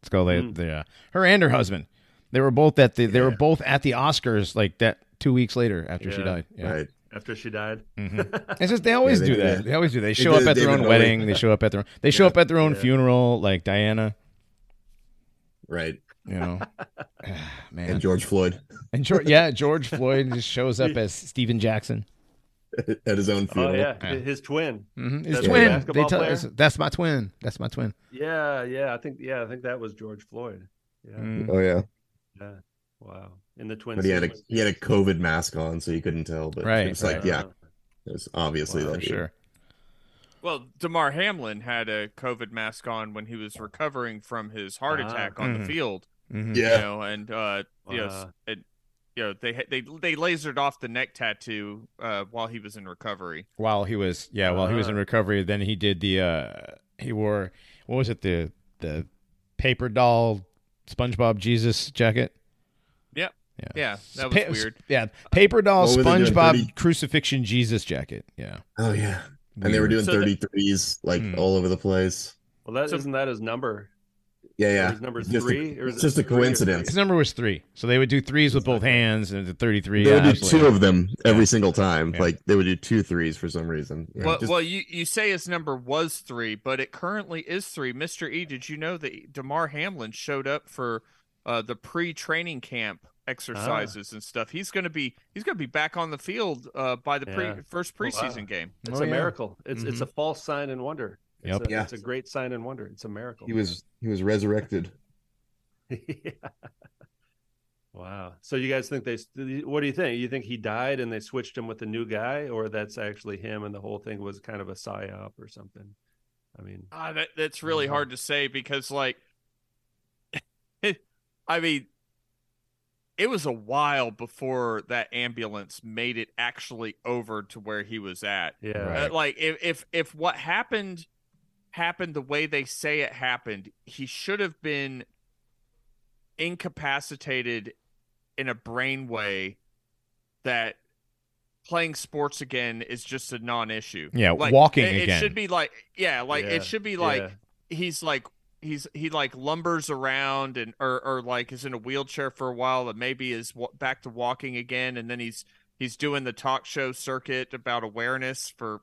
Scully, Mm. the, uh, her and her husband. They were both at the. They were both at the Oscars like that two weeks later after she died. Yeah. right. After she died. Mhm. *laughs* It's just they always Yeah, they do do that. that. They always do. They They show did up at their own wedding. They show up at their. They *laughs* show Yeah. up at their own Yeah. funeral, like Diana. Right. You know, *laughs* man. And George Floyd And George, yeah, George Floyd just shows up as Stephen Jackson. *laughs* at his own Oh funeral. yeah, Yeah. his twin. hmm His That's the twin. They basketball tell player? that's my twin. That's my twin. Yeah, yeah. I think yeah, I think that was George Floyd. Yeah, Mm. Oh yeah, yeah. Wow. In the twin. but he had a he had a COVID mask on, so you couldn't tell. But Right, it was like, yeah, it was obviously Wow, that For dude. sure. Well, Damar Hamlin had a COVID mask on when he was recovering from his heart Ah. attack on Mhm. the field. Mhm. You Yeah, know, and uh, you know, it, you know, they they they lasered off the neck tattoo uh, while he was in recovery. While he was, yeah, while he was in Ah. recovery, then he did the. uh He wore what was it the the paper doll SpongeBob Jesus jacket. Yep. Yeah. Yeah, that was Pa- weird. Yeah, paper doll What were SpongeBob 30? crucifixion Jesus jacket. Yeah, oh yeah, and they were doing So the- thirty threes like Hmm. all over the place. Well, that So- not that his number. Yeah, yeah. His number It's just a- three, or is it's just a three or coincidence. his number was three, so they would do threes with both hands and the thirty-three. They would yeah, do absolutely. two of them every single time. Yeah. Like they would do two threes for some reason. Yeah, Well, just- well, you, you say his number was three, but it currently is three. Mister E, did you know that Damar Hamlin showed up for uh, the pre-training camp exercises and stuff? He's gonna be he's gonna be back on the field uh, by the pre first Oh, wow. preseason game. It's Oh, a yeah. miracle. It's it's a false sign and wonder. It's Yep. a, Yeah. it's a great sign and wonder. It's a miracle. he was he was resurrected. *laughs* Yeah. Wow. So you guys think they? What do you think? You think he died and they switched him with a new guy, or that's actually him and the whole thing was kind of a psyop or something? I mean, Ah, that that's really hard to say because like, *laughs* I mean, it was a while before that ambulance made it actually over to where he was at. yeah, Right. Uh, like if if if what happened happened the way they say it happened, he should have been incapacitated in a brain way that playing sports again is just a non-issue. Yeah, Like, walking it, again. It should be like yeah, like Yeah, it should be like yeah. he's like he's he like lumbers around and or or like is in a wheelchair for a while and maybe is wa- back to walking again and then he's he's doing the talk show circuit about awareness for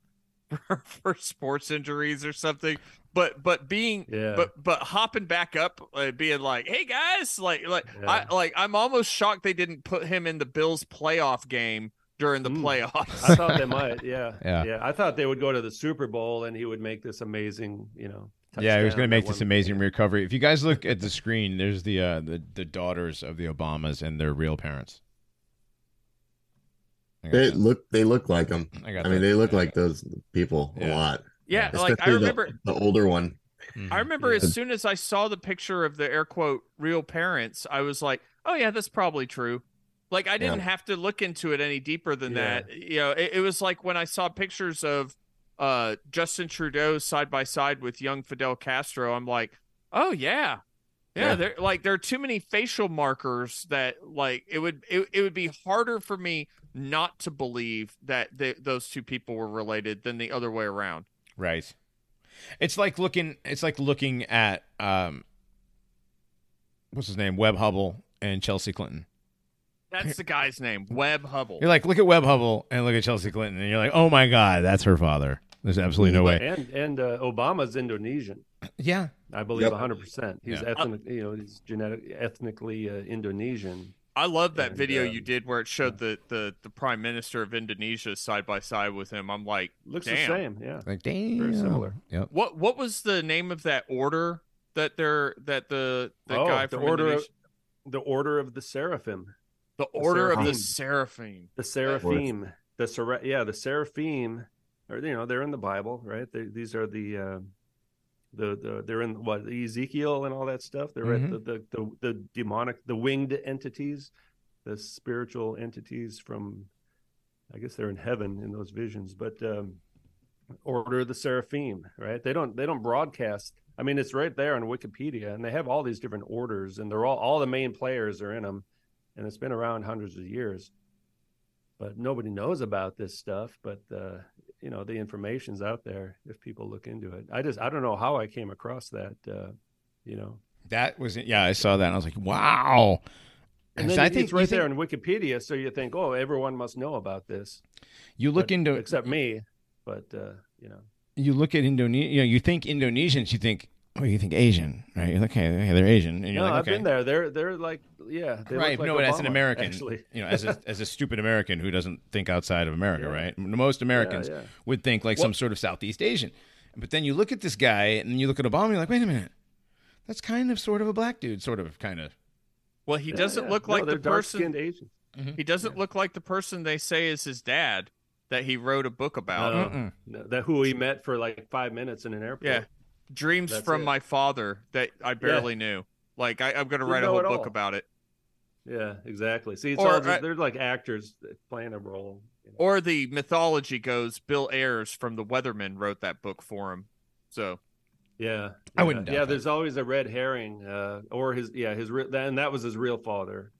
for, *laughs* for sports injuries or something but but being Yeah. but but hopping back up uh, being like hey guys like like Yeah. I like I'm almost shocked they didn't put him in the Bills playoff game during the Mm. playoffs I thought they might. Yeah, *laughs* Yeah. yeah. I thought they would go to the Super Bowl and he would make this amazing, you know. Yeah, he was going to make this one- amazing recovery. If you guys look at the screen, there's the uh, the the daughters of the Obamas and their real parents. I They that. look they look like them. I got I mean, they look like those people a lot. yeah like I Especially the- remember the, older one. Mhm. I remember Yeah. as soon as I saw the picture of the air quote real parents, I was like, "Oh yeah, that's probably true." Like I didn't Yeah. have to look into it any deeper than Yeah. that. You know, it, it was like when I saw pictures of uh, Justin Trudeau side by side with young Fidel Castro. I'm like, "Oh yeah." Yeah, Yeah. there like there are too many facial markers that like it would it, it would be harder for me not to believe that they, those two people were related than the other way around. Right. It's like looking. It's like looking at um, what's his name, Webb Hubbell and Chelsea Clinton. That's the guy's name, Webb Hubbell. You're like, look at Webb Hubbell and look at Chelsea Clinton, and you're like, oh my god, that's her father. There's absolutely no way. And and uh, Obama's Indonesian, Yeah. I believe, Yep. 100. percent He's Yeah. ethnic, you know, he's genetic, ethnically uh, Indonesian. I love that And, video um, you did where it showed the, the, the prime minister of Indonesia side by side with him. I'm like, Looks Damn. the same, yeah. Like, damn. Very similar. Yep. what what was the name of that order that they're that the the Oh, guy the from order of, Indonesia, the order of the seraphim, the order of the seraphim? the seraphim, the sera- yeah, the seraphim, or you know, they're in the Bible, right? They, these are the uh, The, the they're in what Ezekiel and all that stuff. They're at the, the the the demonic, the winged entities, the spiritual entities from. I guess they're in heaven in those visions, but um, Order of the Seraphim, right? They don't they don't broadcast. I mean, it's right there on Wikipedia, and they have all these different orders, and they're all all the main players are in them, and it's been around hundreds of years. But nobody knows about this stuff. But uh, you know, the information's out there if people look into it. I just I don't know how I came across that. Uh, you know, That was yeah, I saw that and I was like, wow. and then I think it's right think- there on Wikipedia, so you think, oh, everyone must know about this. You look But- into except me, but uh, you know. you look at Indonesia. You know, you think Indonesians, you think oh, you think Asian, right? You're like, okay, okay, they're Asian, and you're No, like, I've been there. They're they're like yeah, they right, look like no, but as an American, actually. you know, as a *laughs* as a stupid American who doesn't think outside of America, Yeah. right? Most Americans yeah. would think like Well- some sort of Southeast Asian, but then you look at this guy and you look at Obama, you're like, wait a minute, that's kind of sort of a black dude, sort of, kind of. Well, he Yeah, doesn't yeah. look like they're the person. dark-skinned Asians. Mm-hmm. He doesn't look like the person they say is his dad that he wrote a book about. No. No, that who he met for like five minutes in an airport. Yeah, dreams That's from it. my father that I barely knew. Like I, I'm going to write a whole book all. about it. yeah, exactly. See, it's Or, all just, they're like actors playing a role. you know. Or the mythology goes, Bill Ayers from The Weatherman wrote that book for him. So Yeah, I wouldn't doubt Yeah, that. there's always a red herring, uh, or his yeah his real and that was his real father,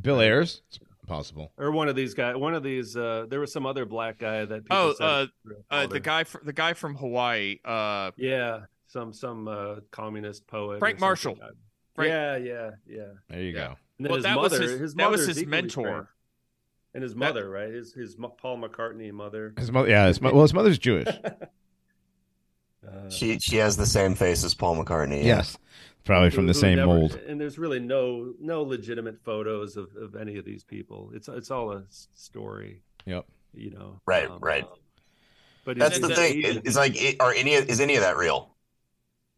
Bill Ayers, it's possible. or one of these guys. One of these. Uh, there was some other black guy that. People Oh, said uh, was his real uh, the guy, fr- the guy from Hawaii, uh, Yeah, some some uh, communist poet. Frank something. Marshall. Frank- Yeah, yeah, yeah. There you Yeah. go. And then Well, his that was mother, his- his that was his mentor. strange. and his mother, right? His his mo- Paul McCartney mother. His mother, yeah, his, mo- well, his mother's Jewish. *laughs* Uh, She she has the same face as Paul McCartney. yeah. yes, probably from the same never- mold. And there's really no no legitimate photos of, of any of these people. It's it's all a story, Yep. you know. Right, right. But That's the he's thing. Asian. It's like, it, are any of- is any of that real?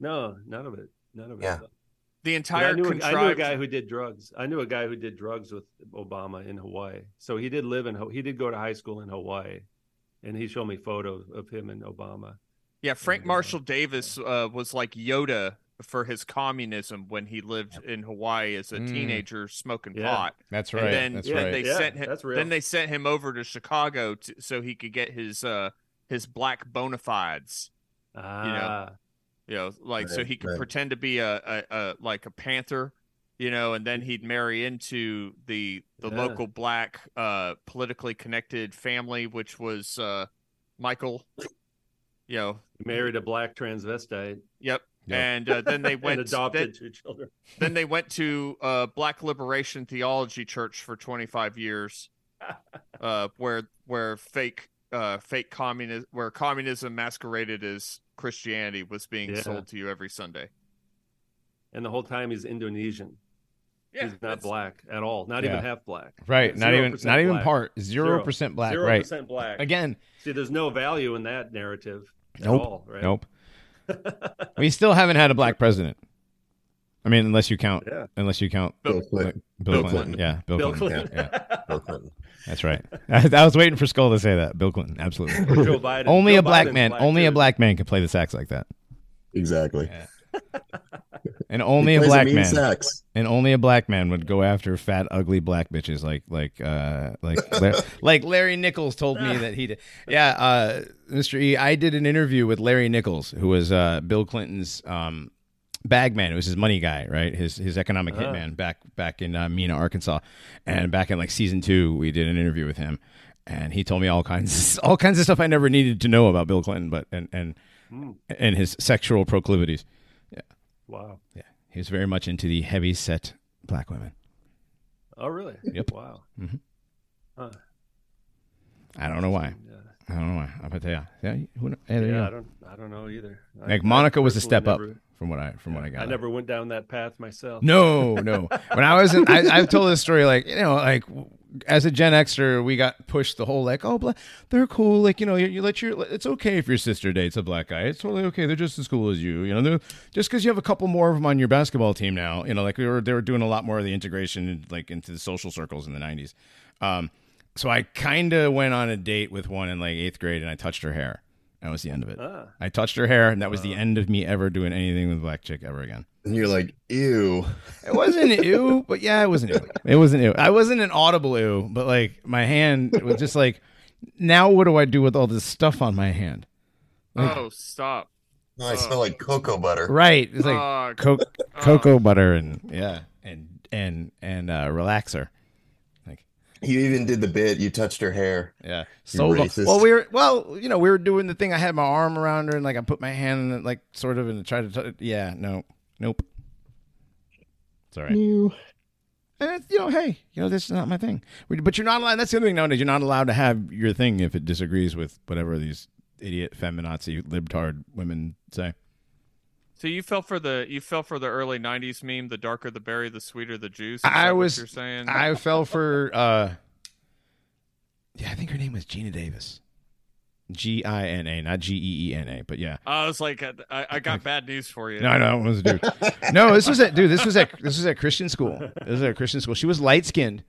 no, none of it. None of it. Yeah. the But entire I knew, a, I knew a guy who did drugs. I knew a guy who did drugs with Obama in Hawaii. So he did live in he did go to high school in Hawaii, and he showed me photos of him and Obama. yeah, Frank and, uh, Marshall Davis uh, was like Yoda for his communism when he lived in Hawaii as a Mm. teenager smoking Yeah. pot. That's And right. then, That's then right. they Yeah, sent him. that's real. Then they sent him over to Chicago to, so he could get his uh his black bona fides. Ah, You know, like so he could right. pretend to be a, a, a like a panther. You know, and then he'd marry into the the Yeah. local black uh politically connected family, which was uh Michael. You know, he married a black transvestite yep. Yep. And uh, then they *laughs* went adopted then- two children. *laughs* then they went to uh, Black Liberation Theology Church for 25 years, *laughs* uh, where where fake uh, fake communism where communism masqueraded as Christianity was being Yeah. sold to you every Sunday. And the whole time he's Indonesian. Yeah, he's not black at all. Not Yeah. even half black. Right. Not even not even black. part. Zero Zero. percent black. Zero Right. percent black. Again. See, there's no value in that narrative at Nope. all, right? Nope. We still haven't had a black president. I mean, unless you count. Yeah. Unless you count Bill Clinton. Bill, Bill Clinton. Clinton. Yeah. Bill, Bill Clinton. Clinton. Yeah. *laughs* Bill Clinton. That's right. I, *laughs* I was waiting for Skull to say that. Bill Clinton. Absolutely. Joe Biden. only Joe a black Biden's man. only a black man can play the sax like that. Exactly. *laughs* And only a black mean man. sax. And only a black man would go after fat, ugly black bitches like like uh like *laughs* La- like Larry Nichols told me that he did. Yeah, uh, Mr. E, I did an interview with Larry Nichols, who was uh, Bill Clinton's um, bagman. It was his money guy, right? His his economic Ah. hitman back back in uh, Mena, Arkansas, and back in like season two, we did an interview with him, and he told me all kinds all kinds of stuff I never needed to know about Bill Clinton, but and and Hmm. and his sexual proclivities. Wow. Yeah, he was very much into the heavy set black women. Oh, really? Yep. Wow. Mhm. Huh. I don't know why. Yeah. I don't know why. I bet yeah, yeah. Who, kn- hey, there you Yeah, go. I don't. I don't know either. I- Like Monica was a step up from what I from what I got. I never went down that path myself. No, no. When I was in, I, I've told this story like you know like as a Gen Xer, we got pushed the whole like oh bla- they're cool like you know you, you let your it's okay if your sister dates a black guy. It's totally okay. They're just as cool as you you know just because you have a couple more of them on your basketball team now you know like we were they were doing a lot more of the integration like into the social circles in the nineties. Um, so I kind of went on a date with one in like eighth grade and I touched her hair That was the end of it. Ah. I touched her hair, and that was the end of me ever doing anything with a black chick ever again. And you're like, ew. It wasn't ew, but yeah, it wasn't ew. It wasn't ew. I wasn't an audible ew, but like my hand was just like, now what do I do with all this stuff on my hand? Like- oh, stop. Oh, I smell like cocoa butter. Right. It's like Uh, co- uh, cocoa butter and yeah, and and and uh, relaxer. You even did the bit. You touched her hair. Yeah. You So racist. well, we were well, you know, we were doing the thing. I had my arm around her and like I put my hand in it, like sort of and tried to. T- yeah. No. Nope. It's all right. And it's, you know, hey, you know, this is not my thing. We- But you're not allowed. That's the other thing nowadays. You're not allowed to have your thing if it disagrees with whatever these idiot feminazi libtard women say. So you fell for the you fell for the early '90s meme. The darker the berry, the sweeter the juice. I was- You're saying. I fell for. uh Yeah, I think her name was Gina Davis. G I N A, not G E E N A, but yeah. I was like, I, I got *laughs* bad news for you. No, no, it was a dude. No, this was at dude. This was at this was at Christian school. This was at Christian school. She was light skinned.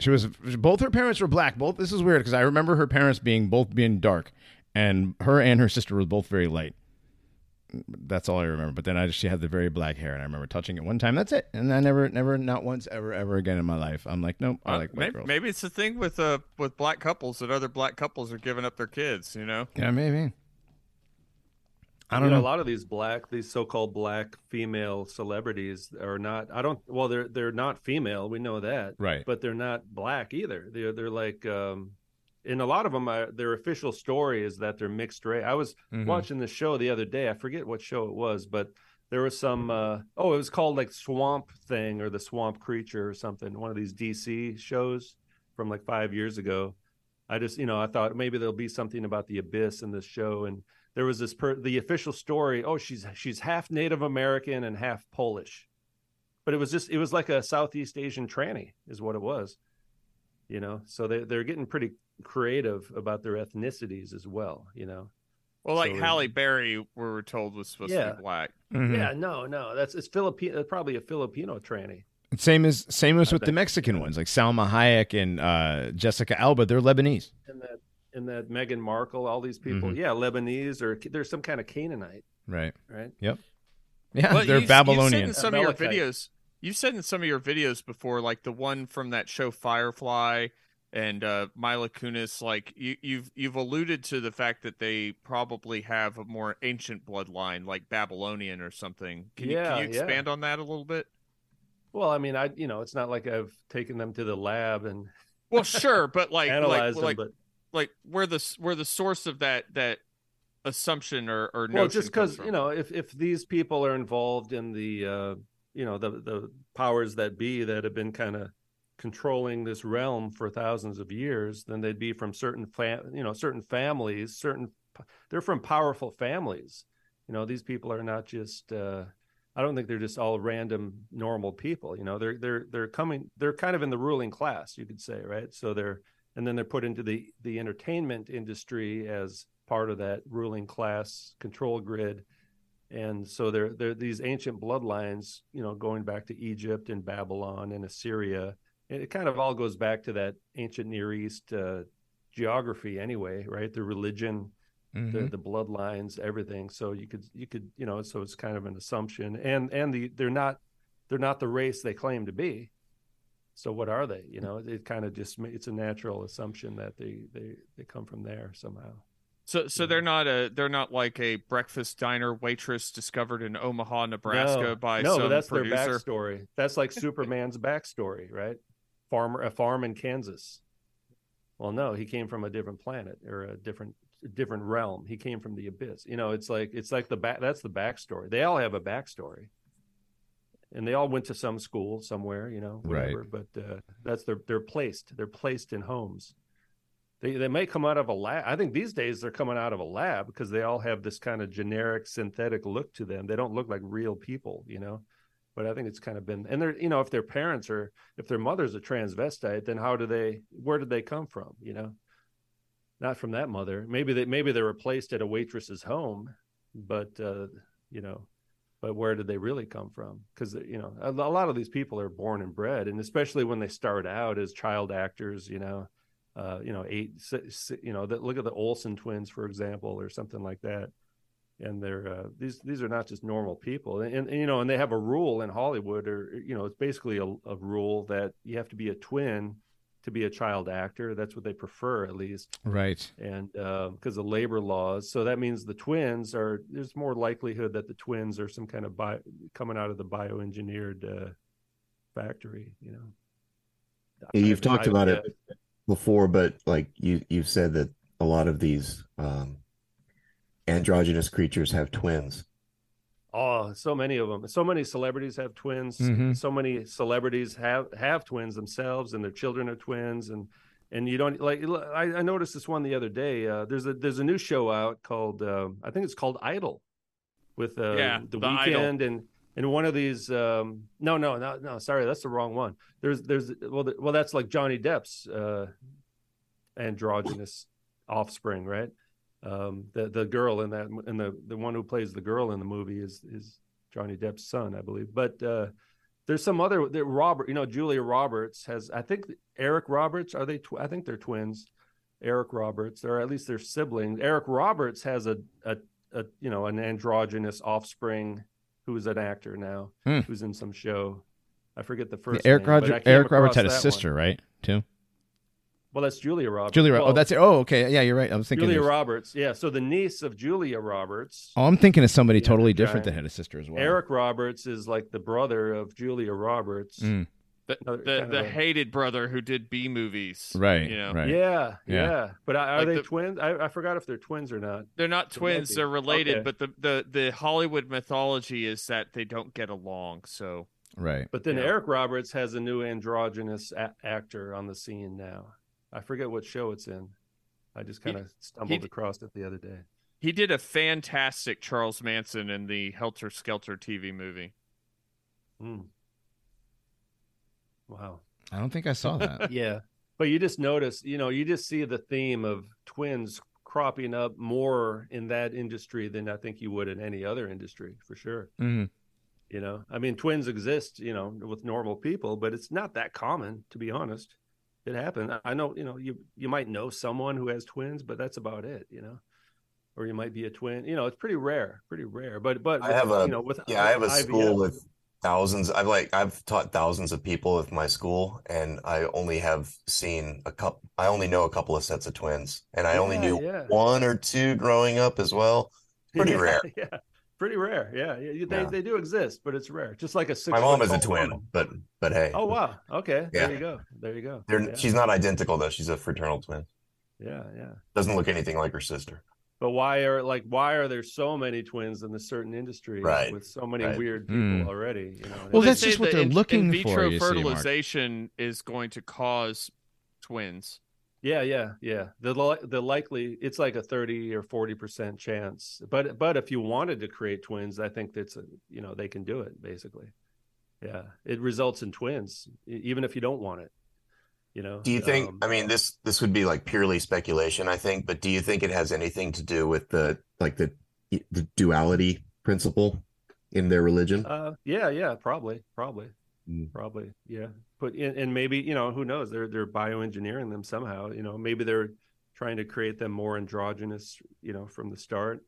She was both her parents were black. Both this is weird because I remember her parents being both being dark, and her and her sister were both very light. That's all I remember. But then I just she had the very black hair, and I remember touching it one time. That's it, and I never, never, not once, ever, ever again in my life. I'm like, nope, I Uh, like white maybe, girls. maybe it's the thing with uh with black couples that other black couples are giving up their kids. You know. Yeah, maybe. I don't know, know. a lot of these black, these so-called black female celebrities are not. I don't. Well, they're they're not female. We know that, Right. but they're not black either. They're they're like, um, and a lot of them, are, their official story is that they're mixed race. I was Mhm. watching the show the other day. I forget what show it was, but there was some. Uh, oh, it was called like Swamp Thing or the Swamp Creature or something. One of these DC shows from like five years ago. I just, you know, I thought maybe there'll be something about the abyss in this show, and there was this per the official story. Oh, she's she's half Native American and half Polish, but it was just it was like a Southeast Asian tranny, is what it was. You know, so they they're getting pretty creative about their ethnicities as well. You know. Well, like So- Halle Berry, we were told was supposed to be black. Mhm. Yeah, no, no, that's it's Filipino, probably a Filipino tranny. Same as same as I with the Mexican ones, like Salma Hayek and uh, Jessica Alba. They're Lebanese. And that and that Meghan Markle, all these people, Mhm. yeah, Lebanese or there's some kind of Canaanite, Right. right? Yep. Yeah, But they're you, Babylonian. You said in some of your videos, you've said in some of your videos before, like the one from that show Firefly and uh, Mila Kunis, like you, you've you've alluded to the fact that they probably have a more ancient bloodline, like Babylonian or something. Can you, Yeah, can you yeah. expand on that a little bit? Well, I mean, I you know, it's not like I've taken them to the lab and Well, sure, but like like analyzed them, like but like where the where the source of that that assumption or or well, just because you know, if if these people are involved in the uh, you know the the powers that be that have been kind of controlling this realm for thousands of years, then they'd be from certain fam- you know certain families, certain they're from powerful families. You know, these people are not just. Uh, I don't think they're just all random normal people. You know, they're they're they're coming. They're kind of in the ruling class, you could say, right? So they're and then they're put into the the entertainment industry as part of that ruling class control grid and so they're they're these ancient bloodlines you know going back to egypt and babylon and assyria it kind of all goes back to that ancient near east uh, geography anyway right the religion Mhm. the, the bloodlines everything so you could you could you know so it's kind of an assumption and and the they're not they're not the race they claim to be so what are they you know it kind of just it's a natural assumption that they they they come from there somehow So, so they're not a they're not like a breakfast diner waitress discovered in Omaha, Nebraska no, by no, some but that's producer. their backstory. That's like *laughs* Superman's backstory, right? Farmer, a farm in Kansas. Well, no, he came from a different planet or a different different realm. He came from the abyss. You know, it's like it's like the back. That's the backstory. They all have a backstory, and they all went to some school somewhere. You know, Right. whatever. But uh, that's they're they're placed. They're placed in homes. They they may come out of a lab. I think these days they're coming out of a lab because they all have this kind of generic synthetic look to them. They don't look like real people, you know. But I think it's kind of been and they're you know if their parents are if their mother's a transvestite, then how do they where did they come from, you know? Not from that mother. Maybe they maybe they were placed at a waitress's home, but uh, you know, but where did they really come from? Because you know a, a lot of these people are born and bred, and especially when they start out as child actors, you know, uh, you know, eight, you know, that look at the Olsen twins, for example, or something like that. And they're uh, these these are not just normal people, and, and, you know, and they have a rule in Hollywood, or you know, it's basically a, a rule that you have to be a twin to be a child actor. That's what they prefer, at least, Right. and because of labor laws. So that means the twins are there's more likelihood that the twins are some kind of bio, coming out of the bioengineered uh, factory. You know, Yeah, you've I- talked I- about yeah. it before, but like you you've said that a lot of these um, androgynous creatures have twins. Oh, so many of them. So many celebrities have twins. Mhm. So many celebrities have have twins themselves, and their children are twins. And and you don't like. I, I noticed this one the other day. Uh, there's a there's a new show out called uh, I think it's called Idol, with uh, Yeah, the, The Idol. Weeknd and and one of these. Um, no, no, no, no. Sorry, that's the wrong one. There's there's well the, well that's like Johnny Depp's uh, androgynous offspring, right? Um, the the girl in that and the the one who plays the girl in the movie is is Johnny Depp's son, I believe. But uh, there's some other there, Robert, you know, Julia Roberts has I think Eric Roberts are they? Tw- I think they're twins. Eric Roberts, or at least they're siblings. Eric Roberts has a a, a you know an androgynous offspring who's an actor now, Hmm. who's in some show. I forget the first. Eric name, Roger, Eric Roberts had a that one. sister, right? Too. Well, that's Julia Roberts. Julia. Ro- Well, oh, that's it. Oh, okay. Yeah, you're right. I was thinking. Julia there's- Roberts. Yeah, so the niece of Julia Roberts. Oh, I'm thinking of somebody Yeah, totally different that had a sister as well. Eric Roberts is like the brother of Julia Roberts. Mm. The Another the, the hated brother who did B movies. Right. You know, Right. Yeah, Yeah. yeah, But are Like they the- twins? I, I forgot if they're twins or not. They're not twins. They're related, Okay. but the, the the Hollywood mythology is that they don't get along. So Right. But then Yeah. Eric Roberts has a new androgynous a- actor on the scene now. I forget what show it's in. I just kind of stumbled he- across it the other day. he did a fantastic Charles Manson in the Helter Skelter TV movie. Hmm. Wow. I don't think I saw that. *laughs* Yeah. But you just notice, you know, you just see the theme of twins cropping up more in that industry than I think you would in any other industry for sure. Mhm. You know, I mean, twins exist, you know, with normal people, but it's not that common, to be honest. It happened. I know, you know, you you might know someone who has twins, but that's about it, you know. Or you might be a twin. You know, it's pretty rare, pretty rare. But but I have a you know with yeah, I have a IVF school with thousands. I've like I've taught thousands of people with my school, and I only have seen a couple. I only know a couple of sets of twins, and I only knew yeah. one or two growing up as well. Pretty *laughs* Yeah, rare. Yeah, pretty rare. Yeah, yeah, they Yeah. they do exist, but it's rare. Just like a six. My mom is a twin, woman. but but hey, Oh wow. Okay. Yeah. There you go. There you go. yeah. she's not identical though. She's a fraternal twin. yeah, yeah. Doesn't look anything like her sister. But why are like why are there so many twins in a certain industry Right, with so many right. weird people Mm. already? You know. Well, They that's just what that they're in, looking in for, vitro you see, fertilization is going to cause twins. Yeah, yeah, yeah. The li- the likely it's like a thirty or forty percent chance. But but if you wanted to create twins, I think that's a you know they can do it basically. Yeah, it results in twins even if you don't want it. You know. Do you think? Um, I mean, this this would be like purely speculation, I think. But do you think it has anything to do with the like the the duality principle in their religion? Uh, yeah, yeah, probably, probably, Mm. probably, yeah. But and, and maybe you know who knows? They're they're bioengineering them somehow. You know, maybe they're trying to create them more androgynous. You know, from the start.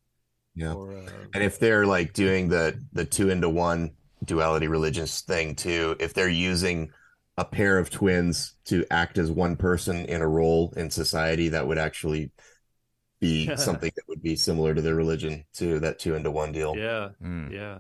Yeah. Or, uh, And if they're like doing the the two into one duality religious thing too, if they're using a pair of twins to act as one person in a role in society, that would actually be *laughs* something that would be similar to their religion too. That two into one deal. yeah, Mm. yeah,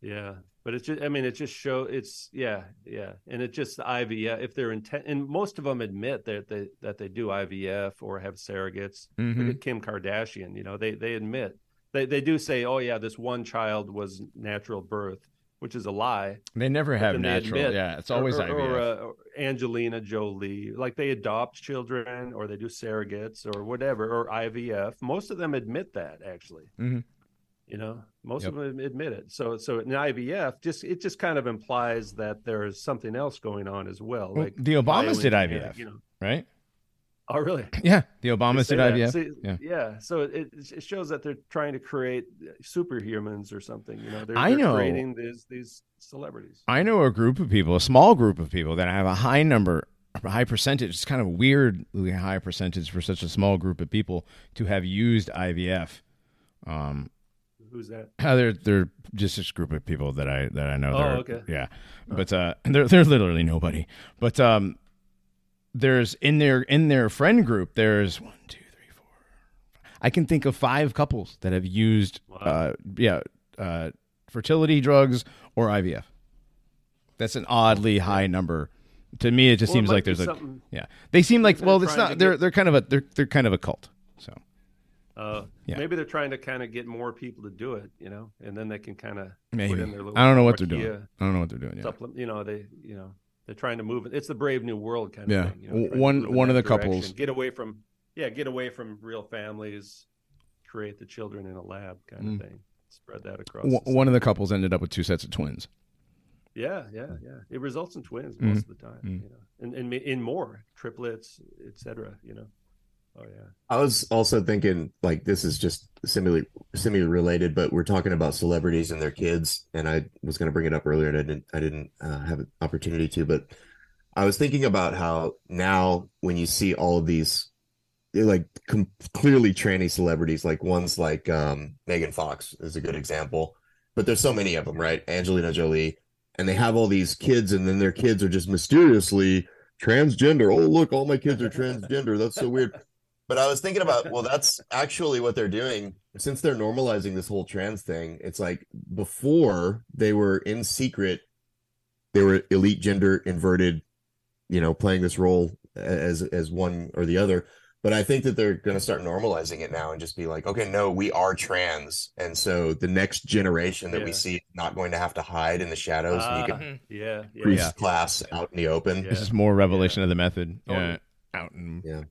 yeah. But it's just, I mean, it just show it's yeah, yeah, and it just IVF. If they're intent, and most of them admit that they that they do IVF or have surrogates. Look Mhm. at Kim Kardashian. You know, they they admit they they do say, oh yeah, this one child was natural birth, which is a lie. They never have natural. admit- yeah, it's always or, IVF. or, uh, or Angelina Jolie. Like they adopt children or they do surrogates or whatever or IVF. Most of them admit that actually. Mhm. You know, most Yep. of them admit it. So so in IVF, just it just kind of implies that there is something else going on as well. Well, Like the Obamas did IVF, You know. right? Oh really? Yeah, the Obamas did. IVF. See, Yeah. yeah. So it it shows that they're trying to create superhumans or something. You know, they're, I they're know. creating these these celebrities. I know a group of people, a small group of people that have a high number a high percentage. It's kind of weirdly high percentage for such a small group of people to have used IVF. Um, Who's that? uh, they're they're just this group of people that I that I know. Oh, They're- okay. Yeah, but uh, *laughs* they're they're literally nobody. But um, there's in their in their friend group. There's one, two, three, four. I can think of five couples that have used uh, yeah uh, fertility drugs or IVF. That's an oddly high number. To me, it just Well, seems might like there's a yeah. They seem like well, it's not. They're get- they're kind of a they're they're kind of a cult. So Uh, Yeah. Maybe they're trying to kind of get more people to do it, you know, and then they can kind of put maybe in their little I don't know what they're doing. I don't know what they're doing. Yeah. You know, they you know they're trying to move it. It's the brave new world kind of Yeah. thing. You know, W- one- one of the couples- get away from yeah, get away from real families, create the children in a lab kind Mm. of thing. Spread that across. One- the one of the couples ended up with two sets of twins. Yeah, yeah, yeah. It results in twins Mhm. most of the time, Mhm. you know, and and in more triplets, etc. You know. Oh yeah. I was also thinking like this is just semi semi related, but we're talking about celebrities and their kids, and I was going to bring it up earlier, and I didn't I didn't uh, have an opportunity to, but I was thinking about how now when you see all of these like com- clearly tranny celebrities, like ones like um, Megan Fox is a good example, but there's so many of them, right? Angelina Jolie, and they have all these kids, and then their kids are just mysteriously transgender. Oh, look, all my kids are transgender. That's so weird. But I was thinking about, well, *laughs* that's actually what they're doing. Since they're normalizing this whole trans thing, it's like before they were in secret, they were elite gender inverted, you know, playing this role as as one or the other. But I think that they're going to start normalizing it now and just be like, okay, no, we are trans, and so the next generation that we see is not going to have to hide in the shadows. and you can uh-huh. yeah, yeah, Yeah. class out in the open. Yeah. This is more revelation of the method. Oh, Yeah, out and yeah.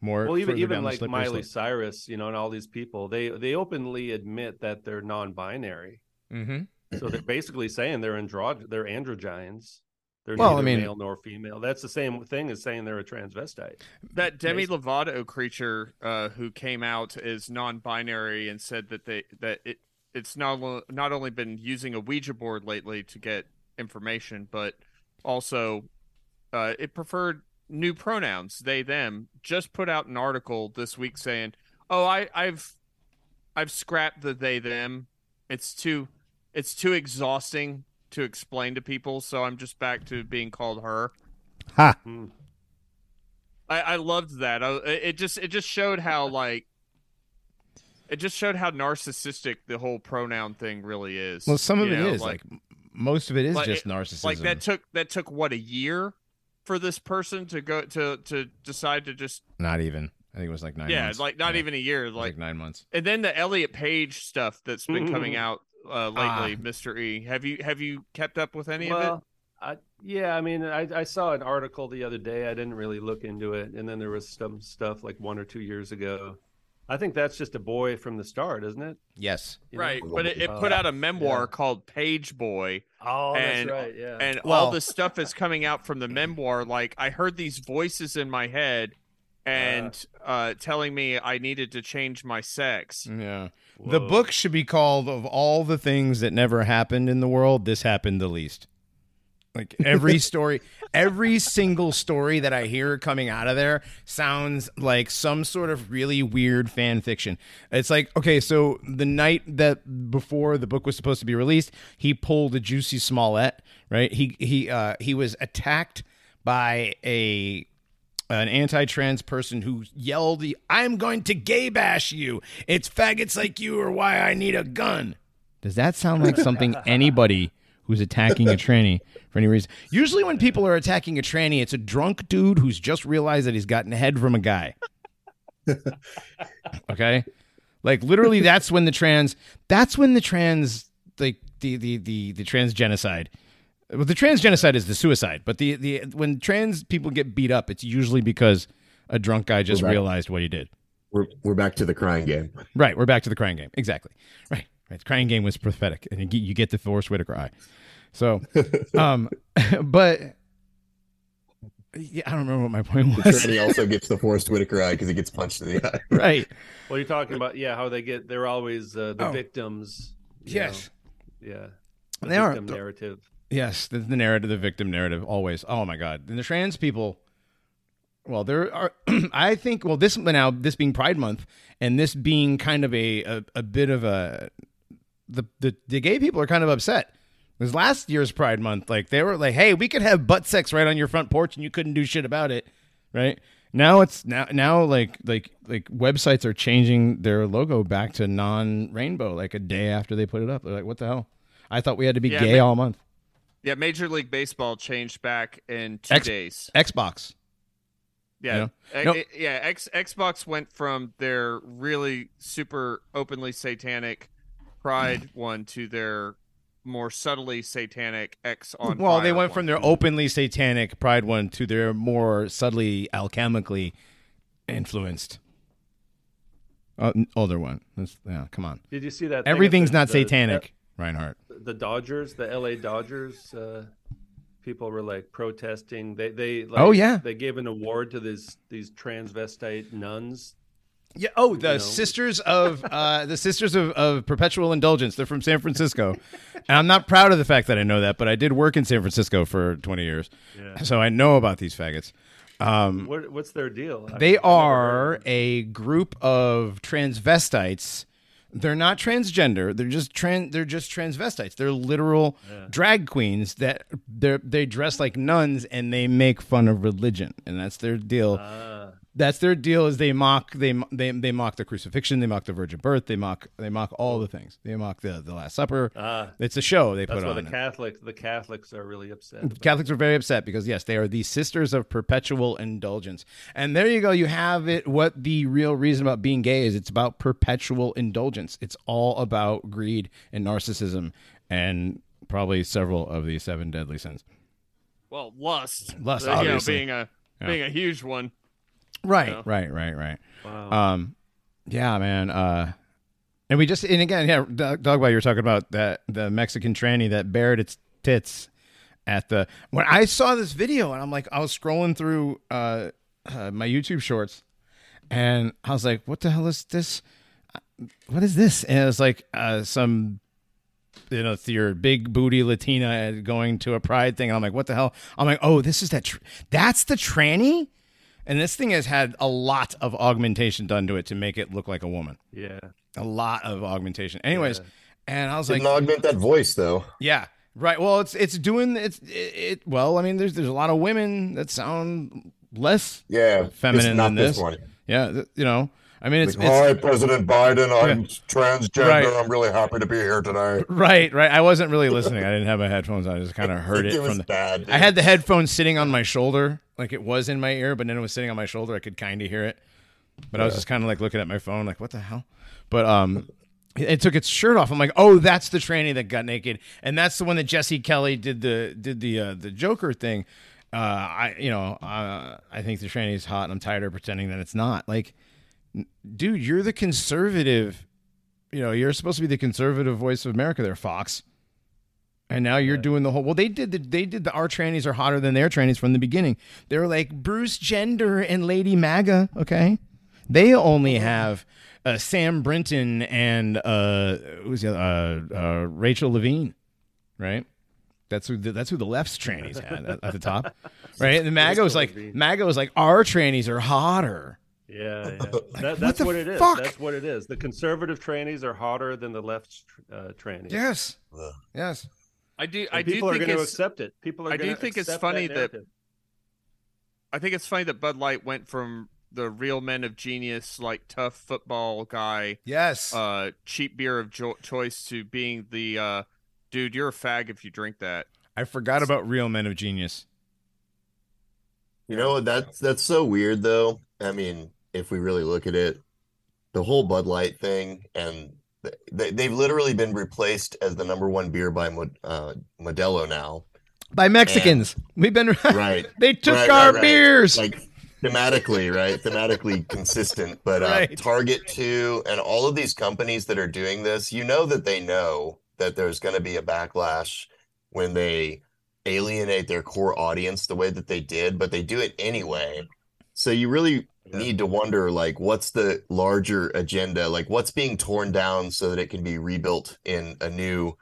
More. well even even like miley slope. cyrus you know and all these people they they openly admit that they're non-binary Mm-hmm. so they're basically saying they're andro they're androgynes they're Well, I neither mean- male nor female that's the same thing as saying they're a transvestite That Demi Amazing. Lovato creature uh, who came out as non-binary and said that they that it it's not not only been using a Ouija board lately to get information, but also uh, it preferred new pronouns they them. Just put out an article this week saying, "Oh, I, I've I've scrapped the they them. It's too it's too exhausting to explain to people, so I'm just back to being called her." Ha! Hmm. I, I loved that. I, it just it just showed how like it just showed how narcissistic the whole pronoun thing really is. Well, some of you it is know, like, m- most of it is like just it- narcissism. like that took that took what a year for this person to go to to decide to just Not even. I think it was like nine. yeah months. like not Yeah, even a year like like nine months. and then the Elliot Page stuff that's been coming out uh, lately, Ah. Mister E. Have you have you kept up with any of it? I, yeah i mean I, I saw an article the other day i didn't really look into it and then there was some stuff like one or two years ago i think that's just a boy from the start isn't it Yes. You know? Right, but it, it put Uh, out a memoir yeah. called Page Boy, oh And- that's right yeah and Well- all the stuff is coming out from the memoir like i heard these voices in my head and uh, telling me i needed to change my sex Yeah. The book should be called "Of All the Things That Never Happened in the World, This Happened the Least." Like every story, every single story that I hear coming out of there sounds like some sort of really weird fan fiction. It's like, okay, so the night that before the book was supposed to be released, he pulled a Juicy Smollett, right? He he uh, he was attacked by a an anti-trans person who yelled, "I'm going to gay bash you. It's faggots like you are why I need a gun." Does that sound like something *laughs* anybody who's attacking a *laughs* tranny for any reason? Usually, when people are attacking a tranny, it's a drunk dude who's just realized that he's gotten head from a guy. *laughs* okay, like literally, that's when the trans. That's when the trans, like the the the the trans genocide. Well, the trans genocide is the suicide, but the the when trans people get beat up, it's usually because a drunk guy just realized what he did. We're we're back to the crying game. Right, we're back to the crying game. Exactly. Right, right. The crying game was prophetic, and you get, you get the Forest Whitaker eye. So, *laughs* um, *laughs* but yeah, I don't remember what my point The was. tranny also gets the Forest Whitaker eye because he gets punched in the eye. *laughs* right. Well, you're talking about yeah, how they get they're always uh, the Oh. victims. you Yes. know. Yeah. The They are. victim narrative. Yes, the, the narrative, the victim narrative, always. Oh my God, and the trans people, well, there are. *clears throat* I think. Well, this now this being Pride Month, and this being kind of a a, a bit of a the, the the gay people are kind of upset. Because last year's Pride Month, like they were like, "Hey, we could have butt sex right on your front porch, and you couldn't do shit about it." Right now, it's now now like like like websites are changing their logo back to non rainbow, like a day after they put it up. They're like, "What the hell?" I thought we had to be Yeah, gay ma- all month. Yeah, Major League Baseball changed back in two X- days. Xbox. Yeah, know? Uh, No. yeah. X, Xbox went from their really super openly satanic Pride one to their more subtly satanic X on. well, they went one. from their openly satanic pride one to their more subtly alchemically influenced uh, older one. That's, yeah, come on. Did you see that? Everything's the- not the- satanic, Reinhardt. The, the Dodgers, the L.A. Dodgers, uh, people were like protesting. They they like, Oh, yeah. they gave an award to these these transvestite nuns. Yeah. Oh, the know. sisters of *laughs* uh, the sisters of, of perpetual indulgence. They're from San Francisco, and I'm not proud of the fact that I know that, but I did work in San Francisco for 20 years, Yeah. so I know about these faggots. Um, What what's their deal? I- They I've are a group of transvestites. They're not transgender. They're just trans. They're just transvestites. They're literal drag queens that they they dress like nuns and they make fun of religion, and that's their deal. Ah, that's their deal. Is they mock they they they mock the crucifixion. They mock the virgin birth. They mock they mock all the things. They mock the the Last Supper. ah. It's a show they That's put why on. the. Catholics the Catholics are really upset. about Catholics are very upset because yes, they are the sisters of perpetual indulgence. And there you go, you have it what the real reason about being gay is it's about perpetual indulgence. It's all about greed and narcissism and probably several of the seven deadly sins. well lust. Lust, Uh, you know, obviously. being a Yeah. being a huge one. Right, Yeah. right, right, right. Wow. Um yeah, man, uh and we just and again, yeah, Dog Dogby, you were talking about that the Mexican tranny that bared its tits at the when I saw this video and I'm like I was scrolling through uh, uh my YouTube shorts and I was like, what the hell is this? What is this? And it was like uh some you know, your big booty Latina going to a pride thing. And I'm like, what the hell? I'm like, oh, this is that. Tr- that's the tranny. And this thing has had a lot of augmentation done to it to make it look like a woman. yeah. A lot of augmentation. Anyways, and I was like, Didn't augment that voice though. yeah, right. Well, it's it's doing it's it, it. Well, I mean, there's there's a lot of women that sound less Yeah, Feminine it's not than this this. one. Yeah, th- you know. I mean, it's, Like, it's Hi, President Biden. I'm transgender. Right. I'm really happy to be here today. right, right. I wasn't really listening. I didn't have my headphones on. I just kind of *laughs* heard it, it was from the. bad. I had the headphones sitting on my shoulder, like it was in my ear, but then it was sitting on my shoulder. I could kind of hear it, but I was just kind of like looking at my phone, like what the hell. But um, it took its shirt off. I'm like, oh, that's the tranny that got naked, and that's the one that Jesse Kelly did the did the uh, the Joker thing. Uh, I you know uh, I think the tranny is hot, and I'm tired of pretending that it's not. Like, dude, you're the conservative. You know, you're supposed to be the conservative voice of America, there, Fox. And now you're doing the whole. Well, they did the they did the our trannies are hotter than their trannies from the beginning. They were like Bruce Jenner and Lady MAGA. Okay, they only have uh, Sam Brinton and uh, who's the other, uh, uh, Rachel Levine, right? That's who the, that's who the left's trannies had at, at the top, *laughs* right? And the MAGA was like. MAGA was like our trannies are hotter. Yeah, yeah. *laughs* That, that's the what it is. fuck? That's what it is. The conservative trannies are hotter than the left uh, trannies. Yes, Ugh. yes. I do. And I do people are going to accept it. People are. I do think it's funny that- narrative. I think it's funny that Bud Light went from the real men of genius, like tough football guy, Yes. uh, cheap beer of jo- choice, to being the uh, dude. You're a fag if you drink that. I forgot about real men of genius. You know that's that's so weird though. I mean, if we really look at it, the whole Bud Light thing, and they, they've literally been replaced as the number one beer by uh, Modelo now. By Mexicans. We've been *laughs* Right. they took Right, our right, right. beers. Like thematically, right? Thematically *laughs* consistent. But uh, Right. Target too, and all of these companies that are doing this, you know that they know that there's going to be a backlash when they alienate their core audience the way that they did, but they do it anyway. So you really Yeah. need to wonder like what's the larger agenda? Like what's being torn down so that it can be rebuilt in a new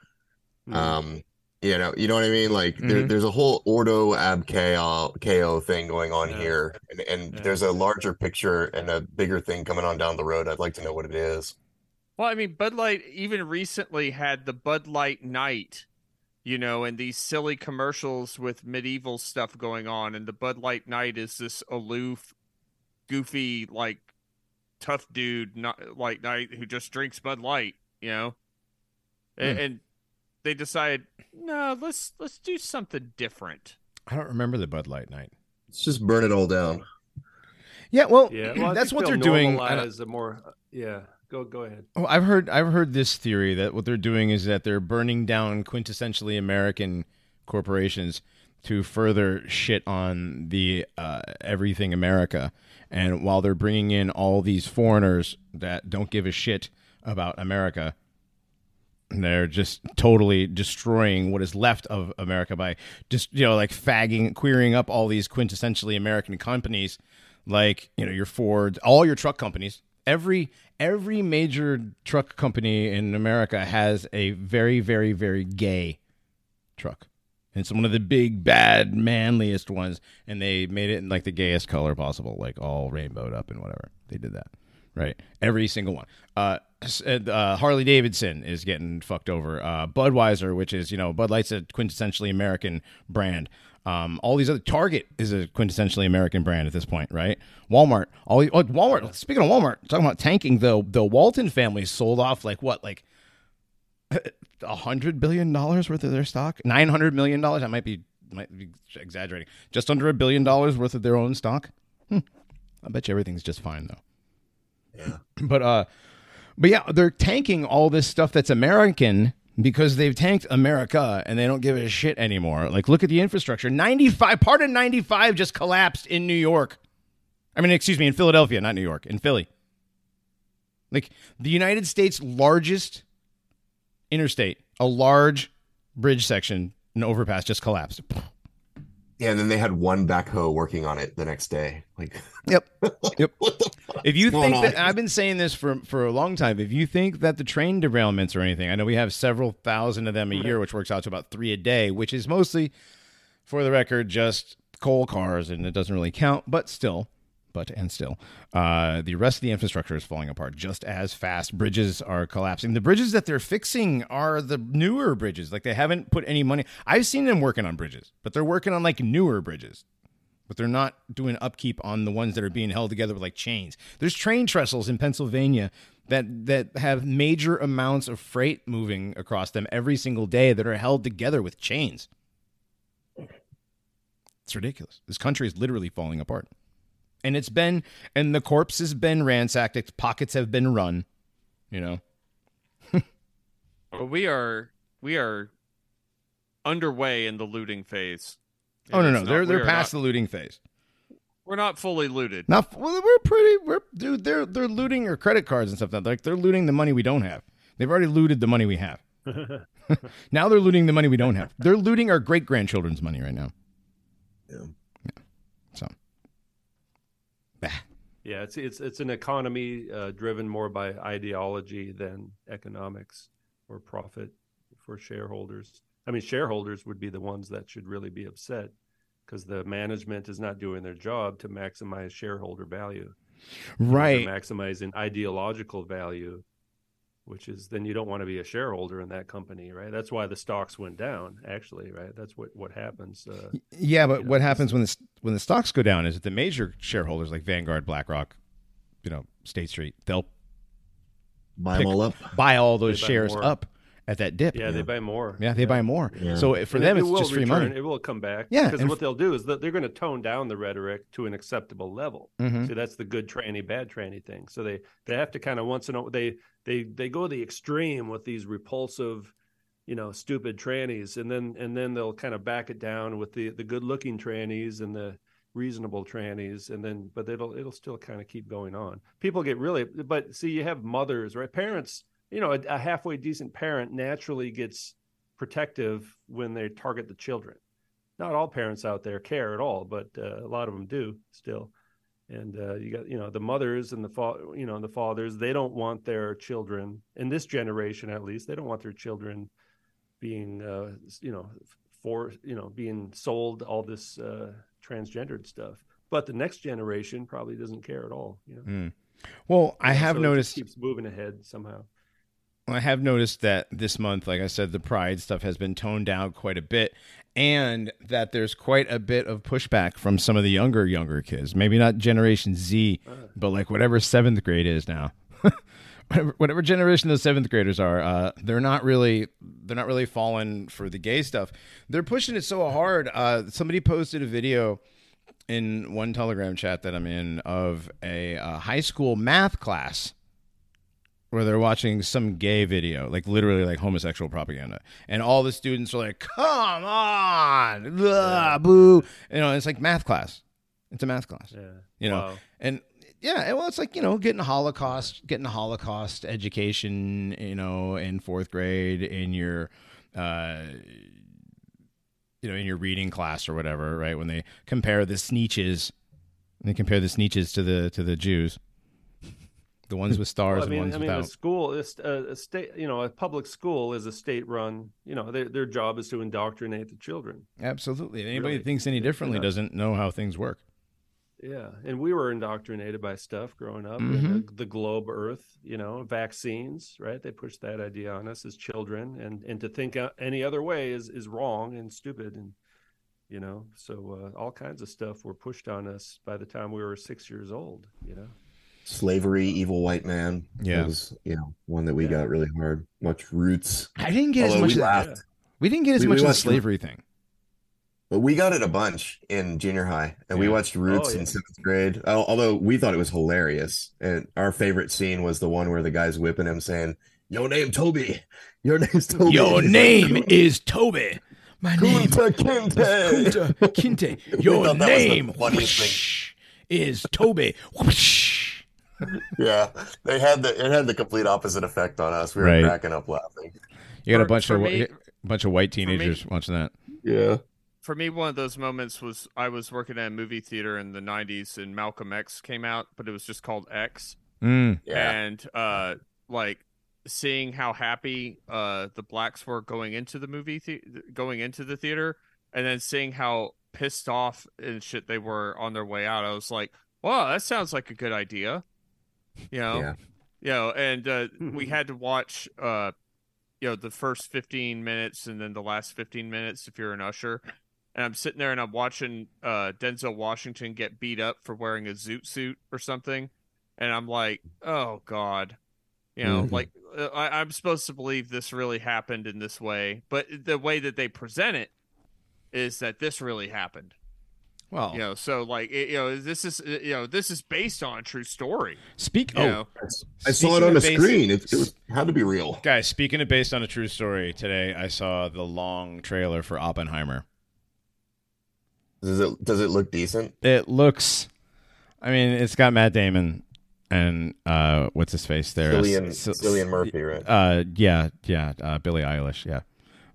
Hmm. um You know, you know what I mean? Like there, Mhm. there's a whole Ordo ab Chao, Chao thing going on Yeah. here, and, and Yeah. there's a larger picture and a bigger thing coming on down the road. I'd like to know what it is. Well, I mean, Bud Light even recently had the Bud Light Knight, you know, and these silly commercials with medieval stuff going on. And the Bud Light Knight is this aloof, goofy, like tough dude, not like knight who just drinks Bud Light, you know. And, and they decide, no, let's let's do something different. I don't remember the Bud Light Knight. Let's just burn it all down. Yeah, well, Yeah, well, that's what they'll they're doing. I don't- a more, uh, yeah. Go go ahead. Oh, I've heard I've heard this theory that what they're doing is that they're burning down quintessentially American corporations to further shit on the uh, everything America, and while they're bringing in all these foreigners that don't give a shit about America, they're just totally destroying what is left of America by just you know like fagging, queering up all these quintessentially American companies, like you know your Ford, all your truck companies. Every every major truck company in America has a very very very gay truck. And it's one of the big bad manliest ones, and they made it in like the gayest color possible, like all rainbowed up and whatever. They did that, right? Every single one. Uh, uh, Harley Davidson is getting fucked over. Uh, Budweiser, which is you know Bud Light's a quintessentially American brand. Um, all these other Target is a quintessentially American brand at this point, right? Walmart, all oh, Walmart. Speaking of Walmart, talking about tanking, though, the Walton family sold off like what, like *laughs* hundred billion dollars worth of their stock, nine hundred million dollars. I might be might be exaggerating. Just under a billion dollars worth of their own stock. Hmm. I bet you everything's just fine though. Yeah. *clears throat* But uh, but yeah, they're tanking all this stuff that's American because they've tanked America and they don't give a shit anymore. Like, look at the infrastructure. Ninety-five, part of ninety-five just collapsed in New York. I mean, excuse me, in Philadelphia, not New York, in Philly. Like the United States' largest interstate, a large bridge section, an overpass just collapsed. Yeah, and then they had one backhoe working on it the next day. Like, Yep. Yep. *laughs* what the fuck? If you think that, I've been saying this for for a long time. If you think that the train derailments or anything, I know we have several thousand of them a year, which works out to about three a day, which is mostly, for the record, just coal cars, and it doesn't really count. But still, but and still, uh, the rest of the infrastructure is falling apart just as fast. Bridges are collapsing. The bridges that they're fixing are the newer bridges. Like they haven't put any money. I've seen them working on bridges, but they're working on like newer bridges but they're not doing upkeep on the ones that are being held together with like chains. There's train trestles in Pennsylvania that that have major amounts of freight moving across them every single day that are held together with chains. It's ridiculous. This country is literally falling apart. And it's been and the corpse has been ransacked, its pockets have been run, you know. But we are we are underway in the looting phase. Oh no, no, it's they're they're past not- the looting phase. We're not fully looted. Not well, we're pretty. We're dude. They're they're looting our credit cards and stuff. Like they're looting the money we don't have. They've already looted the money we have. *laughs* *laughs* now they're looting the money we don't have. They're looting our great grandchildren's money right now. Yeah. So, bah. Yeah, it's it's it's an economy uh, driven more by ideology than economics or profit for shareholders. I mean, shareholders would be the ones that should really be upset because the management is not doing their job to maximize shareholder value. right. Maximizing ideological value, which is then you don't want to be a shareholder in that company, right? That's why the stocks went down, actually, right? That's what what happens. Uh, Yeah, but you know, what happens when the when the stocks go down is that the major shareholders like Vanguard, BlackRock, you know, State Street, they'll Buy Pick- them all up. buy all those buy shares up at that dip. yeah, they buy more. Yeah, they buy more. Yeah. So for And them, it it's will just free return, money. It will come back. Yeah, because and what they'll do is that they're going to tone down the rhetoric to an acceptable level. Mhm. See, that's the good tranny, bad tranny thing. So they they have to kind of once in a they they they go the extreme with these repulsive, you know, stupid trannies, and then and then they'll kind of back it down with the the good looking trannies and the reasonable trannies and then but it'll it'll still kind of keep going on people get really but see you have mothers right parents you know a, a halfway decent parent naturally gets protective when they target the children not all parents out there care at all but uh, a lot of them do still and uh, you got you know the mothers and the fa- you know the fathers they don't want their children in this generation at least they don't want their children being uh, you know for you know being sold all this uh, transgendered stuff. But the next generation probably doesn't care at all. You know, Mm. Well, I have So it noticed. keeps moving ahead somehow. I have noticed that this month, like I said, the pride stuff has been toned down quite a bit, and that there's quite a bit of pushback from some of the younger, younger kids. Maybe not Generation Z, but like whatever seventh grade is now. *laughs* whatever, whatever generation those seventh graders are, uh, they're not really they're not really falling for the gay stuff. They're pushing it so hard. Uh, somebody posted a video in one Telegram chat that I'm in of a uh, high school math class where they're watching some gay video, like literally like homosexual propaganda, and all the students are like, "Come on, Ugh, boo!" You know, it's like math class. It's a math class. Yeah, You know, Wow. and yeah, well, it's like you know, getting a Holocaust, getting a Holocaust education, you know, in fourth grade in your, uh, you know, in your reading class or whatever, right? When they compare the Sneetches, they compare the Sneetches to the to the Jews, the ones with stars Well, I mean, and ones I mean, without. a school a, a state. You know, a public school is a state-run. You know, their their job is to indoctrinate the children. Absolutely. Anybody Really. that thinks any differently yeah. doesn't know how things work. Yeah, and we were indoctrinated by stuff growing up. Mhm. and The, the globe Earth, you know, vaccines, right? They pushed that idea on us as children, and and to think uh, any other way is is wrong and stupid, and you know, so uh, all kinds of stuff were pushed on us by the time we were six years old. You know, Slavery, evil white man. Yeah. was you know one that we Yeah. got really hard. Much roots, I didn't get as much we of that. We didn't get as We- much we of the slavery thing. but we got it a bunch in junior high, and we watched oh, Roots Oh, yeah. in seventh grade. Although we thought it was hilarious, and our favorite scene was the one where the guy's whipping him, saying, "Your name Toby. Your name's Toby." Your He's *laughs* like, name is Toby. My name Kunta is Kinte. Kunta Kinte. *laughs* Your thought that was the name funniest is Toby. Whoosh. Yeah, they had the it had the complete opposite effect on us. We were Right. cracking up laughing. You got a bunch of me- a bunch of white me- teenagers watching that. Yeah. For me, one of those moments was I was working at a movie theater in the '90s, and Malcolm X came out, but it was just called X. Mm. Yeah, and uh like seeing how happy uh the blacks were going into the movie the- going into the theater and then seeing how pissed off and shit they were on their way out i was like wow that sounds like a good idea you know Yeah. you know and uh we had to watch uh you know the first 15 minutes and then the last 15 minutes if you're an usher and i'm sitting there and i'm watching uh denzel washington get beat up for wearing a zoot suit or something and I'm like, oh god, you know, Mhm. like uh, I, I'm supposed to believe this really happened in this way, but the way that they present it is that this really happened. Well, You know, so like it, you know, this is uh, you know, this is based on a true story. speak. You Oh, know, I saw it on of the screen. It, it was, had to be real. guys. Speaking of based on a true story, today I saw the long trailer for Oppenheimer. does it does it look decent? It looks. I mean, it's got Matt Damon and uh, what's his face there? Cillian, S- S- Cillian Murphy, right? Uh, yeah, yeah, uh, Billie Eilish, yeah.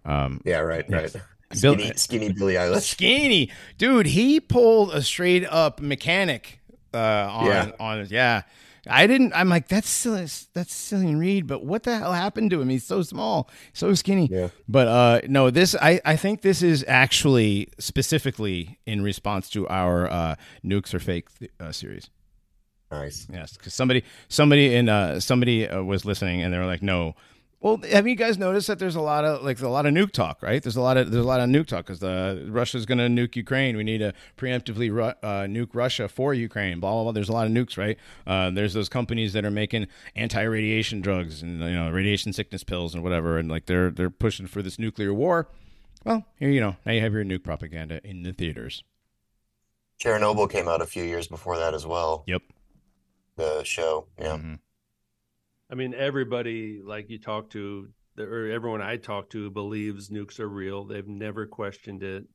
Um, Yeah, right, right. Bill- Skinny, skinny Billie Eilish. skinny dude. He pulled a straight up mechanic. Uh, on Yeah. on yeah. I didn't. I'm like that's still that's Cillian Reed, but what the hell happened to him? He's so small, so skinny. Yeah. But uh, no, this I I think this is actually specifically in response to our uh, nukes or fake uh, series. Nice. Yes, because somebody somebody in uh somebody uh, was listening and they were like, no. Well, have you guys noticed that there's a lot of like a lot of nuke talk, right? There's a lot of there's a lot of nuke talk because the Russia's going to nuke Ukraine. We need to preemptively ru- uh, nuke Russia for Ukraine. Blah blah blah. There's a lot of nukes, right? Uh, there's those companies that are making anti-radiation drugs and you know radiation sickness pills and whatever, and like they're they're pushing for this nuclear war. Well, here you know now you have your nuke propaganda in the theaters. Chernobyl came out a few years before that as well. Yep. The show. Yeah. Mhm. I mean, everybody like you talk to, or everyone I talk to believes nukes are real. They've never questioned it.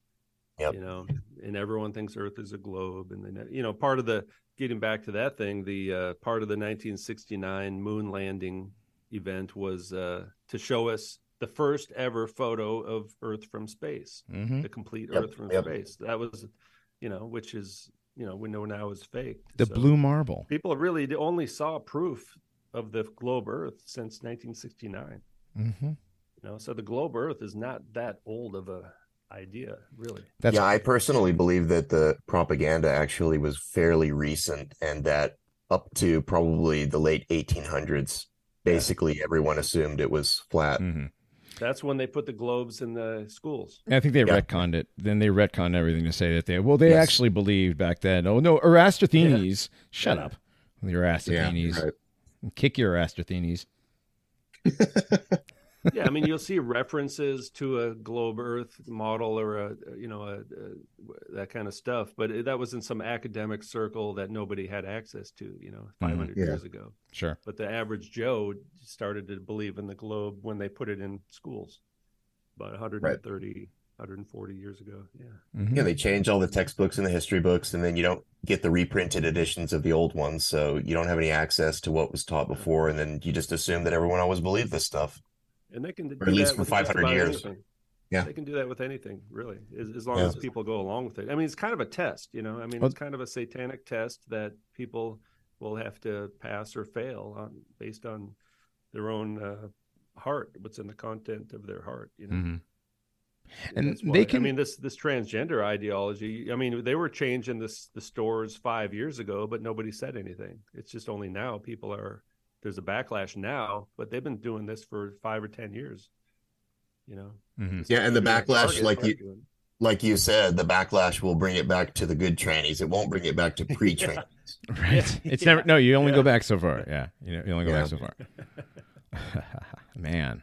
Yep. You know, and everyone thinks Earth is a globe, and they, ne- you know, part of the getting back to that thing, the uh, part of the 1969 moon landing event was uh, to show us the first ever photo of Earth from space, Mhm. the complete Yep, Earth from yep. space. That was, you know, which is, you know, we know now is fake. The So- blue marble. people really only saw proof of the globe earth since 1969 Mm-hmm. You know, so the globe Earth is not that old of a idea, really. That's yeah, I personally believe that the propaganda actually was fairly recent and that up to probably the late 1800s, basically everyone assumed it was flat. Mhm. That's when they put the globes in the schools. I think they Yeah. retconned it. Then they retconned everything to say that they well they Yes. actually believed back then. Oh no, Eratosthenes. Shut Yeah. up. The Eratosthenes. right. Kick your Eratosthenes. *laughs* yeah, I mean, you'll see references to a globe Earth model or a you know a, a, that kind of stuff, but it, that was in some academic circle that nobody had access to. You know, mm-hmm. 500 Yeah. years ago. Sure. But the average Joe started to believe in the globe when they put it in schools, about 130, 140 years ago. Yeah. Mhm. Yeah, they change all the textbooks and the history books, and then you don't get the reprinted editions of the old ones, so you don't have any access to what was taught before, and then you just assume that everyone always believed this stuff. And they can do Or at least for 500 years. anything. Yeah. They can do that with anything, really, as, as long Yeah. as people go along with it. I mean, it's kind of a test, you know. I mean, Well- it's kind of a satanic test that people will have to pass or fail on based on their own uh, heart, what's in the content of their heart, you know. Mhm. And that's they can- I mean, this this transgender ideology. I mean, they were changing this the stores five years ago, but nobody said anything. It's just only now people are. There's a backlash now, but they've been doing this for five or ten years. You know. Mhm. Yeah, and the backlash, like you, doing- like you said, the backlash will bring it back to the good trannies. It won't bring it back to *laughs* pre-trannies. *laughs* Right. It's Yeah. never no, you only go back so far. Yeah. You, know, you only go Yeah. back so far. *laughs* Man.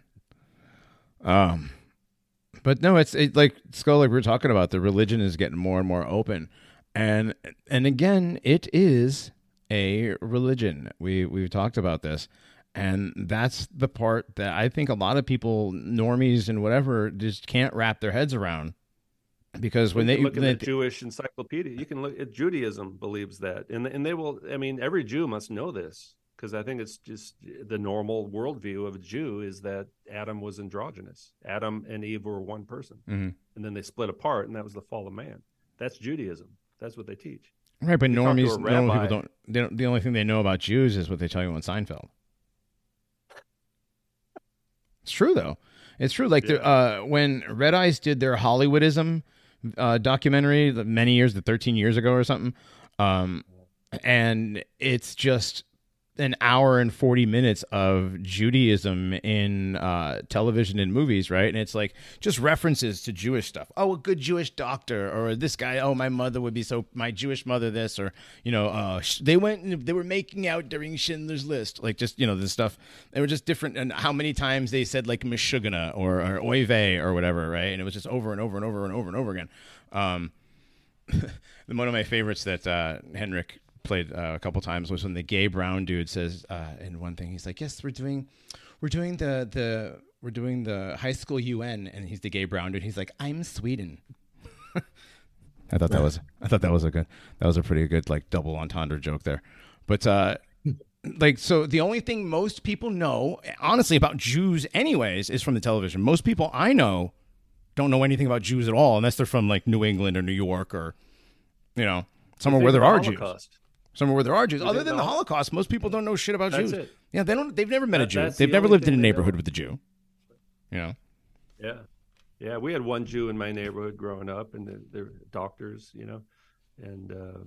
Um but no, it's it, like Skull, like we are talking about. The religion is getting more and more open, and and again, it is a religion. We we've talked about this, and that's the part that I think a lot of people, normies and whatever, just can't wrap their heads around. Because when they, look at the Jewish encyclopedia, you can look at Judaism believes that, and and they will. I mean, every Jew must know this because I think it's just the normal worldview of a Jew is that Adam was androgynous. Adam and Eve were one person, Mhm. and then they split apart, and that was the fall of man. That's Judaism. That's what they teach. Right, but to normies, normal people don't, they don't. The only thing they know about Jews is what they tell you on Seinfeld. It's true though. It's true. Like the, Yeah. uh, when Red Ice did their Hollywoodism uh, documentary many years, the thirteen years ago or something, um, and it's just an hour and 40 minutes of Judaism in uh, television and movies, right? And it's like just references to Jewish stuff. Oh, a good Jewish doctor, or this guy. Oh, my mother would be so, my Jewish mother, this, or, you know, uh, they went, and they were making out during Schindler's List. Like just, you know, this stuff. They were just different. And how many times they said like Meshuggah or, or Oy vey or whatever, right? And it was just over and over and over and over and over again. Um, *laughs* one of my favorites that uh, Henrik played uh, a couple times was when the gay brown dude says uh, in one thing he's like, "Yes, we're doing, we're doing the the we're doing the high school UN," and he's the gay brown dude. He's like, "I'm Sweden." *laughs* I thought that was I thought that was a good that was a pretty good like double entendre joke there, but uh, like so the only thing most people know honestly about Jews anyways is from the television. Most people I know don't know anything about Jews at all unless they're from like New England or New York or you know somewhere where there the are Jews. Somewhere where there are Jews. Other than the Holocaust, most people don't know shit about That's Jews. it. Yeah, they don't. They've never met a Jew. They've the never lived in a neighborhood with a Jew. You know. Yeah, yeah. We had one Jew in my neighborhood growing up, and they're, they're doctors, you know, and uh,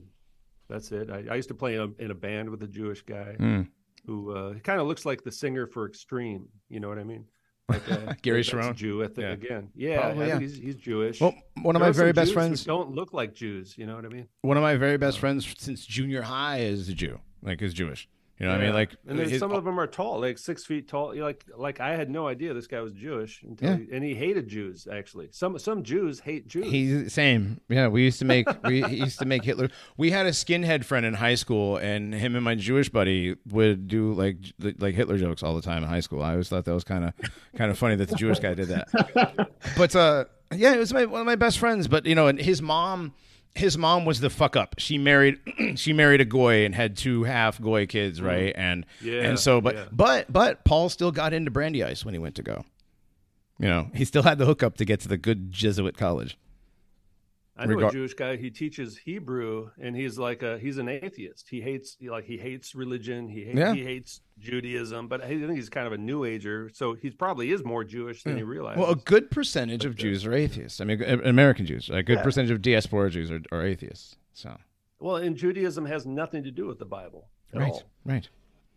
that's it. I, I used to play in a, in a band with a Jewish guy Mm. who uh, kind of looks like the singer for Extreme. You know what I mean? Like, uh, *laughs* Gary Cherone? Jew, I think. Yeah. Again, yeah, Probably, yeah. He's, he's Jewish. Well, one of There my very best Jews friends. don't look like Jews. You know what I mean? One of my very best friends since junior high is a Jew. Like is Jewish. You know what I mean? Like and his- some of them are tall, like six feet tall. Like, like I had no idea this guy was Jewish until, Yeah. he, and he hated Jews. Actually, some some Jews hate Jews. He's same. Yeah, we used to make *laughs* we he used to make Hitler. We had a skinhead friend in high school, and him and my Jewish buddy would do like like Hitler jokes all the time in high school. I always thought that was kind of kind of funny that the Jewish guy did that. *laughs* But uh, yeah, it was my, one of my best friends. But you know, and his mom. His mom was the fuck up. She married, *clears throat* she married a goy and had two half goy kids, mm-hmm. right? And Yeah, and so, but yeah. but but Paul still got into Brandeis when he went to go. You know, he still had the hookup to get to the good Jesuit college. I know Regar- a Jewish guy. He teaches Hebrew, and he's like a he's an atheist. He hates he, like he hates religion. He hates, Yeah. he hates Judaism, but I think he's kind of a New Ager. So he probably is more Jewish than he realizes. Well, a good percentage of Jews are atheists. I mean, uh, American Jews. A good Yeah. percentage of diaspora Jews are, are atheists. So Well, and Judaism has nothing to do with the Bible at right, all. right.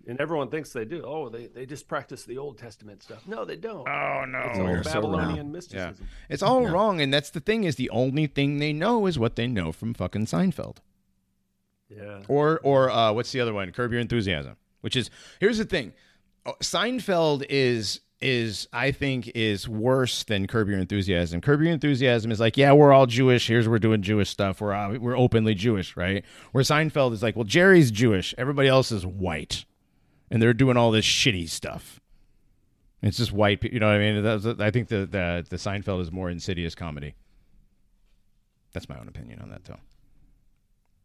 And everyone thinks they do. Oh, they, they just practice the Old Testament stuff. No, they don't. Oh no, it's all you're so wrong. Babylonian Yeah, mysticism. it's all wrong, and that's the thing. Is the only thing they know is what they know from fucking Seinfeld. Yeah. Or or uh, what's the other one? Curb Your Enthusiasm. Which is here's the thing, Oh, Seinfeld is is I think is worse than Curb Your Enthusiasm. Curb Your Enthusiasm is like, yeah, we're all Jewish. Here's we're doing Jewish stuff. We're uh, we're openly Jewish, right? Where Seinfeld is like, well, Jerry's Jewish. Everybody else is white, and they're doing all this shitty stuff. It's just white. pe- You know what I mean? That's, I think the, the the Seinfeld is more insidious comedy. That's my own opinion on that, though.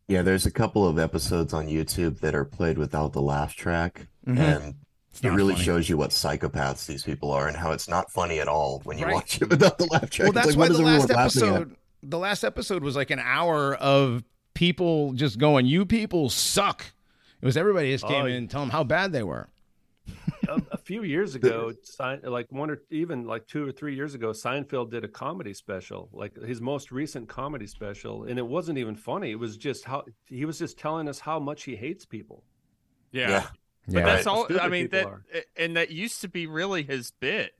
Yeah, there's a couple of episodes on YouTube that are played without the laugh track, Mhm. and it really funny. shows you what psychopaths these people are and how it's not funny at all when you Right. watch it without the laugh track. Well, that's like, why what is the last everyone laughing at? episode, the last episode was like an hour of people just going, "You people suck." It was everybody just came Oh, in and tell them how bad they were. a, a few years ago, like one or even like two or three years ago, Seinfeld did a comedy special, like his most recent comedy special, and it wasn't even funny. It was just how he was just telling us how much he hates people. Yeah. Yeah. But Yeah, that's How all. I mean, that are. and that used to be really his bit.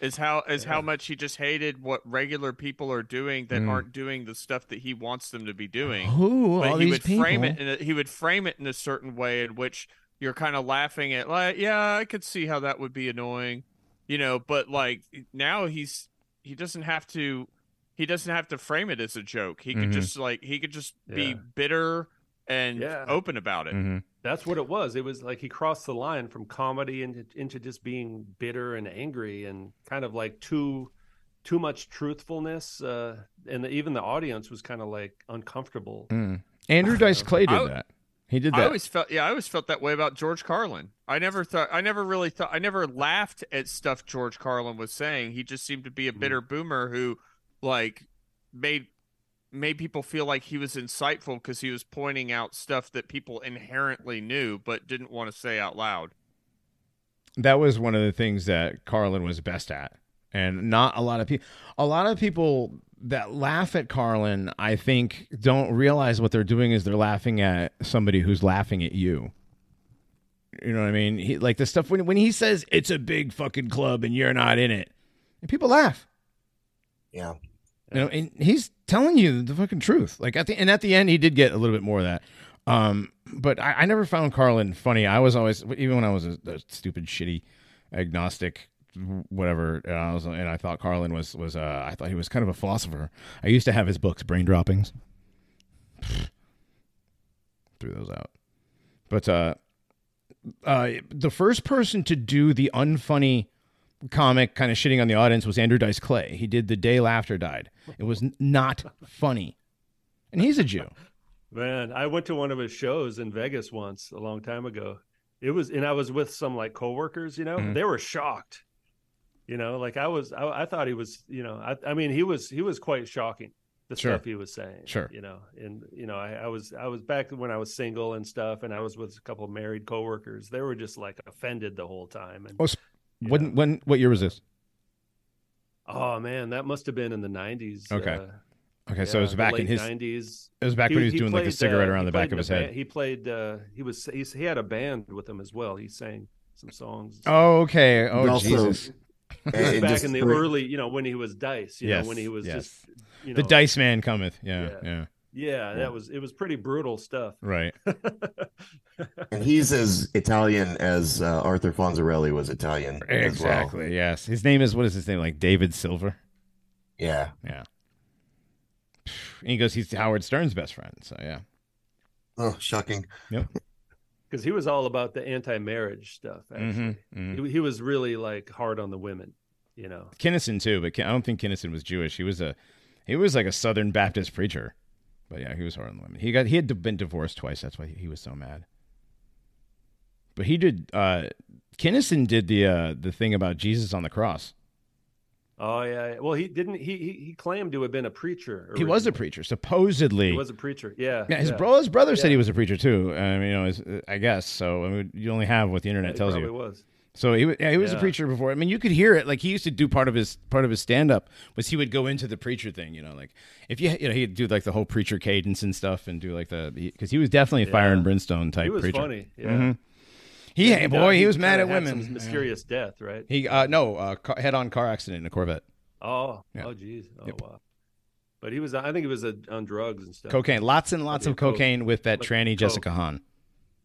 Is how is how much he just hated what regular people are doing that Mm. aren't doing the stuff that he wants them to be doing. who but all he these would people? frame it in a, he would frame it in a certain way in which you're kind of laughing at like yeah i could see how that would be annoying you know but like now he's he doesn't have to he doesn't have to frame it as a joke he could Mhm. just like he could just be bitter and Yeah. open about it Mhm. That's what it was. It was like he crossed the line from comedy into into just being bitter and angry and kind of like too too much truthfulness. Uh, and the, even the audience was kind of like uncomfortable. Mm. Andrew Dice Clay did I- that. He did I that. always felt yeah, I always felt that way about George Carlin. I never thought I never really thought I never laughed at stuff George Carlin was saying. He just seemed to be a Mm. bitter boomer who like made made people feel like he was insightful because he was pointing out stuff that people inherently knew but didn't want to say out loud. that was one of the things that Carlin was best at. And not a lot of people a lot of people that laugh at Carlin, I think, don't realize what they're doing is they're laughing at somebody who's laughing at you. You know what I mean? He, like the stuff when when he says it's a big fucking club and you're not in it. And people laugh. Yeah. You know, and he's telling you the fucking truth. Like at the and at the end, he did get a little bit more of that. Um, but I, I never found Carlin funny. I was always even when I was a, a stupid, shitty, agnostic, whatever. And I was and I thought Carlin was was uh, I thought he was kind of a philosopher. I used to have his books, Brain Droppings. *sighs* Threw those out. But uh, uh, the first person to do the unfunny comic kind of shitting on the audience was Andrew Dice Clay. He did The Day Laughter Died. It was not funny. And he's a Jew. Man, I went to one of his shows in Vegas once a long time ago. It was, and I was with some like coworkers. You know, Mhm. they were shocked. You know, like I was, I, I thought he was. You know, I, I mean, he was, he was quite shocking. The Sure. stuff he was saying. Sure. You know, and you know, I, I was, I was back when I was single and stuff, and I was with a couple of married coworkers. They were just like offended the whole time. And Oh, sp- you When, when, what year was this? oh man, that must have been in the nineties. Okay. Okay, so it was back in his. nineties. It was back when he was doing like a cigarette uh, around the back of his in head. band- He played. Uh, he was. He's, he had a band with him as well. He sang some songs. Oh, okay. Oh, also- Jesus. This is And back just in the early, you know, when he was Dice. You Yes, know, when he was yes. just. You know, The Dice Man cometh. Yeah, yeah. Yeah. Yeah, that was. It was pretty brutal stuff. Right. *laughs* And he's as Italian as uh, Arthur Fonzarelli was Italian. as well. Exactly. Yes. His name is, what is his name? Like David Silver? Yeah. Yeah. And he goes, he's Howard Stern's best friend. So, yeah. Oh, shocking. Yep. because he was all about the anti-marriage stuff. Actually, Mhm, He, he was really like hard on the women. You know. Kinnison too, but I don't think Kinnison was Jewish. He was a he was like a Southern Baptist preacher. But yeah, he was hard on the women. He got he had been divorced twice. That's why he was so mad. But he did. uh Kinnison did the uh the thing about Jesus on the cross. Oh yeah. yeah. Well, he didn't. He he, he claimed to have been a preacher. He was a preacher, supposedly. He was a preacher. Yeah. yeah, his yeah. bro, his brother said he was a preacher too. I mean, you know, his, I guess so. I mean, you only have what the Yeah, internet he tells probably you. was. So he, wa- yeah, he was a preacher before. I mean, you could hear it. Like he used to do part of his part of his stand up was he would go into the preacher thing. You know, like if you you know he'd do like the whole preacher cadence and stuff and do like the because he was definitely a fire Yeah. and brimstone type He was preacher. funny. Yeah. Mhm. He, Yeah, boy, died- he was mad at women. Mysterious death, right? He uh no uh, car, head on car accident in a Corvette. Oh, Yeah. oh, geez, oh Yep. wow. But he was, I think he was uh, on drugs and stuff. Cocaine, lots and lots Yeah, of coke. cocaine with that Like tranny coke. Jessica Hahn.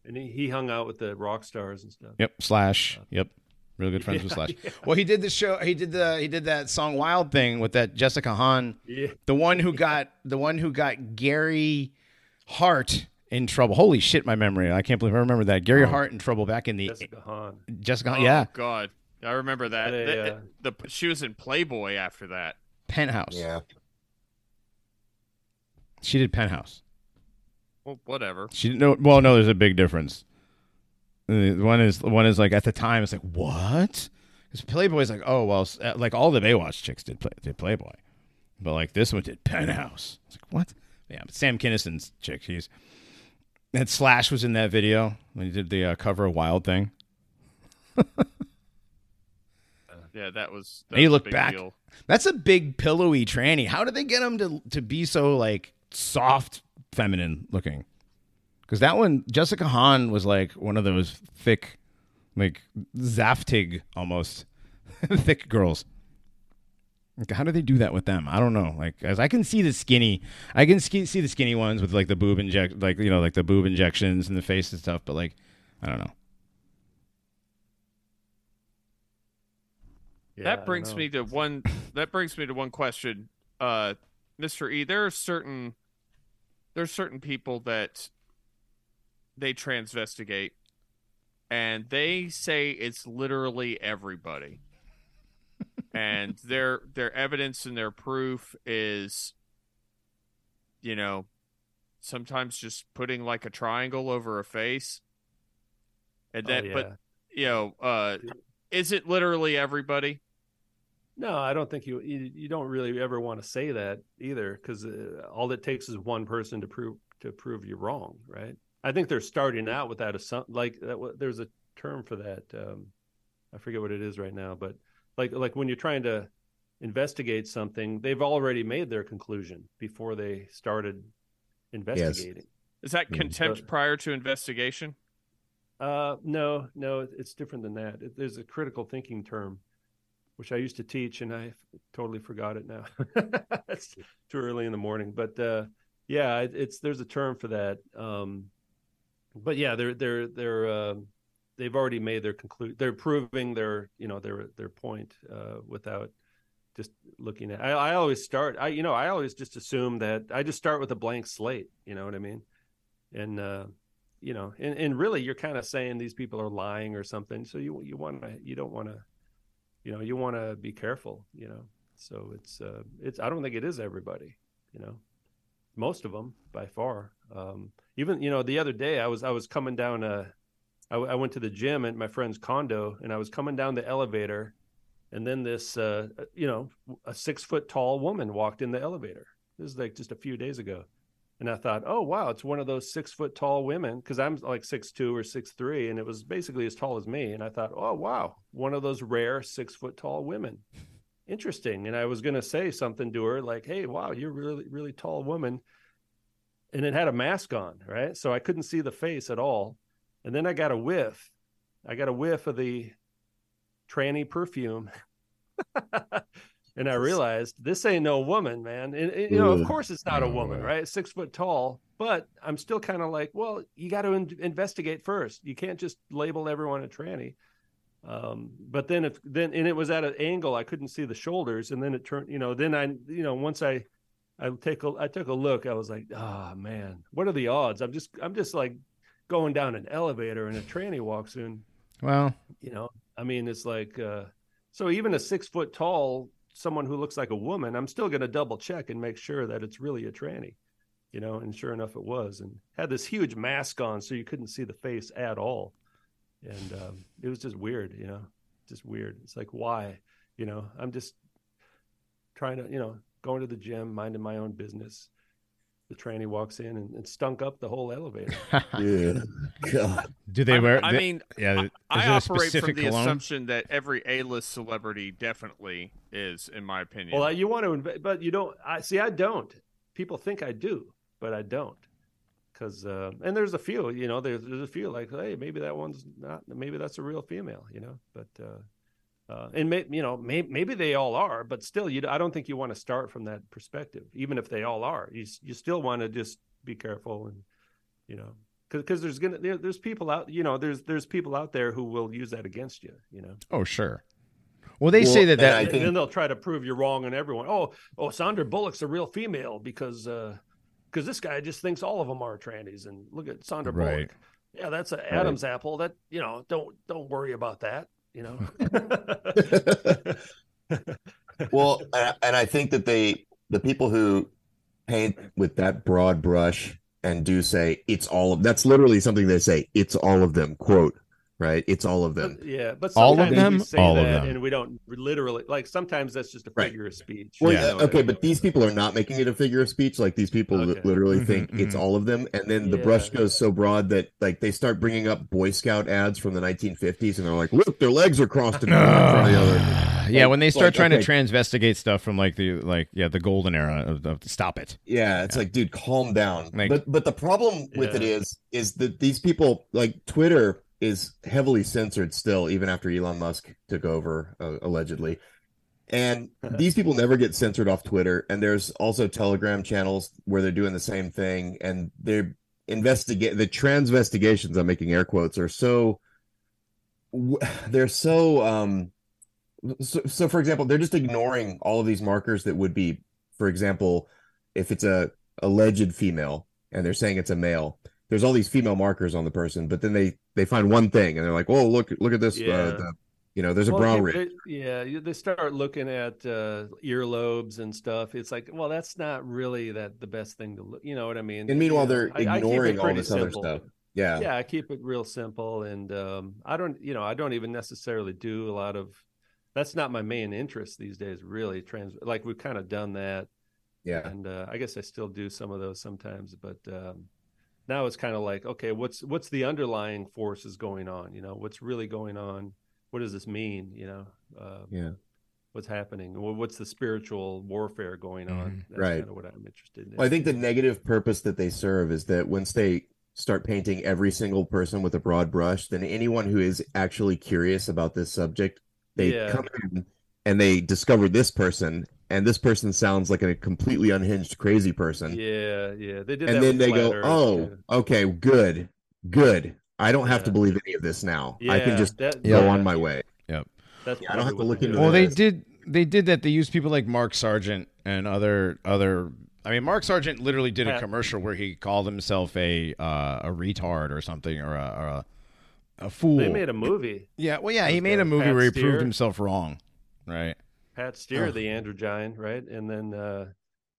And he, he hung out with the rock stars and stuff. Yep, Slash. Yep, real good friends with *laughs* Slash. yeah. Well, he did the show. He did the he did that song Wild Thing with that Jessica Hahn. Yeah, The one who *laughs* got the one who got Gary Hart in trouble. Holy shit, my memory. I can't believe I remember that. Gary Hart in trouble back in the Jessica Hahn. Jessica Hahn, Oh, yeah, God, I remember that. They, The- uh, the, she was in Playboy after that. Penthouse. Yeah. She did Penthouse. Well, whatever. She didn't know. Well, no, there's a big difference. Uh, One is one is like at the time it's like what? Because Playboy's like oh well, uh, like all the Baywatch chicks did play, did Playboy, but like this one did Penthouse. It's like what? Yeah, but Sam Kinison's chick. He's and Slash was in that video when he did the uh, cover of Wild Thing. Yeah, that was. That And you was a look back- deal. That's a big pillowy tranny. How did they get him to to be so like soft, feminine looking? Because that one, Jessica Hahn was like one of those thick, like Zaftig almost *laughs* thick girls. Like, how do they do that with them? I don't know. Like, as I can see the skinny, I can ski- see the skinny ones with like the boob inject, like you know, like the boob injections and the face and stuff. But like, I don't know. Yeah, that brings me to one. That brings me to one question, uh, Mister E. There are certain there's certain people that they transvestigate, and they say it's literally everybody, *laughs* and their their evidence and their proof is, you know, sometimes just putting like a triangle over a face, and Oh, that, yeah. but you know, uh, is it literally everybody? No, I don't think you you, you don't really ever want to say that either, because uh, all it takes is one person to prove to prove you wrong, right? I think they're starting out with that assumption. Like that, wa- there's a term for that. Um, I forget what it is right now, but like like when you're trying to investigate something, they've already made their conclusion before they started investigating. Is that Hmm. contempt But- prior to investigation? Uh, no, no, it's different than that. It, there's a critical thinking term, which I used to teach, and I totally forgot it now. *laughs* it's too early in the morning, but uh, yeah, it, it's there's a term for that. Um, but yeah, they're they're they're uh, they've already made their conclude. They're proving their you know their their point uh, without just looking at. I, I always start. I you know I always just assume that I just start with a blank slate. You know what I mean? And uh, you know, and, and really you're kind of saying these people are lying or something. So you you want to you don't want to, you know, you want to be careful. You know, so it's uh, it's I don't think it is everybody. You know, most of them by far. Um, even you know the other day I was I was coming down uh I, I went to the gym at my friend's condo and I was coming down the elevator, and then this uh you know a six foot tall woman walked in the elevator. This is like just a few days ago. And I thought, oh wow, it's one of those six foot tall women because I'm like six two or six three, and it was basically as tall as me. And I thought, oh wow, one of those rare six foot tall women. Interesting. And I was gonna say something to her like, hey, wow, you're really really tall woman. And it had a mask on, right? So I couldn't see the face at all. And then I got a whiff. I got a whiff of the tranny perfume. *laughs* and I realized this ain't no woman, man. And, and, you know, of course it's not a woman, right? Six foot tall, but I'm still kind of like, well, you got to in- investigate first. You can't just label everyone a tranny. Um, but then if then and it was at an angle, I couldn't see the shoulders, and then it turned, you know, then I, you know, once I, I take a, I took a look, I was like, oh man, what are the odds? I'm just, I'm just like going down an elevator and a tranny walks in Well, you know i mean it's like uh so even a six foot tall someone who looks like a woman i'm still going to double check and make sure that it's really a tranny you know and sure enough it was and had this huge mask on so you couldn't see the face at all and um, it was just weird you know just weird it's like why you know i'm just trying to, you know, going to the gym, minding my own business. The tranny walks in and, and stunk up the whole elevator. *laughs* Yeah. God. Do they wear? I they- mean, yeah. I is a operate from the cologne? assumption that every A-list celebrity definitely is, in my opinion. Well, you want to, inv- but you don't. I see. I don't. People think I do, but I don't. Because uh, and there's a few, you know, there's there's a few like, hey, maybe that one's not, maybe that's a real female, you know. But uh, uh, and may, you know, may, maybe they all are, but still, you I don't think you want to start from that perspective. Even if they all are, you you still want to just be careful and you know, because there's gonna there, there's people out, you know, there's there's people out there who will use that against you, you know. Oh, sure. Well, they Well, say that and that I And think- then they'll try to prove you're wrong on everyone. Oh, oh, Sandra Bullock's a real female because uh because this guy just thinks all of them are trannies. And look at Sandra Right. Bullock. Yeah, that's an Adam's apple. That you know, don't don't worry about that. You know. *laughs* *laughs* well, and and I think that they, the people who paint with that broad brush and do say it's all of that's literally something they say it's all of them quote right it's all of them But, yeah, but All of them? say All of them. and we don't literally like. Sometimes that's just a Right. figure of speech. well, Yeah. know what I okay mean? but these people are not making it a figure of speech like these people Okay. literally Mhm, think it's mhm. all of them and then the brush Yeah. goes so broad that like they start bringing up boy scout ads from the 1950s and they're like look their legs are crossed in front of the other yeah, Like- when they start like, trying to transvestigate stuff from like the like yeah the golden era of, of stop it. Yeah, it's like, dude, calm down. Like- but but the problem with it Yeah. is is that these people like Twitter is heavily censored still, even after Elon Musk took over uh, allegedly. And *laughs* these people never get censored off Twitter. And there's also Telegram channels where they're doing the same thing, and they're investigate the transvestigations. I'm making air quotes are so they're so um so, so for example they're just ignoring all of these markers that would be for example if it's a alleged female and they're saying it's a male there's all these female markers on the person but then they they find one thing and they're like oh look look at this Yeah. uh, the, you know there's a Well, brow ridge yeah, they start looking at uh, earlobes and stuff. It's like, well, that's not really that the best thing to look. You know what I mean? and meanwhile they're I- I ignoring all pretty this other stuff yeah Yeah, I keep it real simple, and um, I don't, you know, I don't even necessarily do a lot of. That's not my main interest these days, really. Trans, like we've kind of done that, yeah and uh, I guess I still do some of those sometimes, but um, now it's kind of like, okay, what's what's the underlying forces going on? You know, what's really going on? What does this mean? You know, uh, yeah what's happening? What's the spiritual warfare going on? Mhm. That's Right. kind of what I'm interested in. Well, I think the negative purpose that they serve is that once they start painting every single person with a broad brush, then anyone who is actually curious about this subject, they Yeah. come in and they discover this person, and this person sounds like a completely unhinged crazy person. yeah, yeah, they did. and that then with they go, Earth, "Oh, too. okay, good, good. I don't have to believe any of this now. I can just that- go yeah. on my way." Yep. That's Yeah, I don't have to look into do. Well, they did they did that. They used people like Mark Sargent and other other. I mean, Mark Sargent literally did a commercial where he called himself a uh, a retard or something or a or a, a fool. They made a movie. yeah, well, yeah, he made a movie Pat where he Steere. proved himself wrong, right? Pat Steere, Oh. the androgyne, right? And then, uh,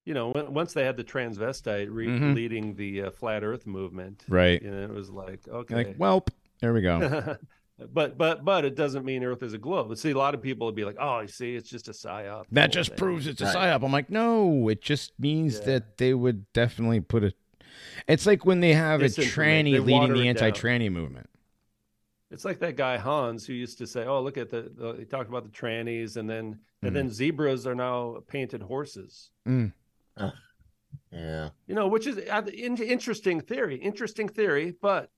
you know, when, once they had the transvestite re- Mhm. leading the uh, flat Earth movement, Right. you know, it was like, okay, Like, welp, there we go. *laughs* but but but it doesn't mean Earth is a globe. See, a lot of people would be like, oh, you see, it's just a psyop. the That just thing." proves it's a Right. psyop. I'm like, no, it just means Yeah. that they would definitely put it. It's like when they have a tranny leading the anti-tranny movement. It's like that guy Hans who used to say, "Oh, look at the." the he talked about the trannies, and then Mhm. and then zebras are now painted horses. Yeah. You know, which is uh, in, interesting theory. Interesting theory, but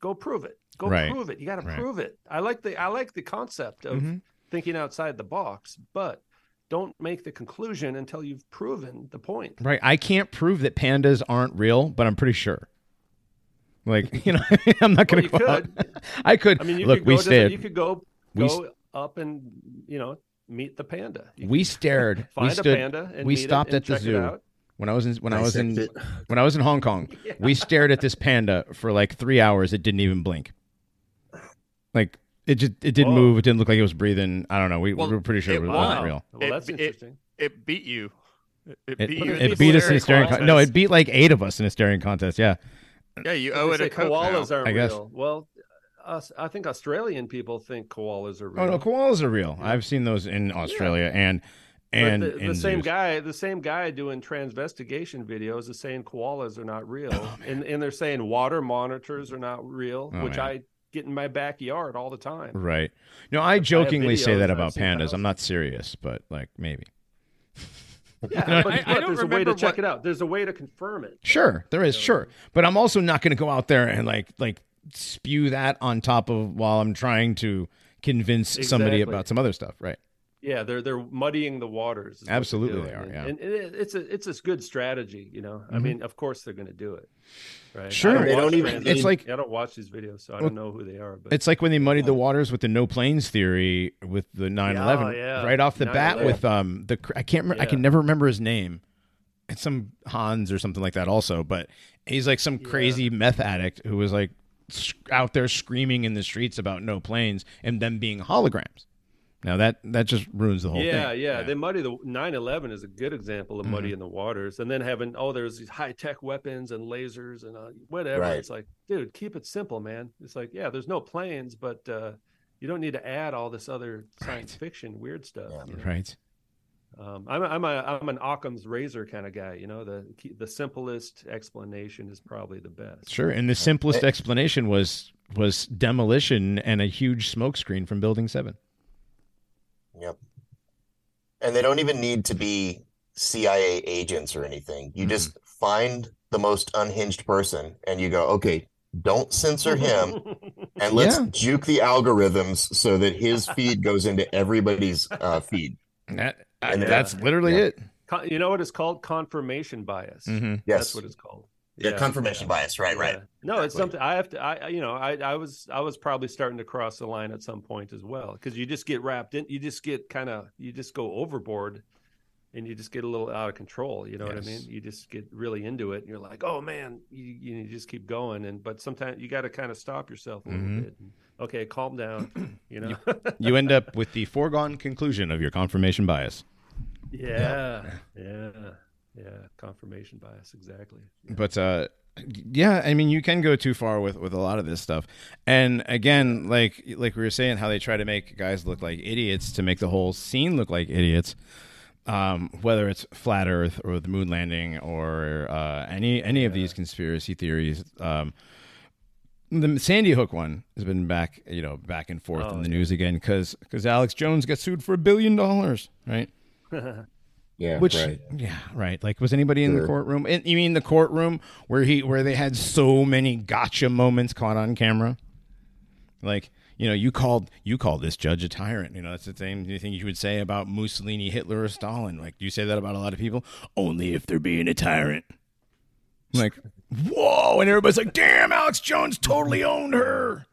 go prove it. Go Right. prove it. You got to Right. prove it. I like the I like the concept of Mhm. thinking outside the box, but don't make the conclusion until you've proven the point. Right. I can't prove that pandas aren't real, but I'm pretty sure. Like, *laughs* you know, *laughs* I'm not going you to go out. could. *laughs* I could. I mean, you look, could we go to the, stared. you could go we go up and you know meet the panda. You we stared. find we a stood panda and we meet it stopped and at the check it zoo. when I was in when I was in it. when I was in Hong Kong. Yeah. We stared at this panda for like three hours. It didn't even blink. Like it just it didn't Whoa. move. It didn't look like it was breathing. I don't know. We, Well, we were pretty sure it, it wasn't won. real. Well, It- that's it- interesting. It beat you. It, it It, beat you. It beat us in a staring contest. contest. No, it beat like eight of us in a staring contest. Yeah. Yeah, you owe it a say coke koalas now. aren't I guess. real. Well, us, I think Australian people think koalas are real. Oh no, koalas are real. I've seen those in Australia, and and, but the, the and same zoos. guy, the same guy doing transvestigation videos is saying koalas are not real, oh, and and they're saying water monitors are not real, Oh, which man. I get in my backyard all the time. Right. No, I jokingly say videos, that I've about seen pandas. thousands. I'm not serious, but like maybe. Yeah, but, I- I but don't there's a way to remember check what- it out. There's a way to confirm it. Sure, there is, sure. But I'm also not going to go out there and like like spew that on top of while I'm trying to convince somebody about some other stuff, right? Yeah, they're they're muddying the waters. is what they're Absolutely they are, And- yeah. and, it, it's a it's a good strategy. You know, I Mhm. mean, of course they're going to do it, right? Sure. Don't They don't even- trans- It's like- I don't watch these videos, so I Well, don't know who they are. But It's like when they muddied the waters with the no planes theory with the 9/11 Oh, yeah. right off the bat 9/11. with um the I can't remember I can never remember his name. It's some Hans or something like that also, but he's like some Yeah. crazy meth addict who was like out there screaming in the streets about no planes and them being holograms. Now that that just ruins the whole yeah, thing. yeah, yeah. They muddy the 9/11 is a good example of Mhm. muddying the waters, and then having oh, there's these high tech weapons and lasers and uh, whatever. Right. It's like, dude, keep it simple, man. It's like, yeah, there's no planes, but uh, you don't need to add all this other science Right. fiction weird stuff. Yeah. you know? Right. Um, I'm a, I'm a I'm an Occam's razor kind of guy. You know, the the simplest explanation is probably the best. Sure. And the simplest explanation was was demolition and a huge smoke screen from Building Seven. Yep. And they don't even need to be CIA agents or anything. You just find the most unhinged person and you go, okay, don't censor him *laughs* and let's Yeah. juke the algorithms so that his feed goes into everybody's uh, feed. That, And that's then- literally yeah. it. You know what it's called? Confirmation bias. hmm Yes. That's what it's called. Yeah, confirmation bias. Right, right. No, it's something I have to. I I- you know I I was I was probably starting to cross the line at some point as well because you just get wrapped in. You just get kind of you just go overboard, and you just get a little out of control. You know what I mean? You just get really into it, and you're like, oh man, you you just keep going. And but sometimes you got to kind of stop yourself a little Mhm. bit. Okay, calm down. You know. You end up with the foregone conclusion of your confirmation bias. *laughs* yeah, yeah, yeah. Yeah, confirmation bias. Exactly. But uh yeah, I mean you can go too far with with a lot of this stuff. And again, like like we were saying how they try to make guys look like idiots to make the whole scene look like idiots. Um, whether it's flat Earth or the moon landing or uh, any any of these conspiracy theories, um, the Sandy Hook one has been back, you know, back and forth Oh, in the yeah. news again because because Alex Jones got sued for a billion dollars, right? *laughs* Yeah, Which, right. yeah, right. Like, was anybody in the courtroom? You mean the courtroom where he, where they had so many gotcha moments caught on camera? Like, you know, you called, you called this judge a tyrant. You know, that's the same thing you would say about Mussolini, Hitler, or Stalin. Like, do you say that about a lot of people? Only if they're being a tyrant. I'm like, whoa! And everybody's like, damn, Alex Jones totally owned her.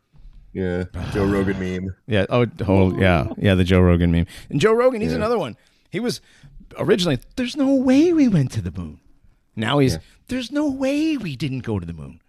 Yeah, Joe Rogan meme. *sighs* Yeah. Oh, oh, yeah. Yeah. The Joe Rogan meme. And Joe Rogan, he's Yeah. another one. He was originally, there's no way we went to the moon. Now he's, Yeah. there's no way we didn't go to the moon.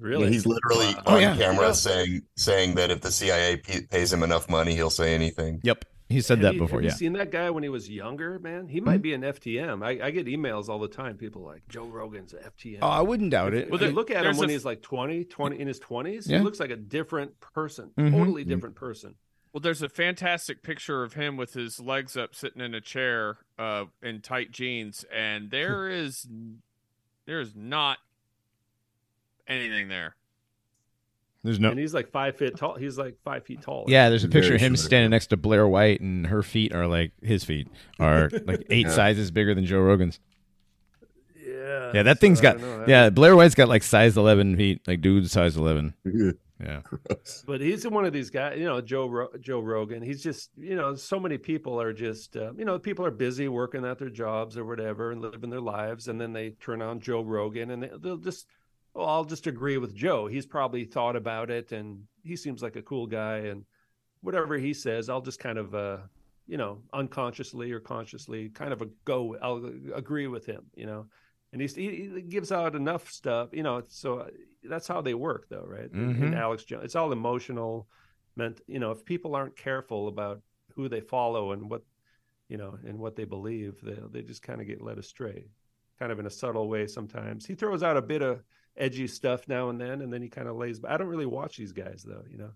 Really? Yeah, he's literally Wow. Oh, on yeah. camera Yeah. saying saying that if the CIA p- pays him enough money, he'll say anything. Yep. He said Have that you- before. Have Yeah. you seen that guy when he was younger, man? He might be an FTM. I, I get emails all the time. People like Joe Rogan's an FTM. Oh, I wouldn't doubt it. Well, you there- look at him there's when a- he's like 20, 20 in his 20s, Yeah. he looks like a different person. Mhm. Totally different person. Well, there's a fantastic picture of him with his legs up, sitting in a chair, uh, in tight jeans, and *laughs* there is, there is not anything there. There's no. And he's like five feet tall. He's like five feet tall. Yeah, there's a Very picture of him short. standing next to Blair White, and her feet are like his feet are *laughs* like eight Yeah. sizes bigger than Joe Rogan's. Yeah. Yeah, that so thing's I got. know. Yeah, Blair White's got like size eleven feet, like dude size eleven. *laughs* Yeah. Gross. But he's one of these guys, you know, Joe Ro- Joe Rogan. He's just, you know, so many people are just, uh, you know, people are busy working at their jobs or whatever and living their lives, and then they turn on Joe Rogan and they, they'll just, well, I'll just agree with Joe. He's probably thought about it, and he seems like a cool guy, and whatever he says, I'll just kind of, uh, you know, unconsciously or consciously, kind of a go. I'll agree with him, you know. And he's, he, he gives out enough stuff, you know. So uh, that's how they work, though, right? Mhm. And Alex Jones, it's all emotional. Meant, you know, if people aren't careful about who they follow and what, you know, and what they believe, they they just kind of get led astray, kind of in a subtle way. Sometimes he throws out a bit of edgy stuff now and then, and then he kind of lays. But I don't really watch these guys though, you know.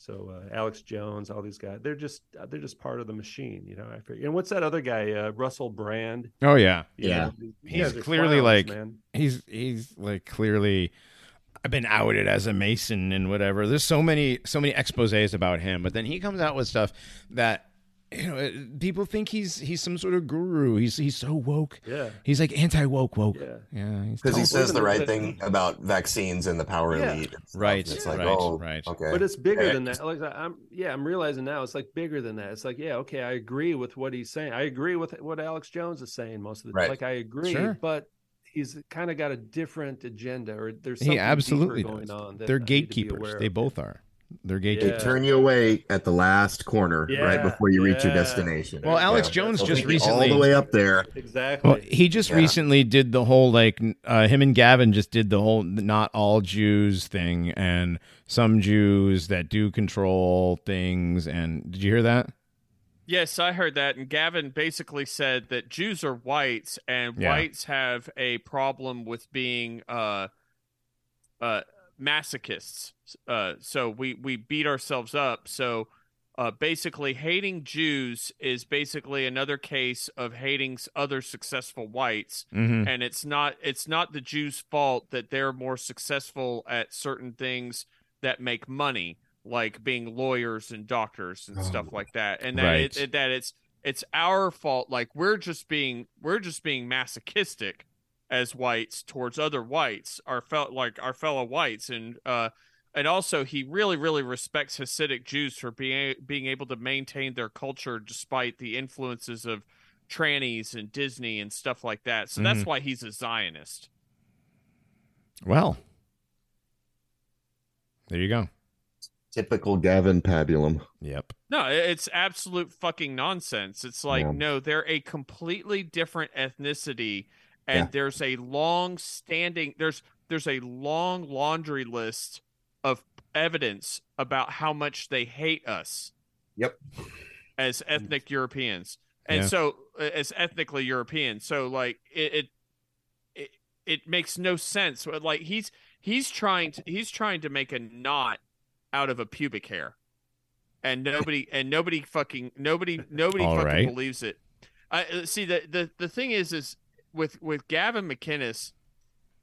So uh, Alex Jones, all these guys, they're just uh, they're just part of the machine, you know. I forget. And what's that other guy, uh, Russell Brand? Oh yeah, You Yeah. He's clearly clowns, like- man. he's he's like clearly I've been outed as a mason and whatever. There's so many so many exposés about him, but then he comes out with stuff that you know people think he's he's some sort of guru. He's he's so woke. yeah, He's like anti woke woke. yeah. Yeah, because he says the right thing about vaccines and the power Yeah. elite. and. Right, It's right, like, oh, right. okay. But it's bigger Yeah. than that. Like I'm, yeah, I'm realizing now it's like bigger than that. It's like, yeah, okay, I agree with what he's saying. I agree with what Alex Jones is saying most of the time. Right. Like I agree, Sure. but he's kind of got a different agenda, or there's He something absolutely going does. on. They're I need to be gatekeepers. They both are. They're They. Yeah. turn you away at the last corner, right before you reach your destination. Well, Alex Jones just recently all the way up there. exactly. Well, he just Yeah. recently did the whole like uh, him and Gavin just did the whole not all Jews thing, and some Jews that do control things. And did you hear that? Yes, I heard that. And Gavin basically said that Jews are whites and Yeah. whites have a problem with being uh, uh, masochists. Uh, so we, we beat ourselves up. So uh, basically, hating Jews is basically another case of hating other successful whites. Mm-hmm. And it's not it's not the Jews' fault that they're more successful at certain things that make money, like being lawyers and doctors and stuff Oh. like that. And that Right. it, it- that it's it's our fault. Like we're just being we're just being masochistic as whites towards other whites, our felt like our fellow whites, and uh, and also he really really respects Hasidic Jews for being being able to maintain their culture despite the influences of trannies and Disney and stuff like that. So that's Mhm. why he's a Zionist. Well, there you go. Typical Gavin pabulum. Yep. No, it's absolute fucking nonsense. It's like Yeah. no, they're a completely different ethnicity and Yeah. there's a long standing there's there's a long laundry list of evidence about how much they hate us Yep. as ethnic Europeans. And Yeah. so uh, as ethnically European. So like it, it it it makes no sense. Like he's he's trying to he's trying to make a knot out of a pubic hair. And nobody and nobody fucking nobody nobody All fucking right. believes it. I uh, see the, the the thing is is with with Gavin McInnes,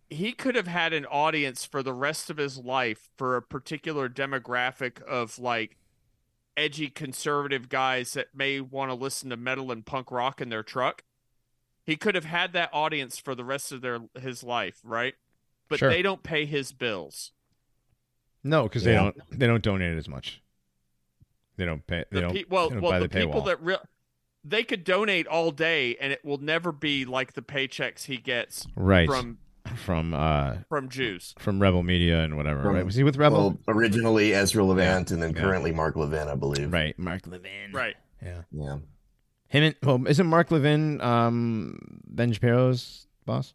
he could have had an audience for the rest of his life for a particular demographic of like edgy conservative guys that may want to listen to metal and punk rock in their truck. He could have had that audience for the rest of their his life, right? But Sure. they don't pay his bills. No, because they Yeah. don't they don't donate as much. They don't pay. They The don't. pe- well, they don't well, buy the, the people paywall. that real they could donate all day, and it will never be like the paychecks he gets right from from uh from Jews. from Rebel Media and whatever. From- right? Was he with Rebel? Well, originally Ezra Levant and then Yeah. currently Mark Levin, I believe. right. Mark Levin. Right. Yeah. Yeah. Him and well, isn't Mark Levin um Ben Shapiro's boss?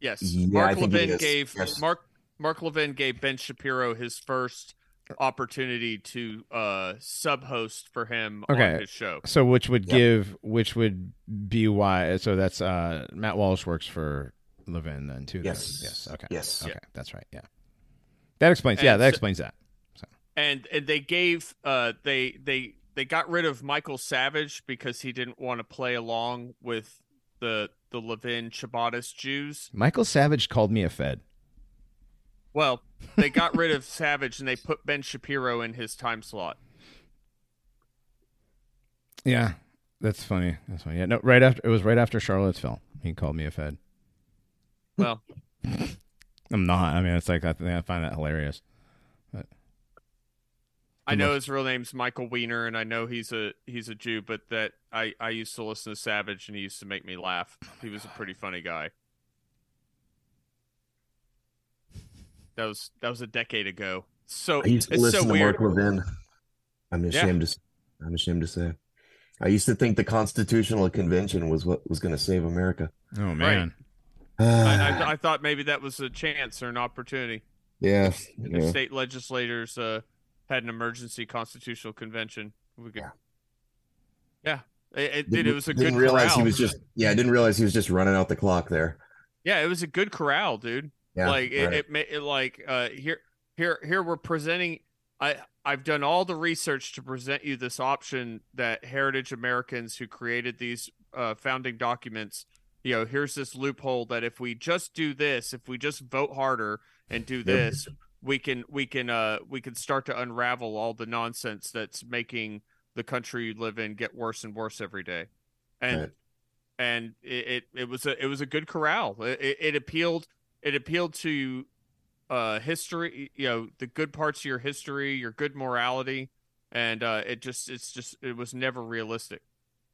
Yes. Yeah, I Mark think he Levin is. gave Yes. Mark Mark Levin gave Ben Shapiro his first opportunity to uh sub-host for him Okay. on his show. So which would Yep. give which would be why so that's uh Matt Walsh works for Levin then too. then. Yes. Yes. Okay. Yes. Okay. That's right. Yeah. That explains yeah, that so- explains that. So. and and they gave uh they they they got rid of Michael Savage because he didn't want to play along with the the Levin Shabbatist Jews. Michael Savage called me a Fed. Well, they got rid of Savage and they put Ben Shapiro in his time slot. Yeah. That's funny. That's funny. Yeah, no, right after it was right after Charlottesville. He called me a Fed. Well, *laughs* I'm not. I mean, it's like I think I find that hilarious. I know his real name's Michael Weiner, and I know he's a he's a Jew, but that I I used to listen to Savage, and he used to make me laugh. He was a pretty funny guy. That was that was a decade ago. So I used to it's listen so to weird. Mark Levin. I'm ashamed to. I'm ashamed to say. I used to think the Constitutional Convention was what was going to save America. Oh man. I, I, *sighs* I thought maybe that was a chance or an opportunity. yeah, If yeah. state legislators uh, had an emergency constitutional convention, we could. Yeah. Yeah, It, it, it was a didn't good realize corral. he was just. Yeah, I didn't realize he was just running out the clock there. Yeah, it was a good corral, dude. Yeah, like it, right. it, it like uh here here here we're presenting I I've done all the research to present you this option that Heritage Americans who created these uh, founding documents, you know, here's this loophole that if we just do this, if we just vote harder and do this, we can we can uh we can start to unravel all the nonsense that's making the country you live in get worse and worse every day. And Right. and it, it, it was a it was a good corral. It, it, it appealed it appealed to uh history you know the good parts of your history your good morality and uh it just it's just it was never realistic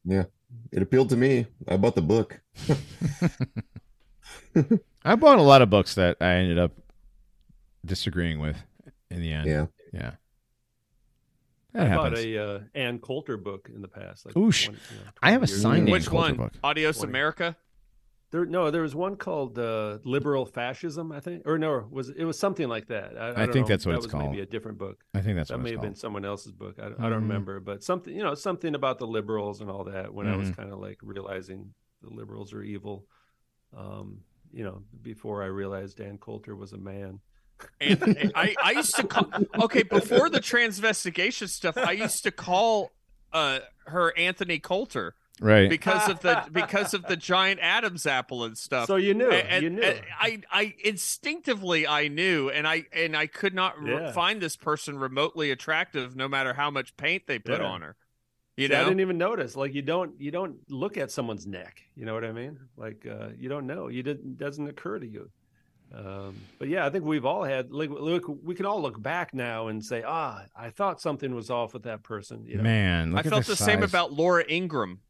Yeah, it appealed to me. I bought the book. *laughs* I bought a lot of books that I ended up disagreeing with in the end. Yeah. Yeah. That I bought happens. a uh, Ann Coulter book in the past. Like Oosh. 20, you know, I have a signed ago. Ann which Coulter one book. adios Twenty. america There, no, there was one called uh, "Liberal Fascism," I think, or no, was it was something like that. I, I, I don't think know. that's what that it's was called. Maybe a different book. I think that's what it's called. that what may it's have been someone else's book. I, I Mhm. don't remember, but something you know, something about the liberals and all that. When I was Mhm. kind of like realizing the liberals are evil, um, you know, before I realized Dan Coulter was a man. and I, I used to call okay before the transvestigation stuff i used to call uh her anthony coulter Right. because of the *laughs* because of the giant adam's apple and stuff So you knew, and, you knew. and I, I instinctively I knew, and I and I could not re- find this person remotely attractive, no matter how much paint they put Yeah. on her. You See, I didn't even notice. Like you don't you don't look at someone's neck. You know what I mean? Like uh, you don't know. You didn't doesn't occur to you. Um, but yeah, I think we've all had. Like, look, we can all look back now and say, ah, I thought something was off with that person. You know? Man, look I at felt the same about Laura Ingraham.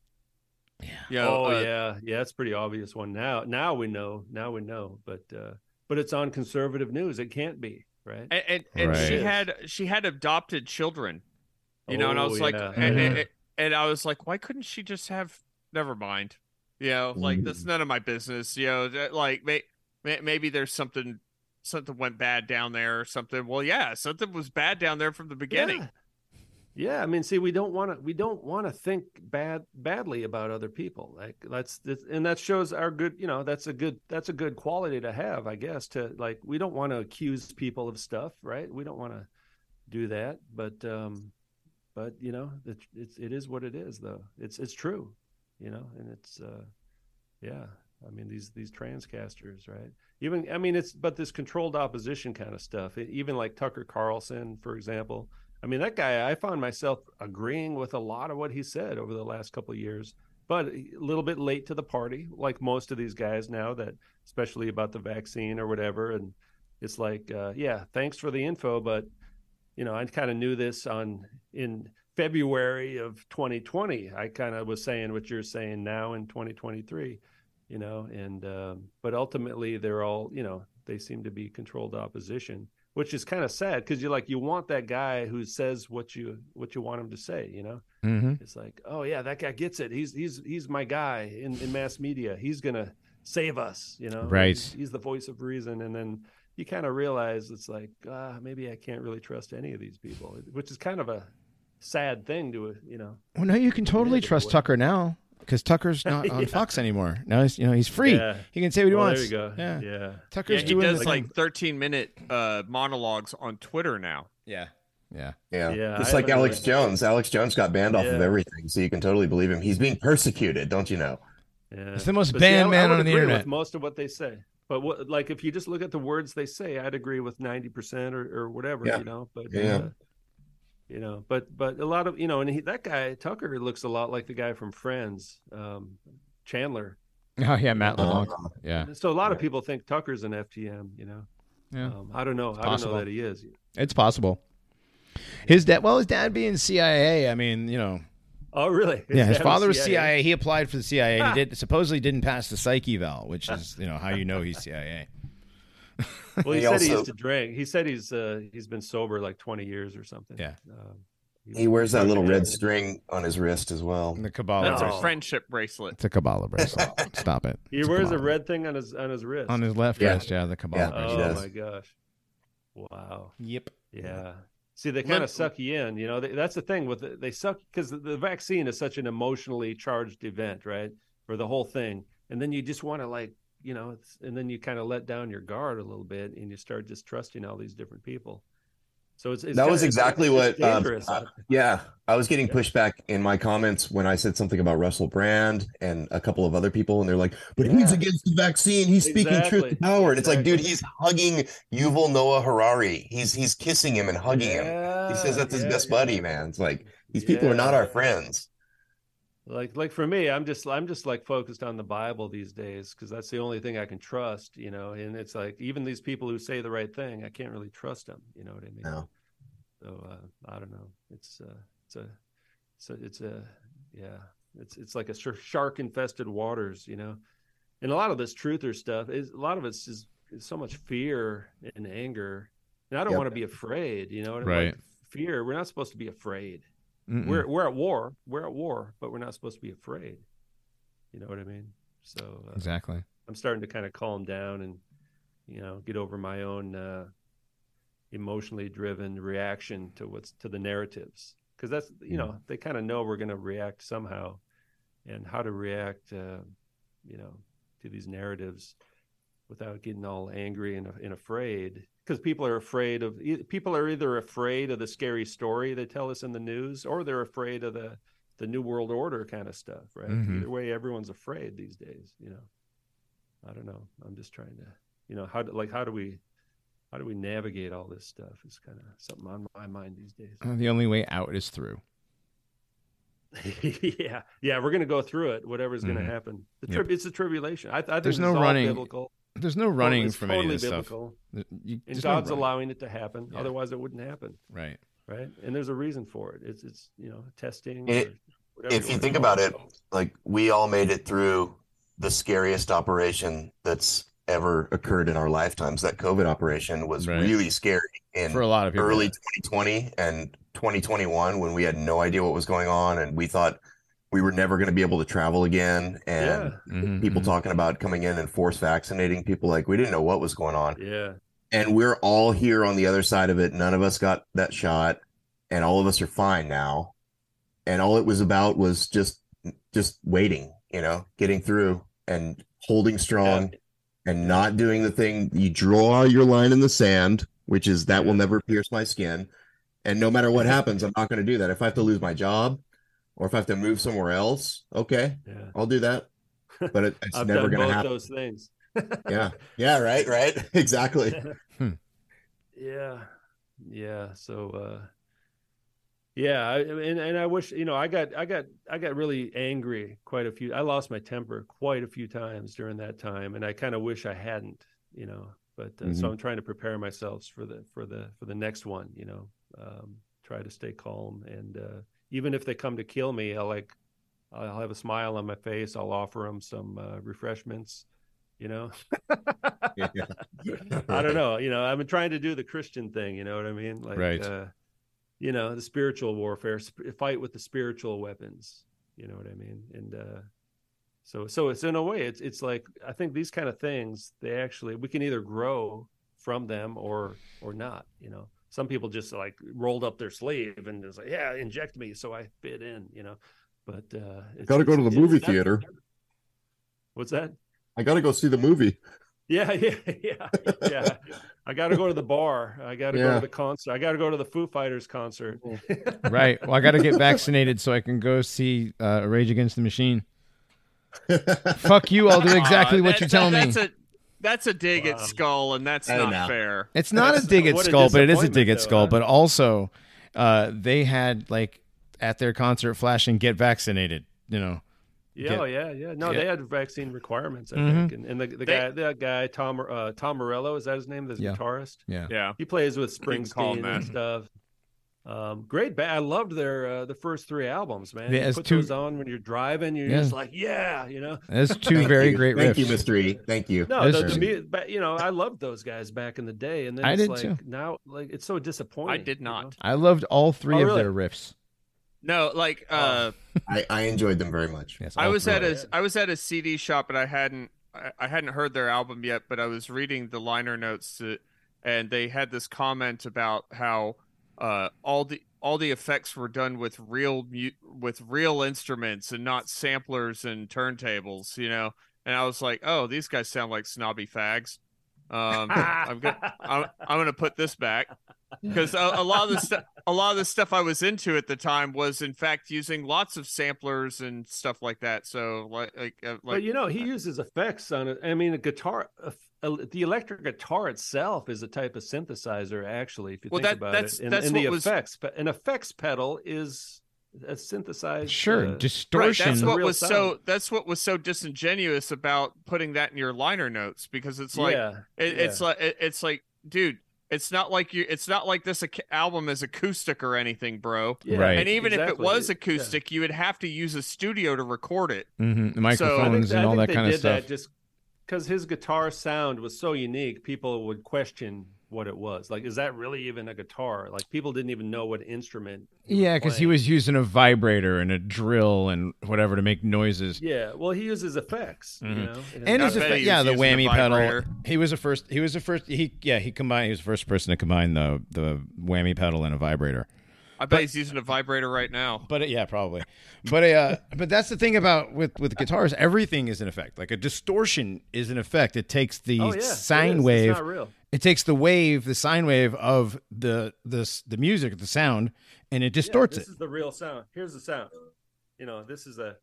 Yeah. You know, oh uh, yeah, yeah, it's a pretty obvious one now. Now we know. Now we know. But uh, but it's on conservative news. It can't be right. and and, and Right. she had she had adopted children. You know, and I Oh, was like, yeah. and, Mhm. and- and I was like, why couldn't she just have? Never mind. You know, like Mm. that's none of my business. You know, like may, may, maybe there's something something went bad down there or something. Well, yeah, something was bad down there from the beginning. Yeah. Yeah, I mean, see, we don't want to we don't want to think bad badly about other people. Like that's, and that shows our good, you know, that's a good that's a good quality to have, I guess. To like, we don't want to accuse people of stuff, right? We don't want to do that, but um, but you know, it, it's it is what it is, though. It's it's true, you know, and it's uh, yeah. I mean, these these transcasters, right? Even I mean, it's but this controlled opposition kind of stuff. It, even like Tucker Carlson, for example. I mean, that guy, I found myself agreeing with a lot of what he said over the last couple of years, but a little bit late to the party, like most of these guys now, that especially about the vaccine or whatever. And it's like, uh, yeah, thanks for the info, but you know, I kind of knew this on in February of 2020. I kind of was saying what you're saying now in 2023, you know, and um, but ultimately they're all, you know, they seem to be controlled opposition which is kind of sad because you're like you want that guy who says what you what you want him to say you know Mhm. it's like oh yeah that guy gets it he's he's he's my guy in, in mass media he's gonna save us you know Right. he's, he's the voice of reason and then you kind of realize it's like ah maybe i can't really trust any of these people which is kind of a sad thing to you know Well, no, you can totally trust. Tucker now because Tucker's *laughs* not on Yeah. Fox anymore. Now he's you know he's free. Yeah. He can say what he oh, wants. there you go Yeah. yeah Yeah, Tucker's he doing does the like 13 minute uh, monologues on Twitter now. yeah yeah. Yeah. Yeah, Just I like Alex really- Jones. Alex Jones got banned off of everything, so you can totally believe him. He's being persecuted, don't you know? Yeah. He's the most But banned I- I man would on the internet. With most of what they say, but what, like if you just look at the words they say, I'd agree with ninety percent or, or whatever, Yeah. you know. But Yeah. uh, you know, but but a lot of you know, and he, that guy Tucker looks a lot like the guy from Friends, um, Chandler. *laughs* Oh yeah, Matt LeBlanc. Uh, Yeah, So a lot of people think Tucker's an FTM. You know, yeah. um, I don't know. I don't know that he is. It's possible. His dad, well, his dad being CIA. I mean, you know, Oh, really? yeah. His father was CIA. He applied for the CIA. and He *laughs* did supposedly didn't pass the psyche eval, which is you know how you know he's CIA. *laughs* Well, he, He said he used to drink. He said he's uh, he's been sober like twenty years or something. Yeah. Um, He wears that little red string on his wrist as well. And the Kabbalah. That's No. a friendship bracelet. It's a Kabbalah bracelet. *laughs* Stop it. He It's wears a Kabbalah. red thing on his on his wrist. on his left Yeah. wrist. Yeah, the Kabbalah Yeah. bracelet. oh does. my gosh! Wow. Yep. Yeah. See, they kind of suck you in. You know, they, that's the thing with it. They suck because the, the vaccine is such an emotionally charged event, right? For the whole thing, and then you just want to like, you know, it's, and then you kind of let down your guard a little bit, and you start just trusting all these different people. So it's, it's that was it's- exactly it's what um, uh, yeah i was getting Yeah. pushback in my comments when i said something about russell brand and a couple of other people and they're like but he's against the vaccine? He's speaking truth to Exactly. power. And it's like dude he's hugging yuval noah harari. He's he's kissing him and hugging him. He says that's his best yeah. buddy man. It's like these people are not our friends like like for me i'm just i'm just like focused on the bible these days because that's the only thing i can trust you know and it's like even these people who say the right thing i can't really trust them you know what i mean no so uh i don't know it's uh it's a it's a it's a yeah it's it's like a shark infested waters you know and a lot of this truther stuff is a lot of it's just is so much fear and anger and i don't Yep. want to be afraid you know what I mean? Right. Like, fear we're not supposed to be afraid Mm-mm. we're we're at war. We're at war, but we're not supposed to be afraid. You know what I mean? So uh, exactly. I'm starting to kind of calm down and you know get over my own uh, emotionally driven reaction to what's to the narratives because that's you know they kind of know we're going to react somehow, and how to react, uh, you know, to these narratives without getting all angry and, and afraid because people are afraid of people are either afraid of the scary story they tell us in the news or they're afraid of the the new world order kind of stuff right Mhm. either way everyone's afraid these days you know i don't know i'm just trying to you know how do, like how do we how do we navigate all this stuff is kind of something on my mind these days Uh, The only way out is through. *laughs* yeah yeah we're gonna go through it whatever's Mhm. gonna happen the Yep. trib- it's the tribulation i, I think There's no running biblical There's no running it's from totally any of this biblical stuff. You- and there's no god's allowing it to happen Yeah. otherwise it wouldn't happen Right. right? And there's a reason for it. It's it's you know testing. It- or if you wanna think about it, like we all made it through the scariest operation that's ever occurred in our lifetimes. That COVID operation was Right. really scary in For a lot of people. early 2020 and 2021 when we had no idea what was going on and we thought we were never going to be able to travel again. And Yeah, Mhm, people mhm. talking about coming in and force vaccinating people like we didn't know what was going on. Yeah, and we're all here on the other side of it. None of us got that shot and all of us are fine now. And all it was about was just just waiting you know getting through and holding strong and not doing the thing you draw your line in the sand which is that will never pierce my skin. And no matter what *laughs* happens i'm not going to do that. If i have to lose my job or if i have to move somewhere else okay yeah. i'll do that but it, it's *laughs* I've never going both to happen those things. yeah yeah right right *laughs* exactly *laughs* yeah, yeah. So, uh, yeah, I, and and I wish you know I got I got I got really angry quite a few. I lost my temper quite a few times during that time, and I kind of wish I hadn't. You know, but uh, so Mhm. I'm trying to prepare myself for the for the for the next one. You know, um, try to stay calm, and uh, even if they come to kill me, I'll like I'll have a smile on my face. I'll offer them some uh, refreshments. You know, Yeah. *laughs* I don't know. *laughs* You know, I've been trying to do the Christian thing. You know what I mean? Like, Right. uh, you know, the spiritual warfare, sp- fight with the spiritual weapons. You know what I mean? And uh, so, so it's in a way, it's it's like I think these kind of things, they actually we can either grow from them or or not. You know, some people just like rolled up their sleeve and just like, yeah, inject me so I fit in. You know, but uh, it's- Gotta go to the movie it's- that's- theater. What's that? I got to go see the movie. Yeah, *laughs* yeah, yeah, yeah. I got to go to the bar. I got to go to the concert. I got to go to the Foo Fighters concert. *laughs* Right. Well, I got to get vaccinated so I can go see uh, Rage Against the Machine. *laughs* Fuck you. I'll do exactly Aw, what that- you tell that- me. That's a that's a dig Wow. at Skull, and that's not know. fair. It's not a dig at Skull, but it is a dig disappointment, at though, Skull. huh? But also, uh, they had like at their concert flashing "Get vaccinated." You know, Yeah, Get- oh, yeah, yeah. No, Yeah. they had vaccine requirements, I Mhm. think. And, and the, the They- guy, that guy, Tom, uh, Tom Morello, is that his name? The Yeah. guitarist. yeah. Yeah, He plays with can call him Springsteen and stuff. Um, great band. I loved their uh, the first three albums, man. Yeah, you put two- those on when you're driving. You're Yeah. just like, yeah, you know. There's *laughs* two very you. great Thank riffs. you, Mr. E. Thank you. No, That's the, the, true. but, you know, I loved those guys back in the day, and then I it's did like too. now, like it's so disappointing. I did you know? not. I loved all three Oh, of really? their riffs. no, like uh, I, I enjoyed them very much. Yes, I was three. at Oh, a yeah. I was at a CD shop, but I hadn't I, I hadn't heard their album yet. But I was reading the liner notes, to, and they had this comment about how uh, all the all the effects were done with real mu- with real instruments and not samplers and turntables. You know, and I was like, oh, these guys sound like snobby fags. Um, *laughs* I'm gonna I'm, I'm gonna put this back because a, a lot of the stuff a lot of the stuff I was into at the time was in fact using lots of samplers and stuff like that. So like like uh, like but you know, he uses effects on it. I mean, a guitar, the electric guitar itself is a type of synthesizer. Actually, if you Well, think that- about that's- it, and, that's and the what was- effects, but an effects pedal is a synthesized. Sure, uh, Right, distortion. that's what real was so sound. that's what was so disingenuous about putting that in your liner notes because it's like yeah, it, it's like it, it's like dude it's not like you it's not like this ac- album is acoustic or anything bro yeah, Right. and even if it exactly. was Yeah. acoustic you would have to use a studio to record it hmm microphones think- I and all think that they kind of stuff. That just because his guitar sound was so unique, people would question what it was. Like, is that really even a guitar? Like, people didn't even know what instrument. Yeah, because he was using a vibrator and a drill and whatever to make noises. Yeah, well, he uses effects, Mhm. you know. And I his bet effect, yeah, the whammy pedal. He was the first. He was the first. He yeah, he combined. He was the first person to combine the the whammy pedal and a vibrator. I bet he's using a vibrator right now But uh, yeah, probably. But uh, *laughs* but that's the thing about with with guitars. Everything is an effect. Like a distortion is an effect. It takes the oh yeah, sine It's wave. not real. It takes the wave, the sine wave of the the the music, the sound, and it distorts yeah, this it. is the real sound. Here's the sound. You know, this is a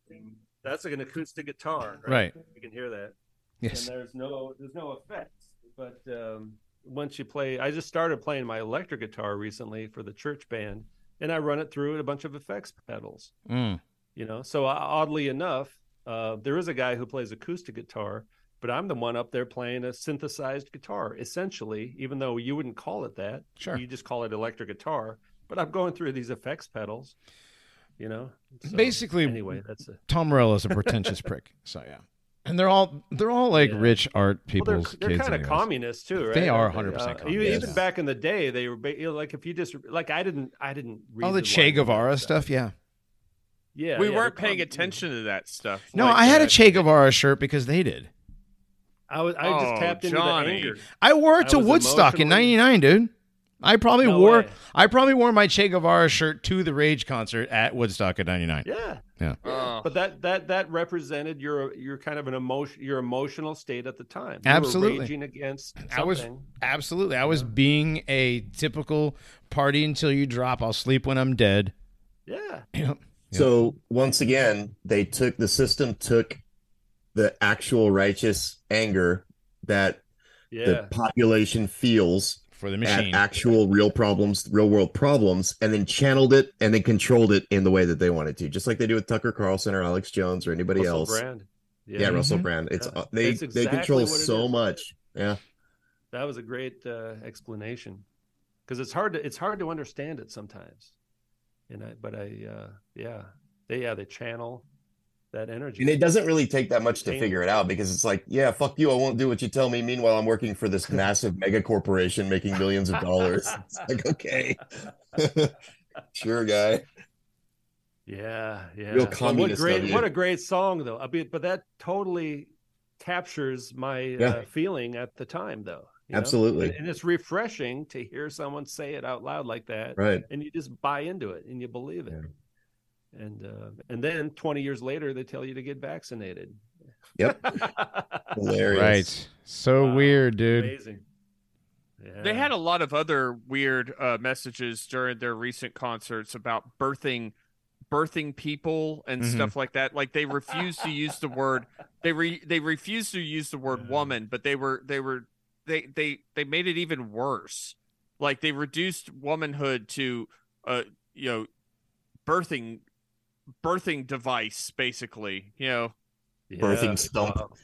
that's like an acoustic guitar, right? Right. You can hear that. Yes. And there's no there's no effects. But um, once you play, I just started playing my electric guitar recently for the church band, and I run it through a bunch of effects pedals. Mm. You know, so uh, oddly enough, uh, there is a guy who plays acoustic guitar, but I'm the one up there playing a synthesized guitar, essentially. Even though you wouldn't call it that, Sure. you just call it electric guitar. But I'm going through these effects pedals. You know, So, Basically, Anyway, that's a Tom Morello is a pretentious *laughs* prick. So yeah, and they're all they're all like Yeah. rich art well, they're, they're kind of communists too, right? They are Uh, 100% uh, communist. Even, even back in the day, they were you know, like if you just like I didn't, I didn't read All the the Che lines of that Guevara stuff. Yeah. Yeah, we yeah, weren't paying commun- attention to that stuff No, like I had a. Che Guevara shirt because they did. I was, I just Oh, tapped into Johnny. the anger. I wore it to was Woodstock in '99, dude. I probably No wore way. I probably wore my Che Guevara shirt to the Rage concert at Woodstock at '99. Yeah, Yeah. Oh. but that that that represented your your kind of an emotion, your emotional state at the time. You Absolutely. were raging against something. I was absolutely. I was being a typical party until you drop. I'll sleep when I'm dead. yeah, Yep. So once again, they took the system took the actual righteous anger that yeah. the population feels For the at machine. actual real problems, real world problems, and then channeled it and then controlled it in the way that they wanted to, just like they do with Tucker Carlson or Alex Jones or anybody Russell else. Brand. Yeah, Russell Mhm. Brand. It's Yeah. uh, they It's they exactly control so is. much. Yeah. That was a great uh, explanation because it's hard to it's hard to understand it sometimes. And I, but I, uh, yeah, they yeah they channel that energy. And it doesn't really take that much to figure it out because it's like, yeah, fuck you, I won't do what you tell me. Meanwhile, I'm working for this *laughs* massive mega corporation making millions of dollars. *laughs* It's like, okay. *laughs* sure, guy. Yeah, yeah. Real But what great what a great song though. I mean, but that totally captures my Yeah. uh, feeling at the time though. you? Absolutely. And, and it's refreshing to hear someone say it out loud like that Right. and you just buy into it and you believe it. And uh, and then 20 years later they tell you to get vaccinated. Yep. *laughs* Hilarious. Right. So Wow. weird, dude. Amazing. Yeah. They had a lot of other weird uh, messages during their recent concerts about birthing birthing people and Mhm. stuff like that. Like they refused to use the word they re, they refused to use the word Yeah. woman, but they were they were they they they made it even worse. Like they reduced womanhood to uh you know birthing birthing device basically, you know. Birthing stump. wow. *laughs*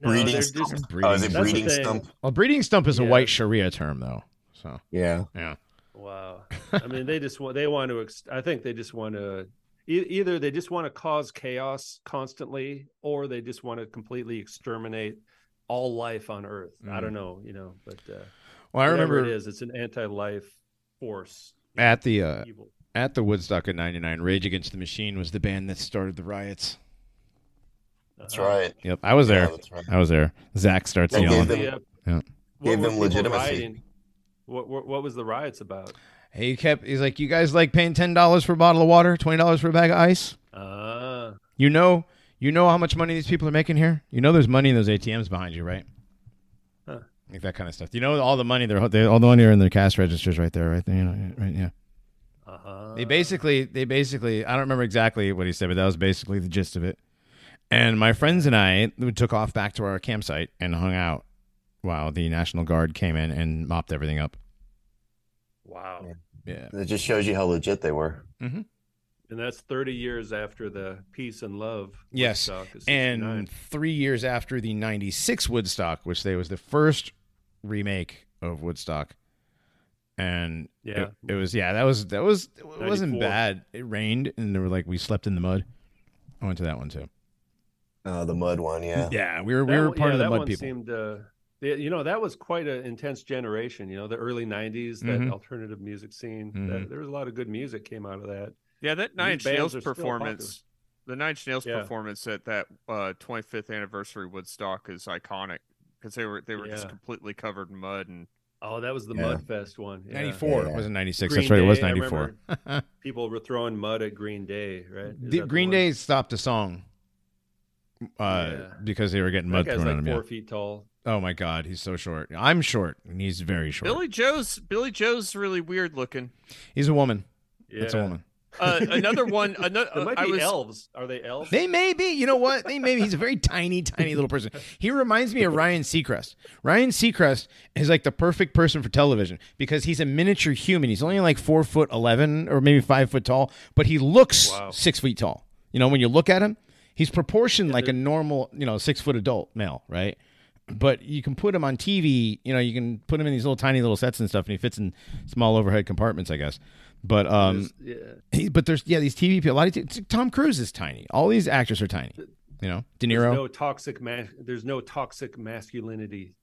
No, Breeding stump. just- Oh, is it Breeding That's breeding stump? Well, breeding stump is a white Sharia term, though. So Yeah. yeah. Wow. I mean, they just want, they want to, ex- I think they just want to, e- either they just want to cause chaos constantly or they just want to completely exterminate all life on Earth. I Mm. don't know, you know, but uh, Well, I remember it is, it's an anti life force. at the uh, Evil. At the Woodstock in '99, Rage Against the Machine was the band that started the riots. That's right. Yep, I was Yeah, there. that's right. I was there. Zack starts That gave them- uh, Yeah. what Gave them legitimacy. What, what what was the riots about? He kept. He's like, "You guys like paying ten dollars for a bottle of water, twenty dollars for a bag of ice? Ah, You know, you know how much money these people are making here. You know, there's money in those ATMs behind you, right? Huh. like that kind of stuff. You know, all the money they're, they all the money are in their cash registers right there, right there. You know, right? Yeah. Uh-huh. They basically, they basically, I don't remember exactly what he said, but that was basically the gist of it. And my friends and I we took off back to our campsite and hung out while the National Guard came in and mopped everything up. Wow. Yeah. It just shows you how legit they were. And that's 30 years after the Peace and Love. Yes, Woodstock And three years after the 96 Woodstock, which they was the first remake of Woodstock. And Yeah. it, it was, yeah, that was, that was, it wasn't bad. It rained and they were like, we slept in the mud. I went to that one too. Uh, the mud one, yeah. Yeah. We were, That we were part yeah, of the that mud one people. Seemed, uh, yeah, you know, that was quite an intense generation. You know, the early '90s, that Mhm. alternative music scene. Mhm. That, there was a lot of good music came out of that. Yeah, that Nine Inch Nails performance, the Nine Inch Nails Yeah. performance at that uh, 25th anniversary Woodstock is iconic because they were they were just completely covered in mud and Oh, that was the Yeah. Mudfest one. Yeah. 94. Yeah. It wasn't 96. Green That's right. It was 94. *laughs* People were throwing mud at Green Day, right? The that the Green? Day stopped the song uh, Yeah. because they were getting That mud thrown like on him. four yeah. feet tall. Oh my God, he's so short. I'm short, and he's very short. Billie Joe's Billie Joe's really weird looking. He's a woman. Yeah. That's a woman. Uh, another one, *laughs* another It might be I was elves. Are they elves? They may be. You know what? They may be. He's a very tiny, tiny little person. He reminds me of Ryan Seacrest. Ryan Seacrest is like the perfect person for television because he's a miniature human. He's only like four foot eleven or maybe five foot tall, but he looks Wow. six feet tall. You know, when you look at him, he's proportioned like a normal, you know, six foot adult male, right? But you can put him on TV. You know, you can put him in these little tiny little sets and stuff, and he fits in small overhead compartments, I guess. But um, yeah. he, but there's yeah these TV people. A lot of t- Tom Cruise is tiny. All these actors are tiny. You know, De There's Niro. no toxic ma- there's no toxic masculinity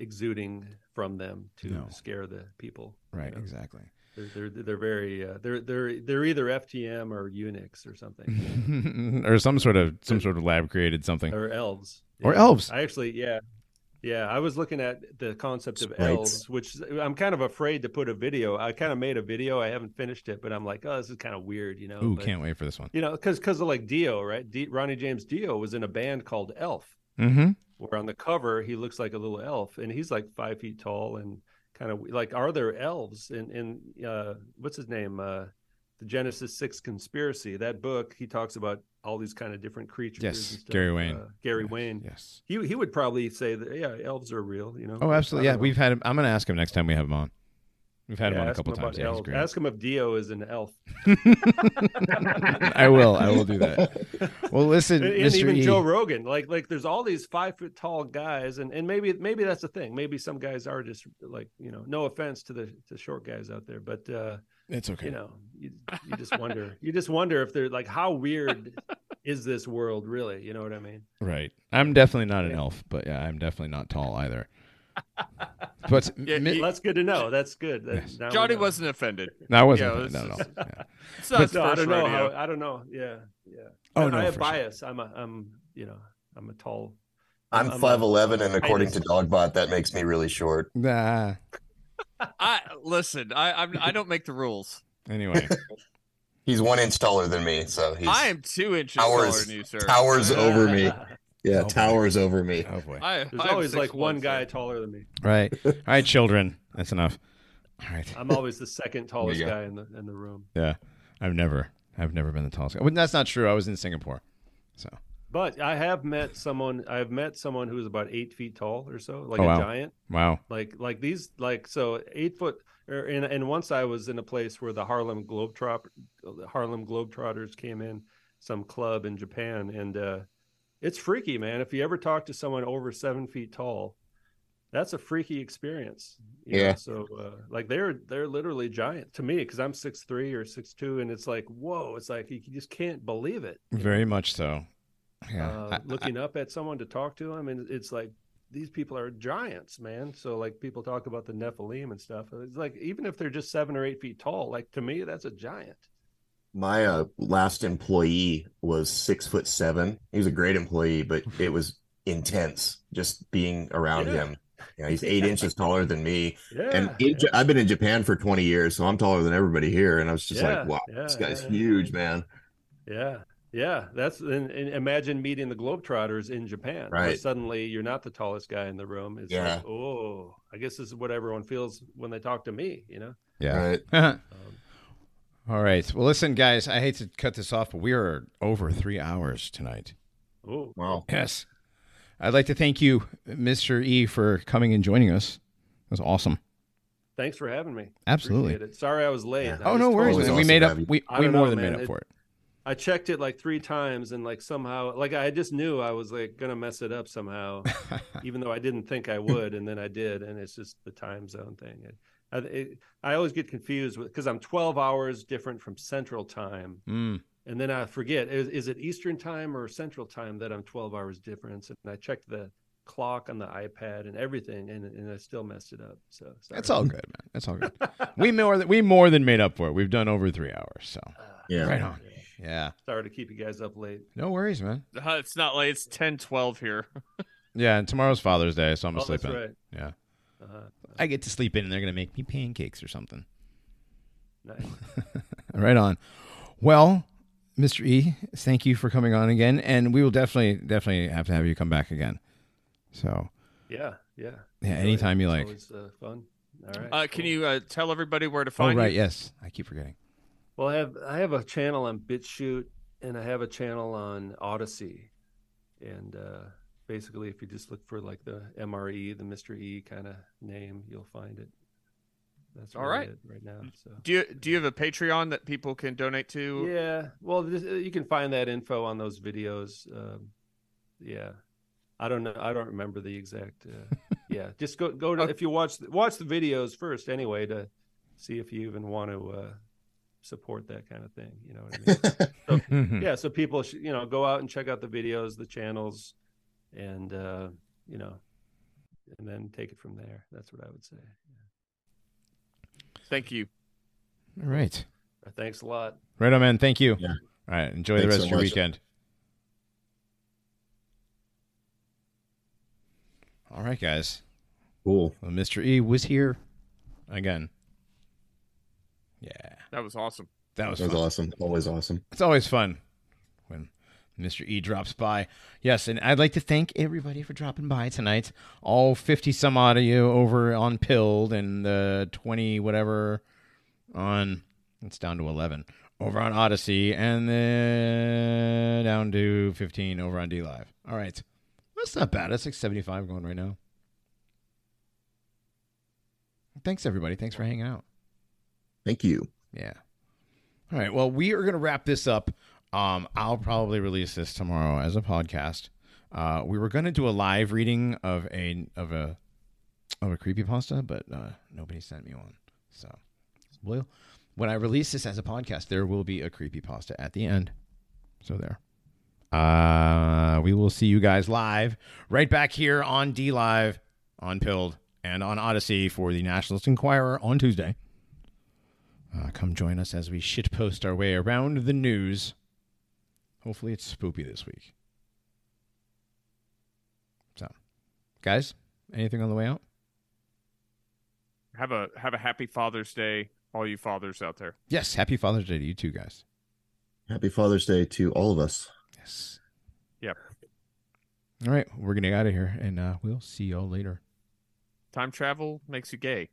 exuding from them to No. scare the people. right, know. exactly. They're they're, they're very uh, they're they're they're either FTM or eunuchs or something *laughs* or some sort of some sort of lab created something. or elves. Or elves. I actually yeah. Yeah, I was looking at the concept of elves, which I'm kind of afraid to put a video. I kind of made a video. I haven't finished it, but I'm like, oh, this is kind of weird, you know. Ooh, but, can't wait for this one. You know, because because of like Dio, right? D- Ronnie James Dio was in a band called Elf. Mm-hmm. where on the cover he looks like a little elf and he's like five feet tall and kind of like are there elves in in uh what's his name uh the genesis six conspiracy that book he talks about all these kind of different creatures Yes, and stuff. Gary Wayne. uh, gary wayne Yes. he he would probably say that yeah elves are real you know Oh, absolutely. Yeah, know. we've had him. I'm gonna ask him next time we have him on. We've had him on a couple times. Yeah, he's elves. great. ask him if dio is an elf *laughs* I will. I will do that. Well, listen, and, and Mr. even E. Joe Rogan, like like there's all these five foot tall guys, and, and maybe maybe that's the thing. Maybe some guys are just like you know, no offense to the to short guys out there, but uh, It's okay. you know, you, you just wonder, you just wonder if they're like, how weird *laughs* is this world really? You know what I mean? Right. I'm definitely not an Yeah. elf, but yeah, I'm definitely not tall either. *laughs* But Yeah, mi- that's good to know. That's good. That- Yes. Johnny wasn't offended. *laughs* no, I wasn't. Yeah, offended, this no, no, is- no. Yeah. It's not No, I don't know how. I don't know. Yeah, yeah. Oh, I, no, I have for sure. bias. I'm a. I'm. You know. I'm a tall. I'm I'm a- five eleven, and according to Dogbot, that makes me really short. Nah. I listen. I I'm, I don't make the rules. Anyway, *laughs* He's one inch taller than me, so he's I am two inches taller towers- than you, sir. towers over me. Yeah, Oh, boy. towers over me. oh boy. I, There's I'm always like one sir. guy taller than me. Right. *laughs* All right, children. That's enough. All right. I'm always the second tallest go. guy in the in the room. Yeah. I've never, I've never been the tallest guy. But that's not true. I was in Singapore. So, But I have met someone. I've met someone who's about eight feet tall or so, like Oh, a wow. giant. wow. like like these like so eight foot or and, and once i was in a place where the harlem globetrot harlem globetrotters came in some club in japan and uh it's freaky man if you ever talk to someone over seven feet tall that's a freaky experience you know? Yeah. so uh, like they're they're literally giant to me because i'm six three or six two and it's like whoa it's like you just can't believe it you know? Very much so. Yeah. uh, I- I- looking up at someone to talk to them, and it's like these people are giants, man. So like people talk about the Nephilim and stuff. It's like even if they're just seven or eight feet tall, like to me that's a giant. My uh, last employee was six foot seven. He was a great employee, but it was intense just being around Yeah. him. You know, he's eight *laughs* inches taller than me, Yeah, and in, yeah, I've been in Japan for twenty years, so I'm taller than everybody here. And I was just Yeah, like, "Wow, yeah, this guy's yeah. huge, man." yeah. Yeah, that's and, and imagine meeting the Globetrotters in Japan. Right. Suddenly, you're not the tallest guy in the room. It's Yeah. like, oh, I guess this is what everyone feels when they talk to me. You know. Yeah. Right. *laughs* Um, All right. Well, listen, guys. I hate to cut this off, but we are over three hours tonight. oh, Wow. Yes. I'd like to thank you, Mr. E, for coming and joining us. It was awesome. thanks for having me. Absolutely. It. Sorry, I was late. Yeah. I Oh was no worries, always man. We made up. We we more know, than man. made up It- for it. I checked it like three times, and like somehow, like I just knew I was like gonna mess it up somehow, *laughs* even though I didn't think I would, and then I did, and it's just the time zone thing. It, I, it, I always get confused with because I'm 12 hours different from Central Time, Mm. and then I forget is, is it Eastern Time or Central Time that I'm 12 hours difference, and I checked the clock on the iPad and everything, and and I still messed it up. So sorry. That's all good, man. That's all good. we more than we more than made up for it. We've done over three hours, so Yeah. right on. Yeah. Sorry to keep you guys up late. No worries, man. Uh, it's not late. It's ten twelve here. *laughs* Yeah, and tomorrow's Father's Day, so I'm gonna Oh, sleep that's in. right. Yeah. Uh-huh. I get to sleep in, and they're gonna make me pancakes or something. Nice. *laughs* Right on. Well, Mr. E, thank you for coming on again, and we will definitely definitely have to have you come back again. So Yeah, yeah. yeah, anytime it. you It's like. Always uh, fun. All right. Uh, can you uh, tell everybody where to find? Oh find right, you? yes. I keep forgetting. Well, I have I have a channel on BitChute and I have a channel on Odysee, and uh, basically, if you just look for like the MRE, the Mister E kind of name, you'll find it. That's all right right. now. So Do you do you have a Patreon that people can donate to? yeah, well, this, you can find that info on those videos. Um, yeah, I don't know. I don't remember the exact. Uh, *laughs* yeah, just go go to Okay. if you watch watch the videos first anyway to see if you even want to uh, support that kind of thing. You know what I mean? *laughs* yeah so people should you know go out and check out the videos the channels and uh you know and then take it from there that's what i would say Thank you. All right. Uh, thanks a lot Right on, man. Thank you. Yeah. All right. Enjoy the rest so of your much. weekend. All right, guys. Cool. Well, Mr. E was here again. Yeah, That was awesome. that was That was awesome. Always awesome. It's always fun when Mr. E drops by. Yes, and I'd like to thank everybody for dropping by tonight. All 50 some odd of you over on Pilled and the 20 whatever on, it's down to 11, over on Odysee, and then down to 15 over on DLive. All right. That's not bad. That's like 75 going right now. Thanks, everybody. Thanks for hanging out. Thank you. Yeah. All right. Well, we are going to wrap this up. Um, I'll probably release this tomorrow as a podcast. Uh, we were going to do a live reading of a of a of a creepy pasta, but uh, nobody sent me one. So, well, when I release this as a podcast, there will be a creepy pasta at the end. So there. Uh, we will see you guys live right back here on DLive, on Pilled, and on Odysee for the Nationalist Enquirer on Tuesday. Uh, come join us as we shitpost our way around the news. Hopefully, it's spoopy this week. So, guys, anything on the way out? Have a have a happy Father's Day, all you fathers out there. Yes, happy Father's Day to you too, guys. Happy Father's Day to all of us. Yes. Yep. All right, we're getting out of here, and uh, we'll see y'all later. Time travel makes you gay.